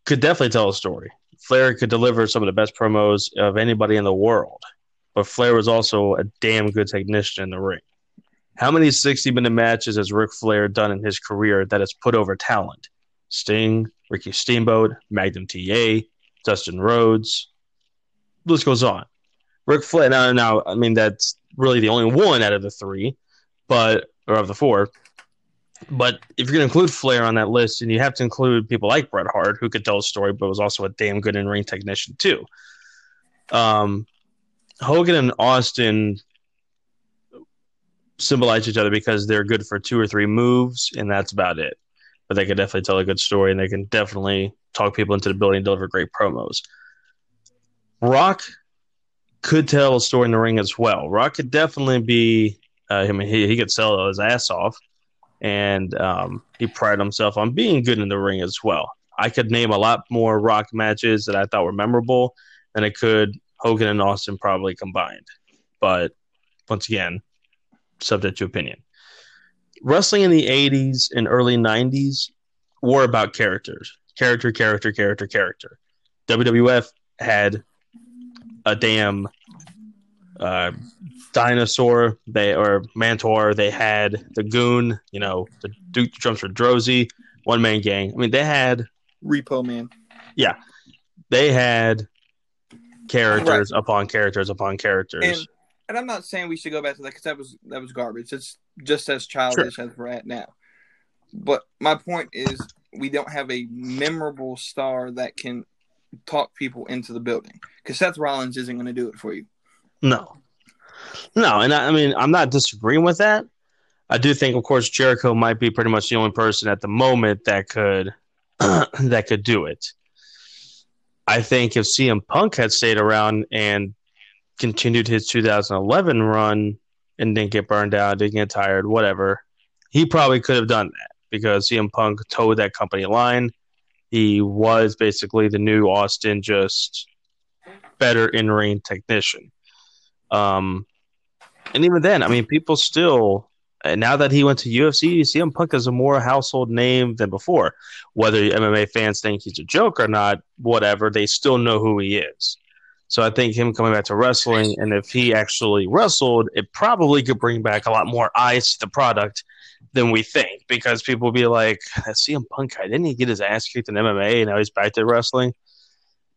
A: could definitely tell a story. Flair could deliver some of the best promos of anybody in the world, but Flair was also a damn good technician in the ring. How many 60 minute matches has Ric Flair done in his career that has put over talent? Sting, Ricky Steamboat, Magnum TA, Dustin Rhodes. List goes on. Ric Flair, now, now, I mean, that's really the only one out of the three, but, or of the four. But if you're going to include Flair on that list, and you have to include people like Bret Hart, who could tell a story, but was also a damn good in ring technician too. Um, Hogan and Austin symbolize each other because they're good for two or three moves, and that's about it. But they can definitely tell a good story, and they can definitely talk people into the building and deliver great promos. Rock could tell a story in the ring as well. Rock could definitely be. Uh, I mean, he, he could sell his ass off and um, he prided himself on being good in the ring as well. I could name a lot more Rock matches that I thought were memorable than I could Hogan and Austin probably combined. But once again, subject to opinion. Wrestling in the 80s and early 90s were about characters character, character, character, character. WWF had a damn uh, dinosaur, they or Mantaur. They had the Goon, you know, the Duke Dumpster Droese, one man gang. I mean, they had
C: Repo Man.
A: Yeah, they had characters right. upon characters upon characters.
C: And, and, I'm not saying we should go back to that because that was that was garbage. It's just as childish sure. as we're at now. But my point is, we don't have a memorable star that can talk people into the building because Seth Rollins isn't going to do it for you.
A: No, no, and I, I mean I'm not disagreeing with that. I do think, of course, Jericho might be pretty much the only person at the moment that could that could do it. I think if CM Punk had stayed around and continued his 2011 run and didn't get burned out, didn't get tired, whatever, he probably could have done that because CM Punk toed that company line. He was basically the new Austin, just better in ring technician. Um, and even then, I mean, people still now that he went to UFC, CM Punk is a more household name than before. Whether MMA fans think he's a joke or not, whatever, they still know who he is. So I think him coming back to wrestling, and if he actually wrestled, it probably could bring back a lot more eyes to the product than we think because people will be like, CM Punk guy, didn't he get his ass kicked in MMA and now he's back to wrestling?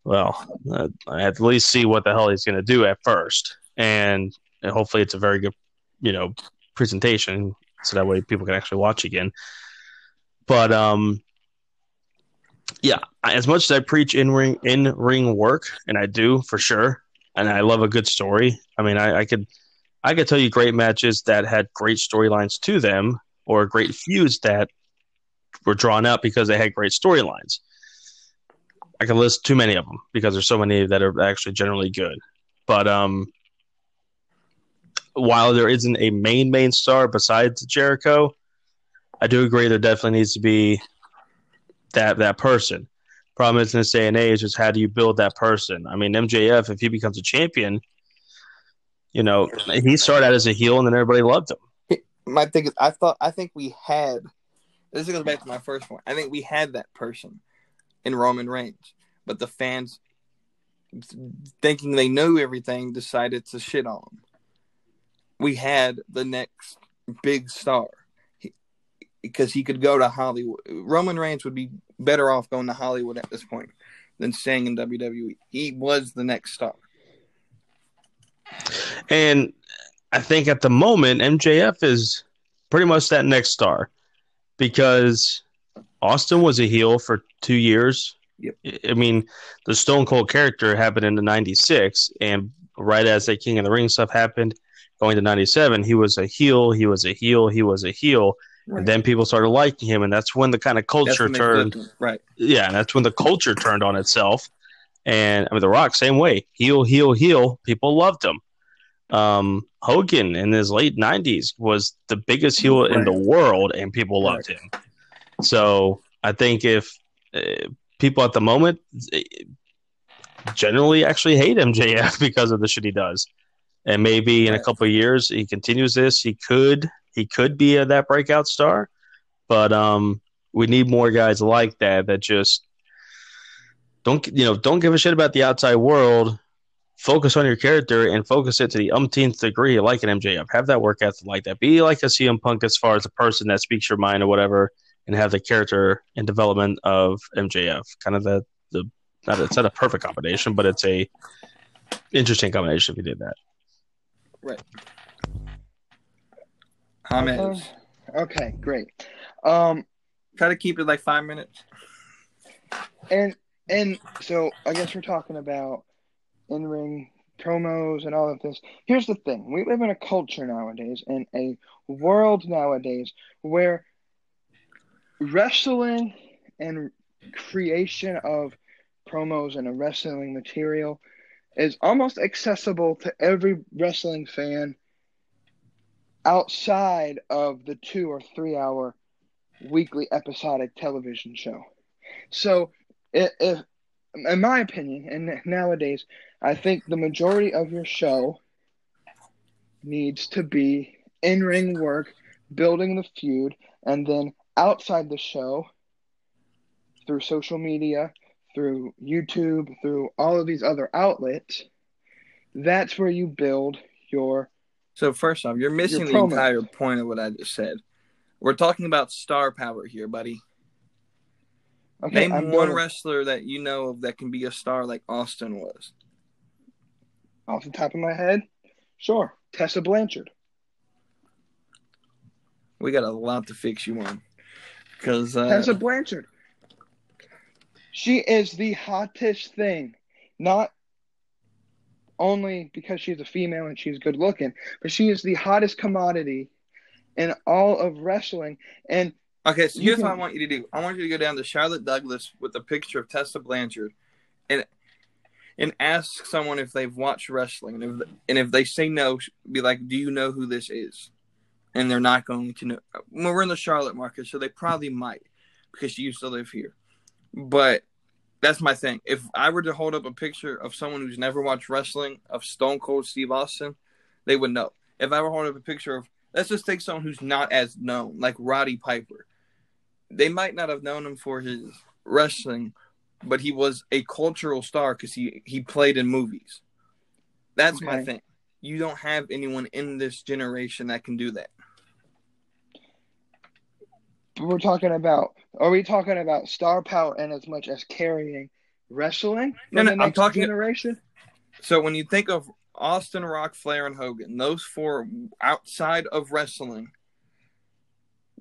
A: Well, uh, I at least see what the hell he's going to do at first. And, and hopefully it's a very good, you know, presentation so that way people can actually watch again. But, um, yeah, as much as I preach in ring in ring work, and I do for sure, and I love a good story. I mean, I, I could I could tell you great matches that had great storylines to them, or great feuds that were drawn out because they had great storylines. I can list too many of them because there's so many that are actually generally good. But um, while there isn't a main main star besides Jericho, I do agree there definitely needs to be that that person. Problem is in this day and age is how do you build that person? I mean, MJF, if he becomes a champion, you know, he started out as a heel and then everybody loved him
C: my thing is, I thought I think we had. This goes back to my first point. I think we had that person in Roman Reigns, but the fans, thinking they knew everything, decided to shit on him. We had the next big star because he, he could go to Hollywood. Roman Reigns would be better off going to Hollywood at this point than staying in WWE. He was the next star.
A: And I think at the moment MJF is pretty much that next star because Austin was a heel for two years.
C: Yep.
A: I mean, the Stone Cold character happened in the '96, and right as that King of the Ring stuff happened, going to '97, he was a heel. He was a heel. He was a heel. Right. And then people started liking him, and that's when the kind of culture turned.
C: Right.
A: Yeah, and that's when the culture turned on itself. And I mean, The Rock, same way. Heel, heel, heel. People loved him um, Hogan in his late 90s was the biggest heel right. in the world and people right. loved him. So I think if uh, people at the moment eh, generally actually hate MJF because of the shit he does. And maybe in a couple years he continues this, he could he could be a, that breakout star. But um, we need more guys like that that just don't you know don't give a shit about the outside world focus on your character and focus it to the umpteenth degree, like an MJF. Have that work ethic like that. Be like a CM Punk as far as a person that speaks your mind or whatever, and have the character and development of MJF. Kind of the the not it's not a perfect combination, but it's a interesting combination if you did that.
C: Right.
B: Comments. Uh, okay, great. Um,
C: try to keep it like five minutes.
B: And and so I guess we're talking about in ring promos and all of this. Here's the thing we live in a culture nowadays, in a world nowadays, where wrestling and creation of promos and a wrestling material is almost accessible to every wrestling fan outside of the two or three hour weekly episodic television show. So, if, in my opinion, and nowadays, I think the majority of your show needs to be in ring work, building the feud, and then outside the show, through social media, through YouTube, through all of these other outlets, that's where you build your.
C: So first off, you're missing the entire point of what I just said. We're talking about star power here, buddy.
B: Okay,
C: Name
B: I'm
C: one
B: going
C: wrestler that you know of that can be a star like Austin was.
B: off the top of my head. Sure, Tessa Blanchard.
C: We got a lot to fix you on. Because uh,
B: Tessa Blanchard. She is the hottest thing, not only because she's a female and she's good looking, but she is the hottest commodity in all of wrestling. And
C: Okay, so
B: You
C: here's what I want you to do. I want you to go down to Charlotte Douglas with a picture of Tessa Blanchard, and and ask someone if they've watched wrestling, and if and if they say no, be like, "Do you know who this is?" And they're not going to know. Well, we're in the Charlotte market, so they probably might because she used to live here. But that's my thing. If I were to hold up a picture of someone who's never watched wrestling of Stone Cold Steve Austin, they would know. If I were to hold up a picture of, let's just take someone who's not as known, like Roddy Piper they might not have known him for his wrestling, but he was a cultural star because he he played in movies. That's my thing. You don't have anyone in this generation that can do that.
B: We're talking about, are we talking about star power and as much as carrying wrestling
C: No, no, I'm talking-
B: generation?
C: So when you think of Austin, Rock, Flair, and Hogan, those four outside of wrestling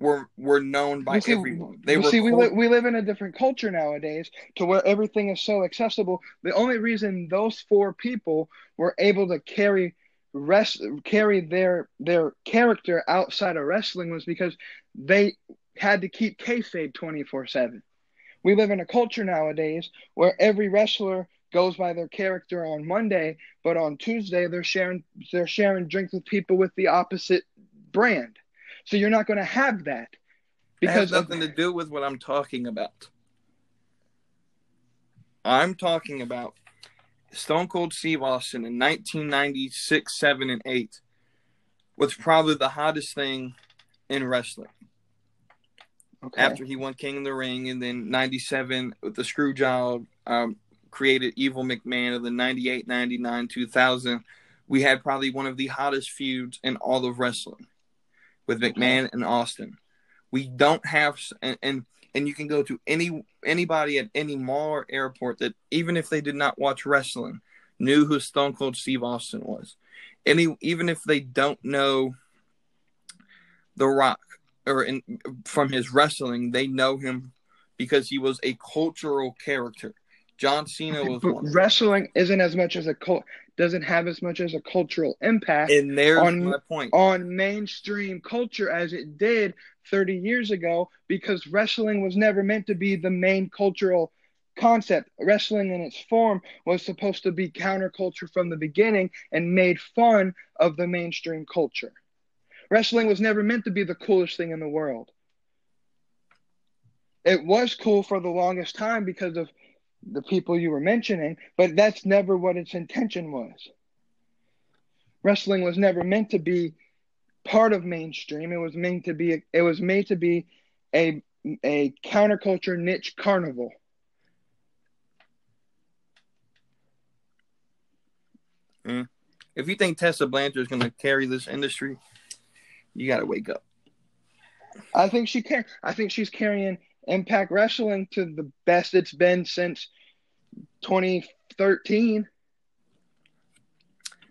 C: were were known by
B: see-
C: everyone. They were
B: see, we, li- we live in a different culture nowadays to where everything is so accessible. The only reason those four people were able to carry rest carry their their character outside of wrestling was because they had to keep kayfabe twenty four seven. We live in a culture nowadays where every wrestler goes by their character on Monday, but on Tuesday they're sharing they're sharing drinks with people with the opposite brand. So you're not going to have that
C: It has
B: because
C: nothing to do with what I'm talking about. I'm talking about Stone Cold Steve Austin in 1996, 7, and 8 was probably the hottest thing in wrestling.
B: Okay.
C: After he won King of the Ring, and then 97 with the screw job, um, created Evil McMahon, and then 98, 99, 2000. We had probably one of the hottest feuds in all of wrestling with McMahon and Austin. We don't have, and, and and you can go to any anybody at any mall or airport that even if they did not watch wrestling, knew who Stone Cold Steve Austin was. Any even if they don't know The Rock or in, from his wrestling, they know him because he was a cultural character. John Cena was
B: But
C: one.
B: wrestling isn't as much as a cult doesn't have as much as a cultural impact
C: And there's
B: on-
C: my point.
B: on mainstream culture as it did 30 years ago because wrestling was never meant to be the main cultural concept. Wrestling in its form was supposed to be counterculture from the beginning and made fun of the mainstream culture. Wrestling was never meant to be the coolest thing in the world. It was cool for the longest time because of the people you were mentioning, but that's never what its intention was. Wrestling was never meant to be part of mainstream. It was meant to be. It was made to be a a counterculture niche carnival. Mm.
C: If you think Tessa Blanchard is going to carry this industry, you got to wake up.
B: I think she can. I think she's carrying Impact Wrestling to the best it's been since 2013.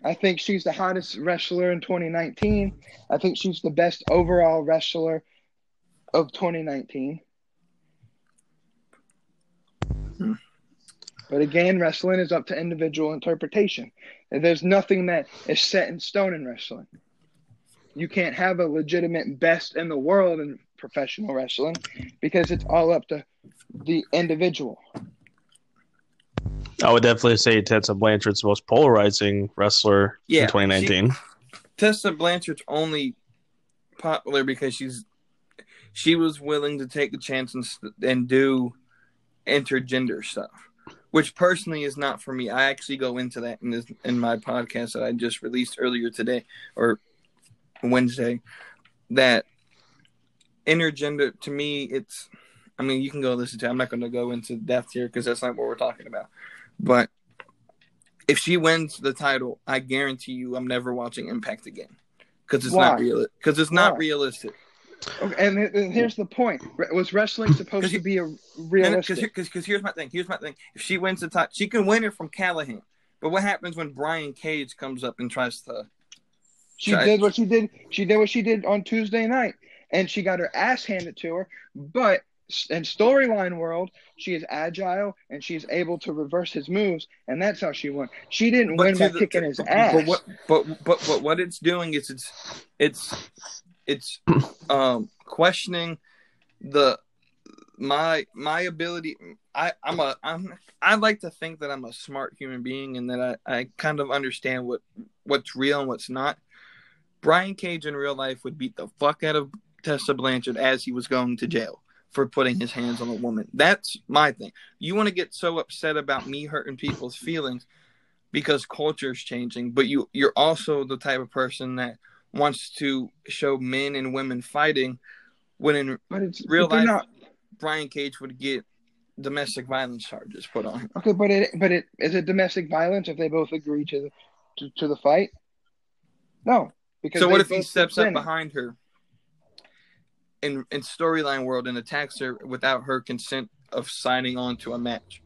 B: I think she's the hottest wrestler in 2019. I think she's the best overall wrestler of 2019.
C: Hmm.
B: But again, wrestling is up to individual interpretation. And there's nothing that is set in stone in wrestling. You can't have a legitimate best in the world in professional wrestling because it's all up to the individual.
A: I would definitely say Tessa Blanchard's the most polarizing wrestler
C: Yeah,
A: in 2019.
C: Tessa Blanchard's only popular because she's she was willing to take the chance and and do intergender stuff, which personally is not for me. I actually go into that in this in my podcast that I just released earlier today or Wednesday. That intergender to me, it's. I mean, you can go listen to. It. I'm not going to go into depth here because that's not what we're talking about. But if she wins the title, I guarantee you, I'm never watching Impact again because it's
B: Why?
C: not real. Because it's not
B: Why?
C: realistic.
B: Okay, and, and here's the point: was wrestling supposed to be a realistic?
C: Because here's my thing. Here's my thing. If she wins the title, she can win it from Callihan. But what happens when Brian Cage comes up and tries to?
B: She did what she did. She did what she did on Tuesday night, and she got her ass handed to her. But in storyline world, she is agile and she's able to reverse his moves, and that's how she won. She didn't win by
C: the-
B: kicking
C: to-
B: his
C: but,
B: ass.
C: But what? But but but what it's doing is it's it's it's um questioning the my my ability. I I'm a I'm I like to think that I'm a smart human being and that I I kind of understand what what's real and what's not. Brian Cage in real life would beat the fuck out of Tessa Blanchard as he was going to jail for putting his hands on a woman. That's my thing. You want to get so upset about me hurting people's feelings because culture is changing, but you you're also the type of person that wants to show men and women fighting when in
B: but it's
C: real life-
B: not
C: Brian Cage would get domestic violence charges put on him.
B: okay. But it but it is it domestic violence if they both agree to the to, to the fight? No, because
C: So what if he steps up behind her in in storyline world and attacks her without her consent of signing on to a match?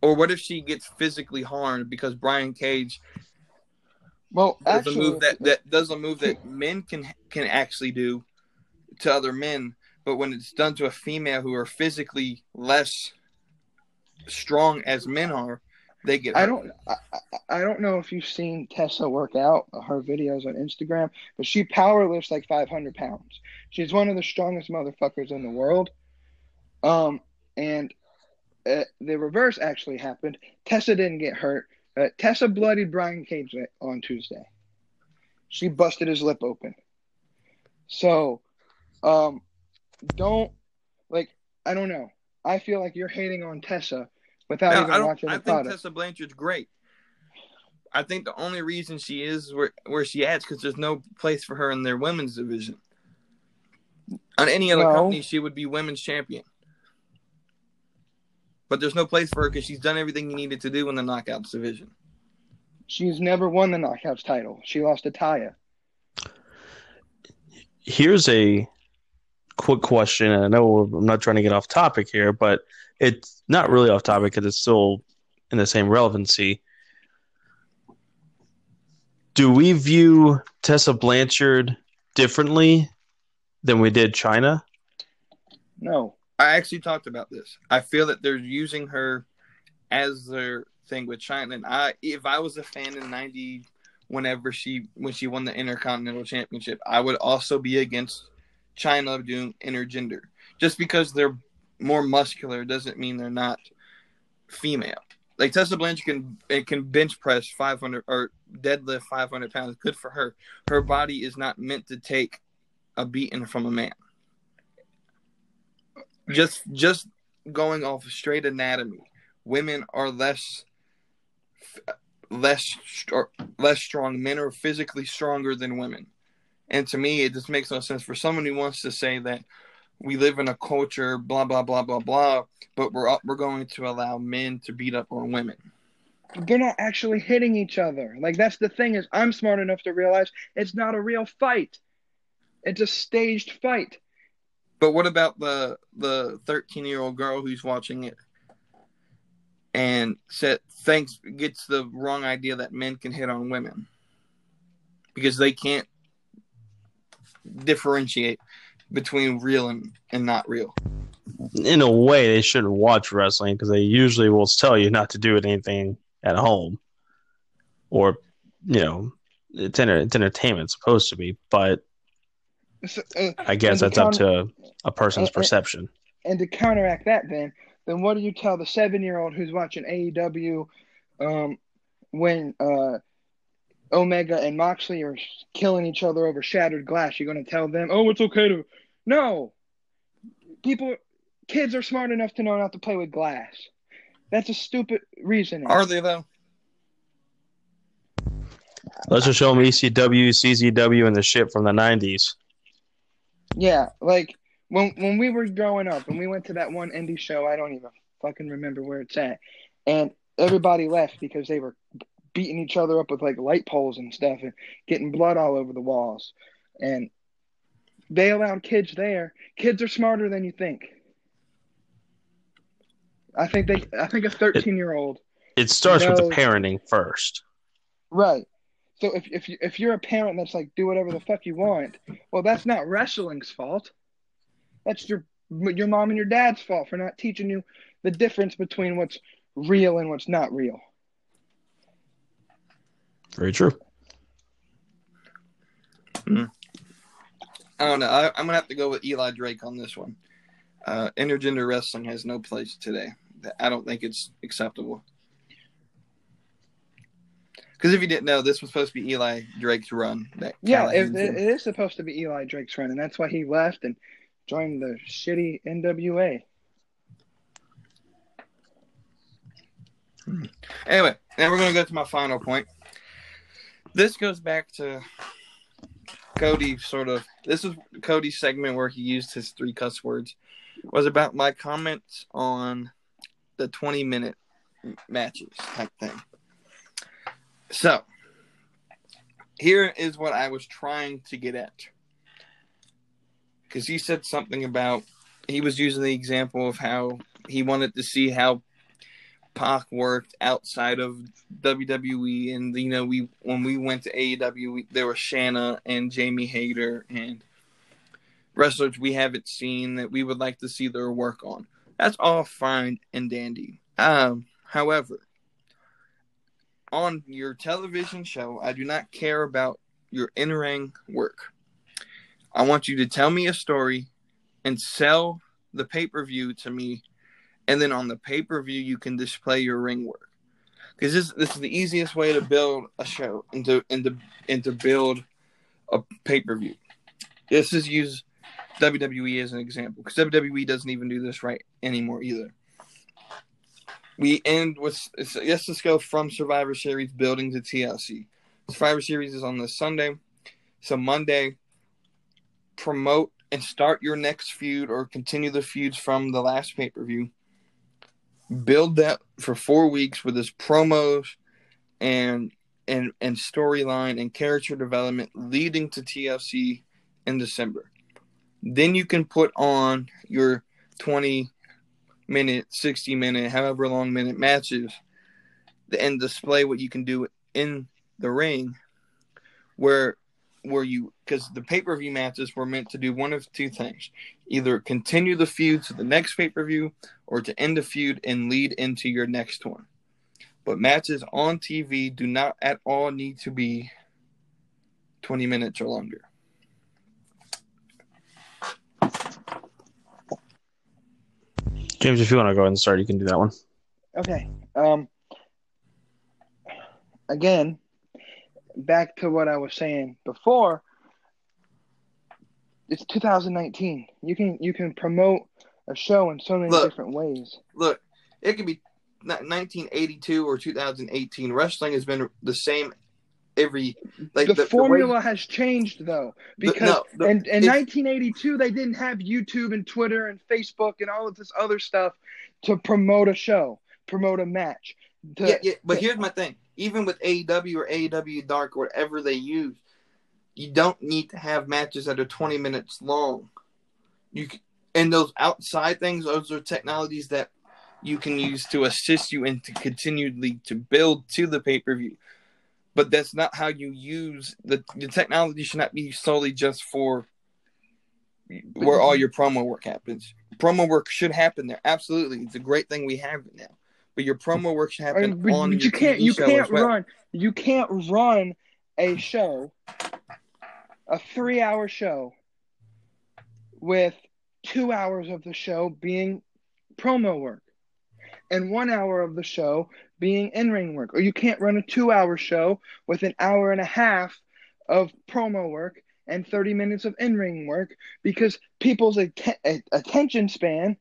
C: Or what if she gets physically harmed because Brian Cage
B: Well,
C: does
B: actually,
C: a move that, that does a move that men can can actually do to other men, but when it's done to a female who are physically less strong as men are, they get.
B: I don't. I, I- I don't know if you've seen Tessa work out her videos on Instagram, but she power lifts like 500 pounds. She's one of the strongest motherfuckers in the world. Um, and uh, the reverse actually happened. Tessa didn't get hurt. Uh, Tessa bloodied Brian Cage on Tuesday. She busted his lip open. So, um, don't like. I don't know. I feel like you're hating on Tessa without
C: Now,
B: even
C: I don't.
B: watching
C: I
B: the
C: think
B: product.
C: Tessa Blanchard's great. I think the only reason she is where where she at is because there's no place for her in their women's division. On any other
B: No.
C: company, she would be women's champion. But there's no place for her because she's done everything you needed to do in the knockouts division.
B: She's never won the knockouts title. She lost to Taya.
A: Here's a quick question. and I know I'm not trying to get off topic here, but it's not really off topic because it's still in the same relevancy. Do we view Tessa Blanchard differently than we did Chyna?
B: No.
C: I actually talked about this. I feel that they're using her as their thing with Chyna. And I, if I was a fan in '90, whenever she when she won the Intercontinental Championship, I would also be against Chyna doing intergender. Just because they're more muscular doesn't mean they're not female. Like Tessa Blanchard can it can bench press 500 or deadlift 500 pounds. Good for her. Her body is not meant to take a beating from a man. Just just going off straight anatomy, women are less less less strong. Men are physically stronger than women, and to me, it just makes no sense for someone who wants to say that we live in a culture, blah blah blah blah blah, but we're we're going to allow men to beat up on women.
B: They're not actually hitting each other. Like that's the thing is I'm smart enough to realize it's not a real fight. It's a staged fight.
C: But what about the the 13 year old girl who's watching it and said thinks gets the wrong idea that men can hit on women because they can't differentiate between real and, and not real.
A: In a way, they shouldn't watch wrestling because they usually will tell you not to do anything at home, or you know, it's, enter- it's entertainment it's supposed to be. But
B: So, uh,
A: I guess that's
B: to
A: up to a person's perception.
B: and to counteract that, then then what do you tell the seven year old who's watching AEW um, when uh, Omega and Moxley are killing each other over shattered glass, you're going to tell them, "Oh, it's okay to." No, people, kids are smart enough to know not to play with glass. That's a stupid reasoning.
C: Are they though?
A: Let's just show them ECW, CZW, and the shit from the '90s.
B: Yeah, like when when we were growing up and we went to that one indie show, I don't even fucking remember where it's at, and everybody left because they were beating each other up with like light poles and stuff and getting blood all over the walls, and they allowed kids there. Kids are smarter than you think. I think they. I think a thirteen year old.
A: It starts with the parenting first.
B: Right. So if if you if you're a parent that's like do whatever the fuck you want, well that's not wrestling's fault. That's your your mom and your dad's fault for not teaching you the difference between what's real and what's not real.
A: Very true. Mm.
C: I don't know. I, I'm gonna have to go with Eli Drake on this one. Uh, intergender wrestling has no place today. I don't think it's acceptable. Because if you didn't know, this was supposed to be Eli Drake's run.
B: Yeah, it, it, is supposed to be Eli Drake's run, and that's why he left and joined the shitty NWA.
C: Anyway, now we're going to go to my final point. This goes back to Cody, sort of. This is Cody's segment where he used his three cuss words. Was about my comments on the 20 minute matches type thing. So, here is what I was trying to get at. Because he said something about, he was using the example of how he wanted to see how Pac worked outside of WWE, and you know, we when we went to AEW, we, there was Shanna and Jamie Hayter and wrestlers we haven't seen that we would like to see their work on. That's all fine and dandy. Um, however, on your television show, I do not care about your in-ring work. I want you to tell me a story and sell the pay-per-view to me and then on the pay per view you can display your ring work. Because this this is the easiest way to build a show and to and to and to build a pay per view. This is use WWE as an example because WWE doesn't even do this right anymore either. We end with yes, let's go from Survivor Series building to TLC. Survivor Series is on this Sunday, so Monday promote and start your next feud or continue the feuds from the last pay per view build that for four weeks with his promos and and and storyline and character development leading to TLC in December. Then you can put on your 20 minute, 60 minute, however long minute matches and display what you can do in the ring where where you because the pay-per-view matches were meant to do one of two things either continue the feud to the next pay-per-view or to end the feud and lead into your next one. But matches on TV do not at all need to be 20 minutes or longer.
A: James, if you want to go ahead and start, you can do that one.
B: Okay. Um. Again, back to what I was saying before. It's 2019. You can you can promote a show in so many
C: Look.
B: different ways.
C: Look, it could be 1982 or 2018. Wrestling has been the same every like
B: the,
C: the, the way-
B: formula has changed though
C: The-
B: because
C: no, the-
B: in, in 1982 they didn't have YouTube and Twitter and Facebook and all of this other stuff to promote a show, promote a match. To,
C: yeah, yeah, but here's my thing. Even with AEW or AEW Dark or whatever they use, you don't need to have matches that are 20 minutes long. You can, and those outside things, those are technologies that you can use to assist you and to continually to build to the pay per view. But that's not how you use the the technology. Should not be solely just for where all your promo work happens. Promo work should happen there. Absolutely, it's a great thing we have now. But your promo work should happen on
B: you can't
C: TV
B: you
C: show
B: can't
C: well.
B: run you can't run a show a 3-hour show with 2 hours of the show being promo work. and one hour of the show being in ring work, or you can't run a two hour show with an hour and a half of promo work and 30 minutes of in ring work because people's att- attention span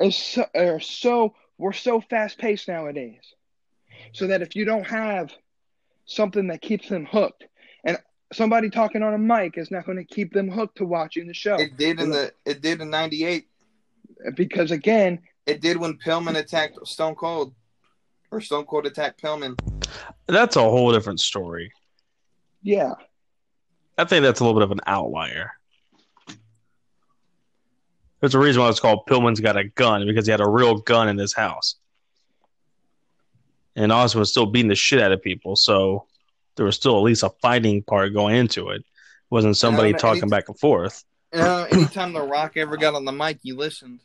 B: is so, are so we're so fast paced nowadays. So that if you don't have something that keeps them hooked, and somebody talking on a mic is not going to keep them hooked to watching the show.
C: It did in the it did in '98.
B: Because again,
C: it did when Pillman attacked Stone Cold, or Stone Cold attacked Pillman.
A: That's a whole different story.
B: Yeah,
A: I think that's a little bit of an outlier. There's a reason why it's called Pillman's Got a Gun because he had a real gun in his house. And Austin was still beating the shit out of people, so there was still at least a fighting part going into it. it wasn't somebody
C: And, uh,
A: talking
C: any-
A: back and forth.
C: Uh, anytime The Rock ever got on the mic, you listened.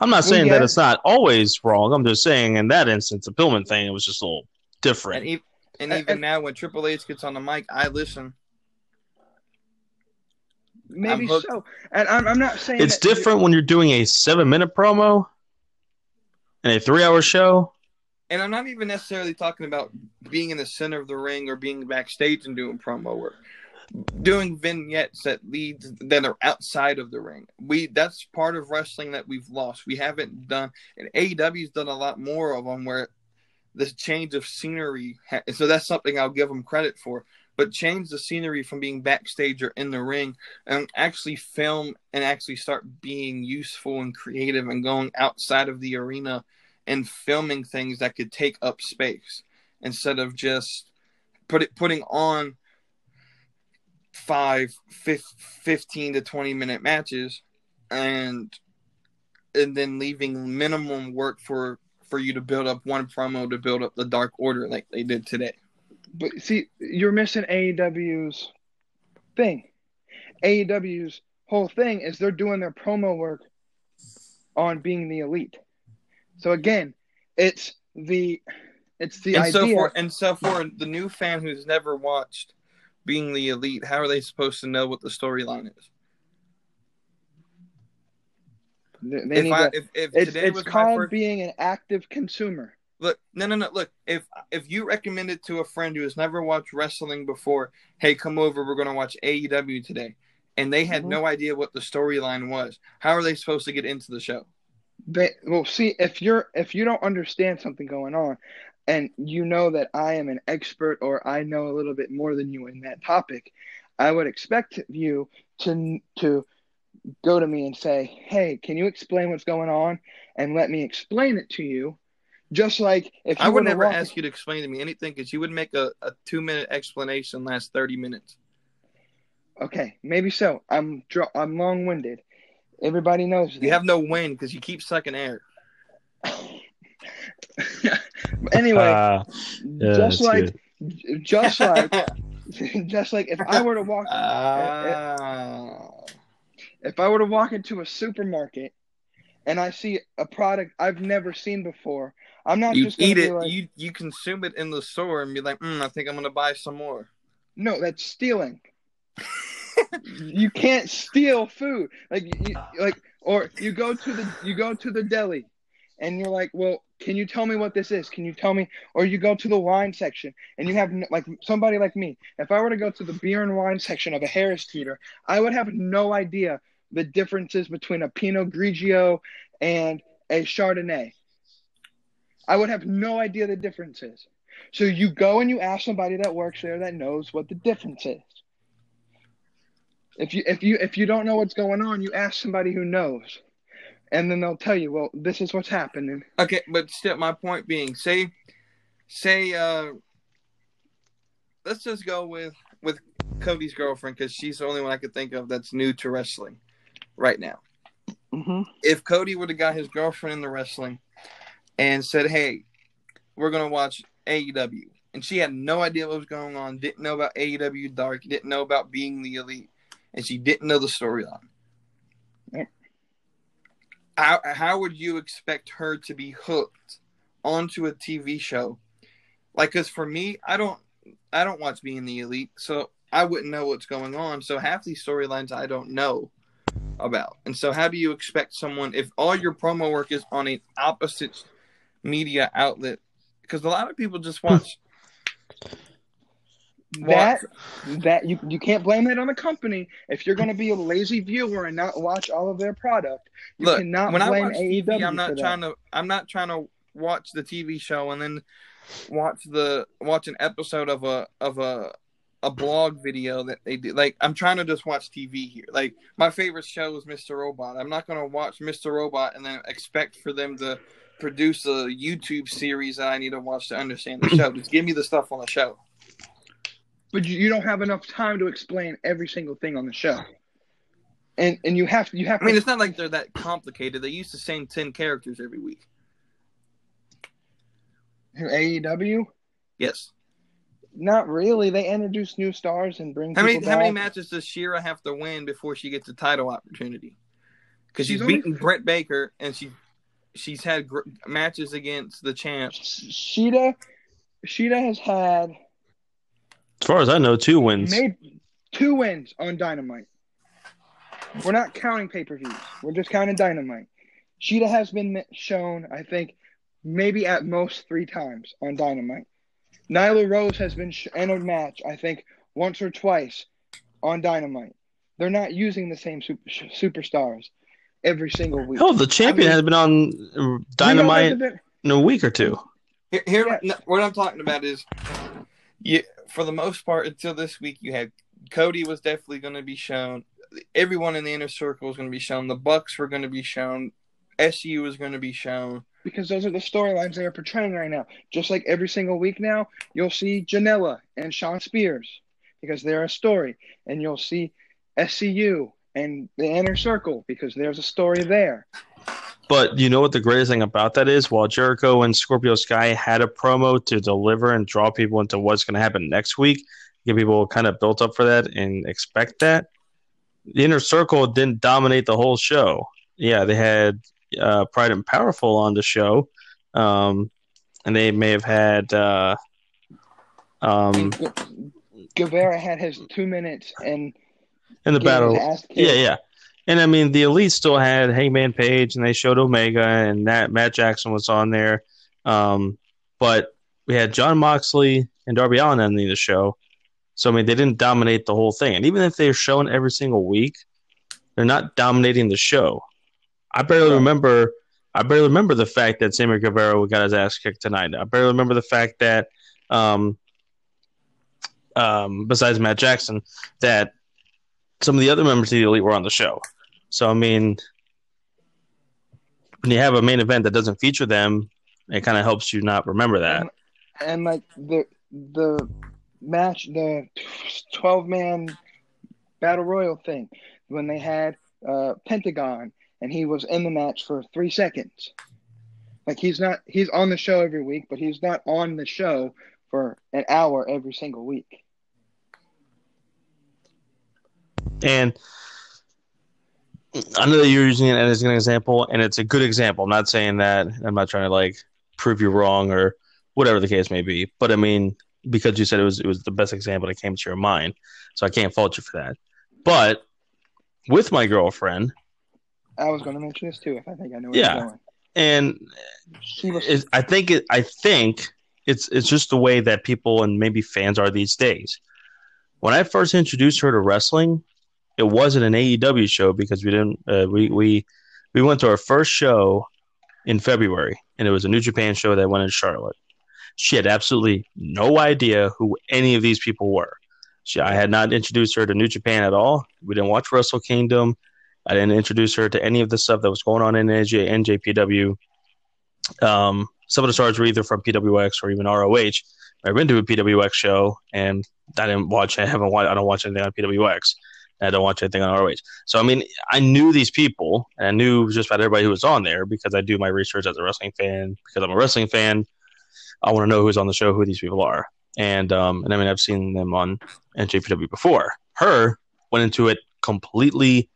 A: I'm not
B: Well,
A: saying
B: yeah.
A: that it's not always wrong. I'm just saying in that instance, the Pillman thing, it was just a little different.
C: And, e- and
B: And-
C: even
B: and-
C: now, when Triple H gets on the mic, I listen.
B: Maybe so. And I'm, I'm not saying
A: it's
B: that you-
A: different when you're doing a seven minute promo and a three hour show.
C: And I'm not even necessarily talking about being in the center of the ring or being backstage and doing promo work. Doing vignettes that leads that are outside of the ring. We that's part of wrestling that we've lost. We haven't done, and AEW's done a lot more of them where this change of scenery. ha- So that's something I'll give them credit for. But change the scenery from being backstage or in the ring and actually film and actually start being useful and creative and going outside of the arena and filming things that could take up space instead of just put it putting on five, fif- 15 to 20 minute matches and and then leaving minimum work for for you to build up one promo to build up the dark order like they did today
B: But see, you're missing AEW's thing. AEW's whole thing is they're doing their promo work on being the elite. So again, it's the it's the
C: and
B: idea.
C: so for and so for the new fan who's never watched being the elite how are they supposed to know what the storyline is
B: they, they
C: if I,
B: to-
C: if, if
B: it's
C: today
B: it's
C: was
B: called
C: first
B: being an active consumer.
C: Look, no, no, no. Look, if if you recommend it to a friend who has never watched wrestling before, hey, come over, we're going to watch AEW today, and they had
B: Mhm.
C: no idea what the storyline was, how are they supposed to get into the show?
B: They well see if you're if you don't understand something going on and you know that I am an expert or I know a little bit more than you in that topic, I would expect you to to go to me and say, "Hey, can you explain what's going on and let me explain it to you?" Just like if you
C: I would
B: were to
C: never
B: walk-
C: ask you to explain to me anything because you would make a, a two minute explanation last thirty minutes.
B: Okay, maybe so. I'm dr- I'm long-winded. Everybody knows that.
C: You have no wind because you keep sucking air.
B: anyway,
A: Uh, yeah,
B: just like
A: good.
B: just like just like if I were to walk
C: Ah.
B: if I were to walk into a supermarket and I see a product I've never seen before, I'm not
C: you
B: just
C: eat it,
B: like,
C: you you consume it in the store and be like, mm, I think I'm gonna buy some more.
B: no, that's stealing. you can't steal food. Like you, like or you go to the you go to the deli and you're like, "Well, can you tell me what this is? Can you tell me?" Or you go to the wine section and you have like somebody like me. If I were to go to the beer and wine section of a Harris Teeter, I would have no idea the differences between a Pinot Grigio and a Chardonnay. I would have no idea the difference is. So you go and you ask somebody that works there that knows what the difference is. If you if you if you don't know what's going on, you ask somebody who knows. And then they'll tell you, well, this is what's happening.
C: Okay, but still, my point being, say, say, uh, let's just go with with Cody's girlfriend because she's the only one I could think of that's new to wrestling right now.
B: Mm-hmm.
C: If Cody would have got his girlfriend in the wrestling and said, "Hey, we're gonna watch AEW," and she had no idea what was going on, didn't know about AEW Dark, didn't know about being the elite, and she didn't know the storyline. How, how would you expect her to be hooked onto a TV show? Like, cause for me, I don't, I don't watch being the elite, so I wouldn't know what's going on. So half these storylines I don't know about. And so how do you expect someone if all your promo work is on an opposite media outlet because a lot of people just watch.
B: That that you you can't blame that on the company. If you're going to be a lazy viewer and not watch all of their product, you
C: Look,
B: cannot
C: when I watch
B: AEW.
C: TV, I'm not
B: that.
C: trying to. I'm not trying to watch the TV show and then watch the watch an episode of a of a a blog video that they do. Like I'm trying to just watch TV here. Like my favorite show is Mr. Robot. I'm not going to watch Mr. Robot and then expect for them to produce a YouTube series that I need to watch to understand the show. Just give me the stuff on the show.
B: but you, you don't have enough time to explain every single thing on the show. And and you have you have
C: I mean,
B: to
C: it's not like they're that complicated. They use the same ten characters every week.
B: AEW.
C: Yes.
B: Not really. They introduce new stars and bring
C: How many
B: people
C: how many matches does Shida have to win before she gets a title opportunity? Because she's,
B: She's only-
C: beaten Britt Baker and she she's had gr- matches against the champ.
B: Shida, Shida has had
A: As far as I know, two wins.
B: made two wins on Dynamite. We're not counting pay per views. We're just counting Dynamite. Shida has been shown, I think, maybe at most three times on Dynamite. Nyla Rose has been sh- in a match, I think, once or twice on Dynamite. They're not using the same super- sh- superstars every single week.
A: Hell, the champion
B: I mean-
A: has been on uh, Dynamite
B: hasn't been-
A: in a week or two.
C: Here, here
B: Yeah.
C: no, what I'm talking about is, you for the most part until this week, you had Cody was definitely going to be shown. Everyone in the inner circle was going to be shown. The Bucks were going to be shown. SU was going to be shown.
B: because those are the storylines they are portraying right now. Just like every single week now, you'll see Janela and Shawn Spears because they're a story, and you'll see SCU and the Inner Circle because there's a story there.
A: But you know what the greatest thing about that is? While Jericho and Scorpio Sky had a promo to deliver and draw people into what's going to happen next week, get people kind of built up for that and expect that. The inner circle didn't dominate the whole show. Yeah, they had uh, Pride and Powerful on the show, um, and they may have had. Uh, um,
B: Guevara had his two minutes and
A: in the battle,
B: his ass kicked.
A: Yeah, yeah. And I mean, the Elite still had Hangman Page, and they showed Omega, and that Matt Jackson was on there. Um, but we had Jon Moxley and Darby Allin ending the show. So I mean, they didn't dominate the whole thing. And even if they're shown every single week, they're not dominating the show. I barely remember. I barely remember the fact that Sammy Guevara got his ass kicked tonight. I barely remember the fact that, um, um, besides Matt Jackson, that some of the other members of the elite were on the show. So I mean, when you have a main event that doesn't feature them, it kind of helps you not remember that.
B: and like the the match, the twelve man battle royal thing when they had uh, Pentagon and he was in the match for three seconds. Like he's not he's on the show every week, but he's not on the show for an hour every single week.
A: And I know that you're using it as an example, and it's a good example. I'm not saying that. I'm not trying to like prove you wrong or whatever the case may be. But I mean, because you said it was it was the best example that came to your mind, so I can't fault you for that. But with my girlfriend,
B: I was going to mention this too, if I think I know where
A: Yeah.
B: you're going.
A: and
B: She was
A: it, I think it, I think it's it's just the way that people and maybe fans are these days. When I first introduced her to wrestling, it wasn't an AEW show because we didn't uh, we we we went to our first show in February and it was a New Japan show that went in Charlotte. She had absolutely no idea who any of these people were. She, I had not introduced her to New Japan at all. We didn't watch Wrestle Kingdom. I didn't introduce her to any of the stuff that was going on in NJ, NJPW. Um, some of the stars were either from PWX or even ROH. I've been to a PWX show, and I didn't watch. I haven't watched. I don't watch anything on PWX. I don't watch anything on ROH. So I mean, I knew these people, and I knew just about everybody who was on there because I do my research as a wrestling fan. Because I'm a wrestling fan, I want to know who's on the show, who these people are, and um, and I mean, I've seen them on NJPW before. Her went into it completely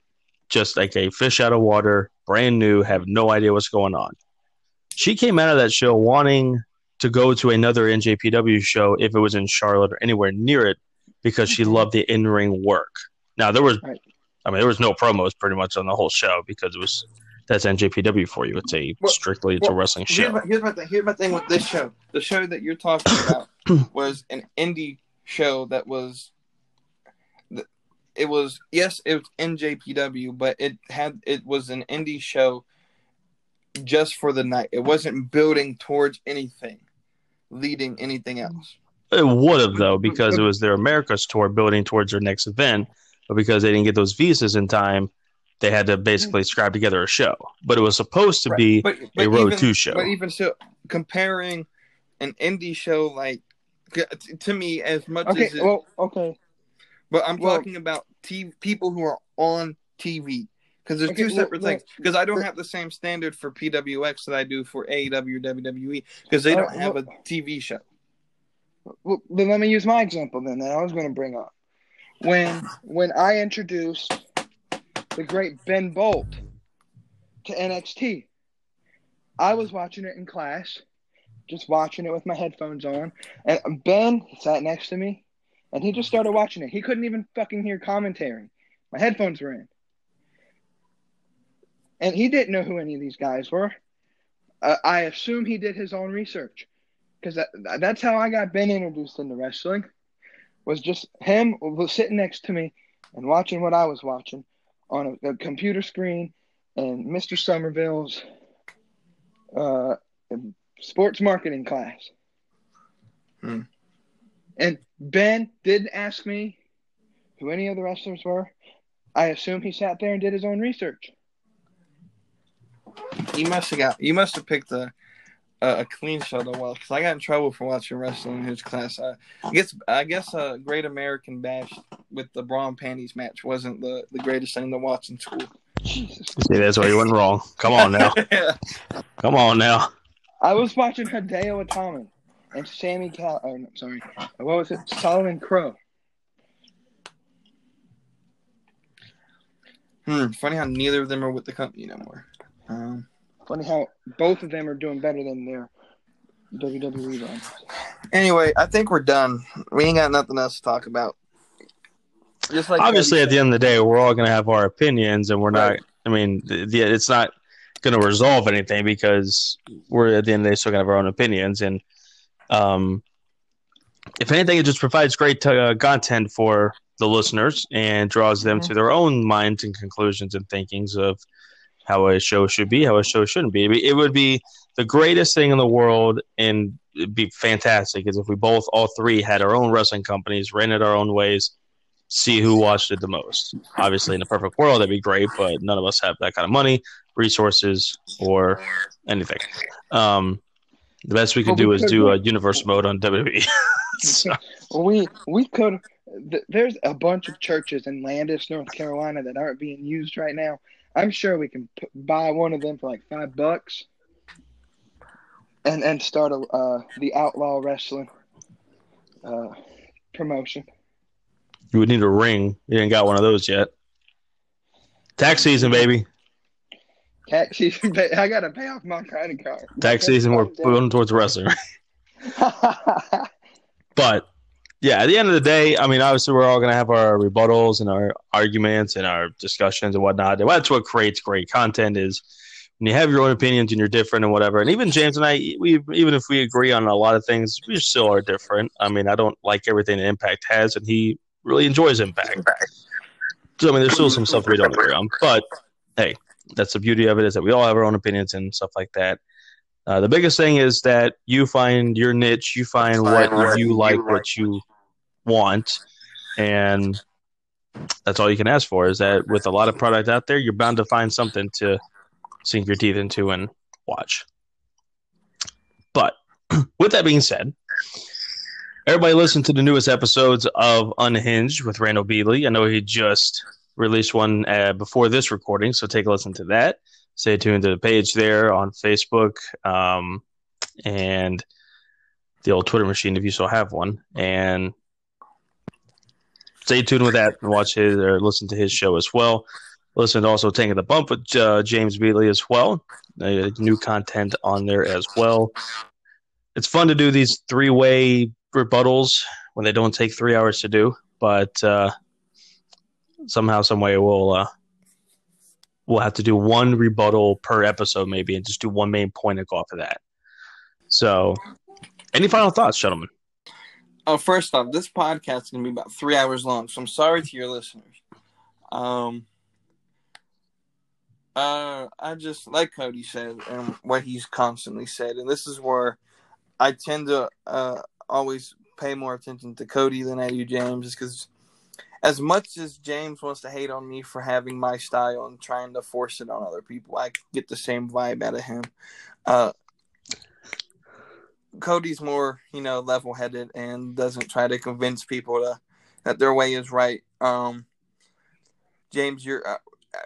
A: just like a fish out of water, brand new, have no idea what's going on. She came out of that show wanting to go to another NJPW show if it was in Charlotte or anywhere near it because she
B: Mhm.
A: loved the in ring work. Now there was,
B: Right.
A: I mean, there was no promos pretty much on the whole show because it was that's NJPW for you. It's a
C: Well-
A: strictly it's a
C: well,
A: wrestling
C: Here's
A: show.
C: my, here's my thing. Here's my thing with this show. The show that you're talking about was an indie show that was. It was yes, it was NJPW, but it had it was an indie show just for the night. It wasn't building towards anything, leading anything else.
A: It would have though, because it was their America's tour building towards their next event, but because they didn't get those visas in time, they had to basically scrap together a show. But it was supposed to be
C: but,
A: a Road
C: even,
A: Two show.
C: But even still, comparing an indie show like to me as much
B: Okay,
C: as it,
B: well, okay.
C: But I'm
B: Well-
C: talking about TV, people who are on TV because there's
B: Okay,
C: two separate
B: well,
C: things. Because I don't have the same standard for PWX that I do for AEW, WWE because they
B: Uh,
C: don't have
B: well-
C: a TV show.
B: Well, then let me use my example then that I was going to bring up. When when I introduced the great Ben Bolt to NXT, I was watching it in class, just watching it with my headphones on, and Ben sat next to me, and he just started watching it. He couldn't even fucking hear commentary. My headphones were in, and he didn't know who any of these guys were. Uh, I assume he did his own research because that, that's how I got Ben introduced into wrestling. Was just him was sitting next to me and watching what I was watching on a, a computer screen and Mr. Somerville's uh, sports marketing class.
C: Hmm.
B: And Ben didn't ask me who any of the wrestlers were. I assume he sat there and did his own research.
C: You must have got. You must have picked a a, a clean show though. Well, because I got in trouble for watching wrestling in his class. Uh, I guess I guess a Great American Bash with the bra and panties match wasn't the, the greatest thing to watch in school.
B: Jesus.
A: See, that's where you went wrong. Come on now. Come on now.
B: I was watching Hideo Itami and Sammy Cal. Oh, no, sorry. What was it? Solomon Crowe.
C: Hmm, funny how neither of them are with the company no more. Um,
B: Funny how both of them are doing better than their WWE run.
C: anyway, I think we're done. We ain't got nothing else to talk about. Just like
A: Obviously,
C: Cody
A: at the end of the day, we're all going to have our opinions, and we're not. I mean, the, the, it's not going to resolve anything because we're at the end of the day still going to have our own opinions, and um, if anything, it just provides great uh, content for the listeners and draws them
B: Mhm.
A: to their own minds and conclusions and thinkings of how a show should be, how a show shouldn't be. It would be the greatest thing in the world, and it'd be fantastic is if we both, all three, had our own wrestling companies, ran it our own ways, see who watched it the most. Obviously, in a perfect world, that'd be great, but none of us have that kind of money, resources, or anything. Um, the best we could
B: Well,
A: do
B: we
A: is
B: could-
A: do a universe mode on WWE. so,
B: We we could. Th- there's a bunch of churches in Landis, North Carolina, that aren't being used right now. I'm sure we can p- buy one of them for like five bucks, and and start a uh, the outlaw wrestling uh, promotion.
A: you would need a ring. You ain't got one of those yet. Tax season, baby.
B: Tax season, I gotta pay off my credit card.
A: Tax season, we're going towards wrestling. But yeah, at the end of the day, I mean, obviously, we're all going to have our rebuttals and our arguments and our discussions and whatnot. And that's what creates great content is when you have your own opinions and you're different and whatever. And even James and I, we even if we agree on a lot of things, we still are different. I mean, I don't like everything that Impact has, and he really enjoys Impact. So I mean, there's still some stuff we don't agree on, but hey, that's the beauty of it is that we all have our own opinions and stuff like that. Uh, the biggest thing is that you find your niche, you find what you like, what you want, and that's all you can ask for. Is that with a lot of product out there, you're bound to find something to sink your teeth into and watch. But with that being said, everybody listen to the newest episodes of Unhinged with Randall Beasley. I know he just released one uh, before this recording, so take a listen to that. Stay tuned to the page there on Facebook um, and the old Twitter machine if you still have one. And stay tuned with that and watch his or listen to his show as well. Listen to also Taking the Bump with uh, James Beatley as well. Uh, new content on there as well. It's fun to do these three way rebuttals when they don't take three hours to do, but uh, somehow, some way, we'll uh, we'll have to do one rebuttal per episode, maybe, and just do one main point and go off of that. So, any final thoughts, gentlemen?
C: Oh, first off, this podcast is gonna be about three hours long, so I'm sorry to your listeners. Um, uh, I just like Cody said and what he's constantly said, and this is where I tend to uh always pay more attention to Cody than I do James, because as much as James wants to hate on me for having my style and trying to force it on other people, I get the same vibe out of him. Uh, Cody's more, you know, level headed and doesn't try to convince people to that their way is right. Um, James, you're uh,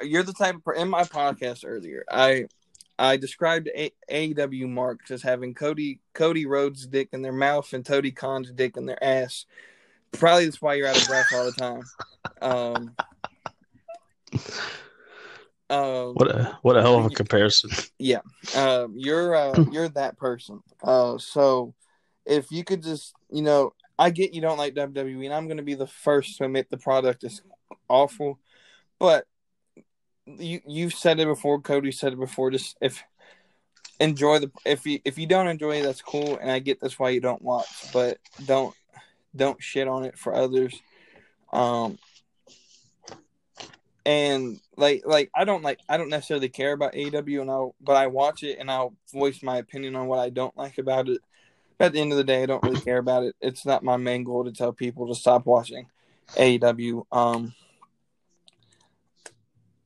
C: you're the type of in my podcast earlier. I I described AEW marks as having Cody Cody Rhodes' dick in their mouth and Tony Khan's dick in their ass. Probably that's why you're out of breath all the time. Um, um,
A: What a what a hell of a comparison.
C: yeah, um, you're uh, you're that person. Uh, so if you could just, you know, I get you don't like WWE, and I'm going to be the first to admit the product is awful, but you you've said it before. Cody said it before. Just if enjoy the if you if you don't enjoy it, that's cool, and I get that's why you don't watch, but don't don't shit on it for others. Um, and like like I don't like I don't necessarily care about AEW and I'll but I watch it and I'll voice my opinion on what I don't like about it. But at the end of the day, I don't really care about it. It's not my main goal to tell people to stop watching AEW. Um,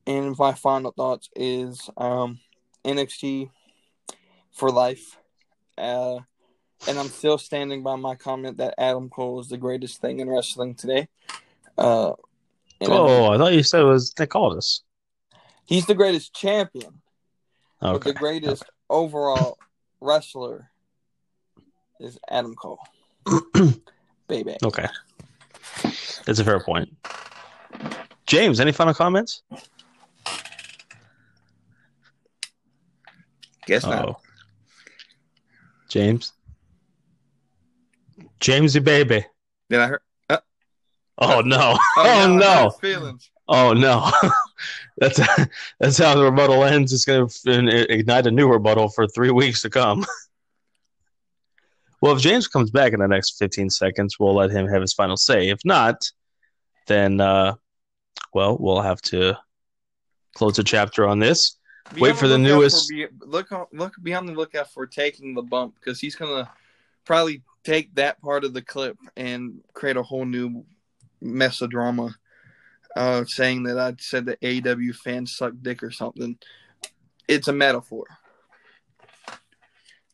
C: and my final thoughts is um, NXT for life. Uh, and I'm still standing by my comment that Adam Cole is the greatest thing in wrestling today. Uh, and I-
A: Oh, I thought you said it was Nick Aldis.
C: he's the greatest champion, but
A: Okay.
C: the greatest overall wrestler is Adam Cole. Baby.
A: Okay. That's a fair point. James, any final comments?
C: Guess
A: Oh. James? Jamesy baby.
C: Did I hurt?
A: Uh, oh uh, no.
C: Oh,
A: Oh,
C: no. I
A: no.
C: hurt Feelings.
A: Oh no. that's that's how the rebuttal ends. It's going to uh, ignite a new rebuttal for three weeks to come. well, if James comes back in the next 15 seconds, we'll let him have his final say. If not, then uh, well, we'll have to close a chapter on this.
C: Be
A: Wait for the newest-
C: be- look on, look be on the lookout for taking the bump because he's gonna probably take that part of the clip and create a whole new mess of drama, uh, saying that I said that AEW fans suck dick or something. It's a metaphor.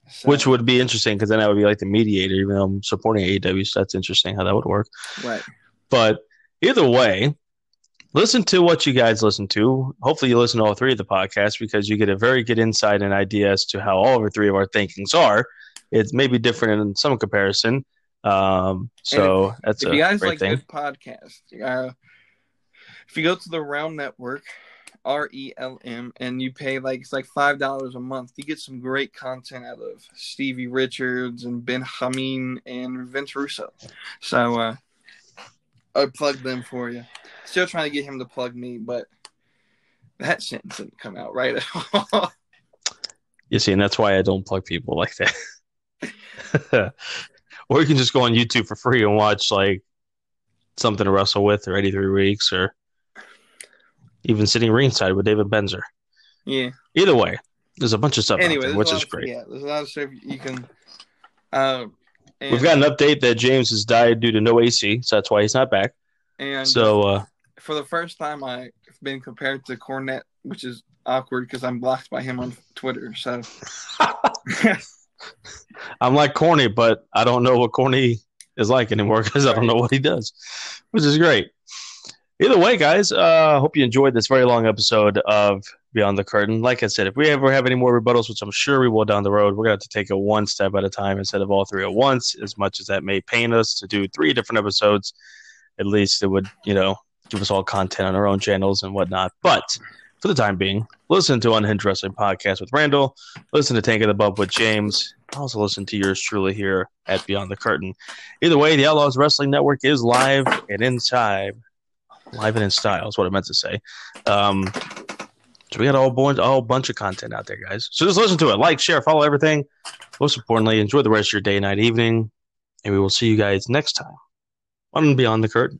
C: So,
A: Which would be interesting because then I would be like the mediator, even though I'm supporting AEW. So that's interesting how that would work.
C: right.
A: But either way, listen to what you guys listen to. Hopefully, you listen to all three of the podcasts because you get a very good insight and idea as to how all of our three of our thinkings are. It's maybe different in some comparison. Um, so that's
C: if
A: a
C: you guys
A: great
C: like
A: thing.
C: good podcasts, uh, if you go to the Relm Network, R E L M, and you pay like it's like five dollars a month, you get some great content out of Stevie Richards and Ben Hameen and Vince Russo. So uh, I plugged them for you. Still trying to get him to plug me, but that sentence didn't come out right at all.
A: You see, and that's why I don't plug people like that. or you can just go on YouTube for free and watch like something to wrestle with or 83 weeks or even sitting ringside with David Benzer.
C: yeah.
A: Either way, there's a bunch of stuff out
C: Anyway,
A: there, which is
C: of-
A: great.
C: Yeah, there's a lot of stuff you can. Uh, and,
A: We've got an update that James has died due to no AC, so that's why he's not back.
C: and
A: So uh,
C: for the first time I've been compared to Cornette, which is awkward because I'm blocked by him on Twitter. So
A: I'm like corny, but I don't know what corny is like anymore because I don't know what he does, which is great. Either way, guys, uh, hope you enjoyed this very long episode of Beyond the Curtain. Like I said, if we ever have any more rebuttals, which I'm sure we will down the road, we're going to have to take it one step at a time instead of all three at once. As much as that may pain us to do three different episodes, at least it would, you know, give us all content on our own channels and whatnot. But for the time being, listen to Unhinged Wrestling Podcast with Randall. Listen to Taking the Bump with James. Also listen to yours truly here at Beyond the Curtain. Either way, the Outlaws Wrestling Network is live and inside. Live and in style is what I meant to say. Um, So we got a whole bunch, a whole bunch of content out there, guys. So just listen to it, like, share, follow everything. Most importantly, enjoy the rest of your day, night, evening, and we will see you guys next time on Beyond the Curtain.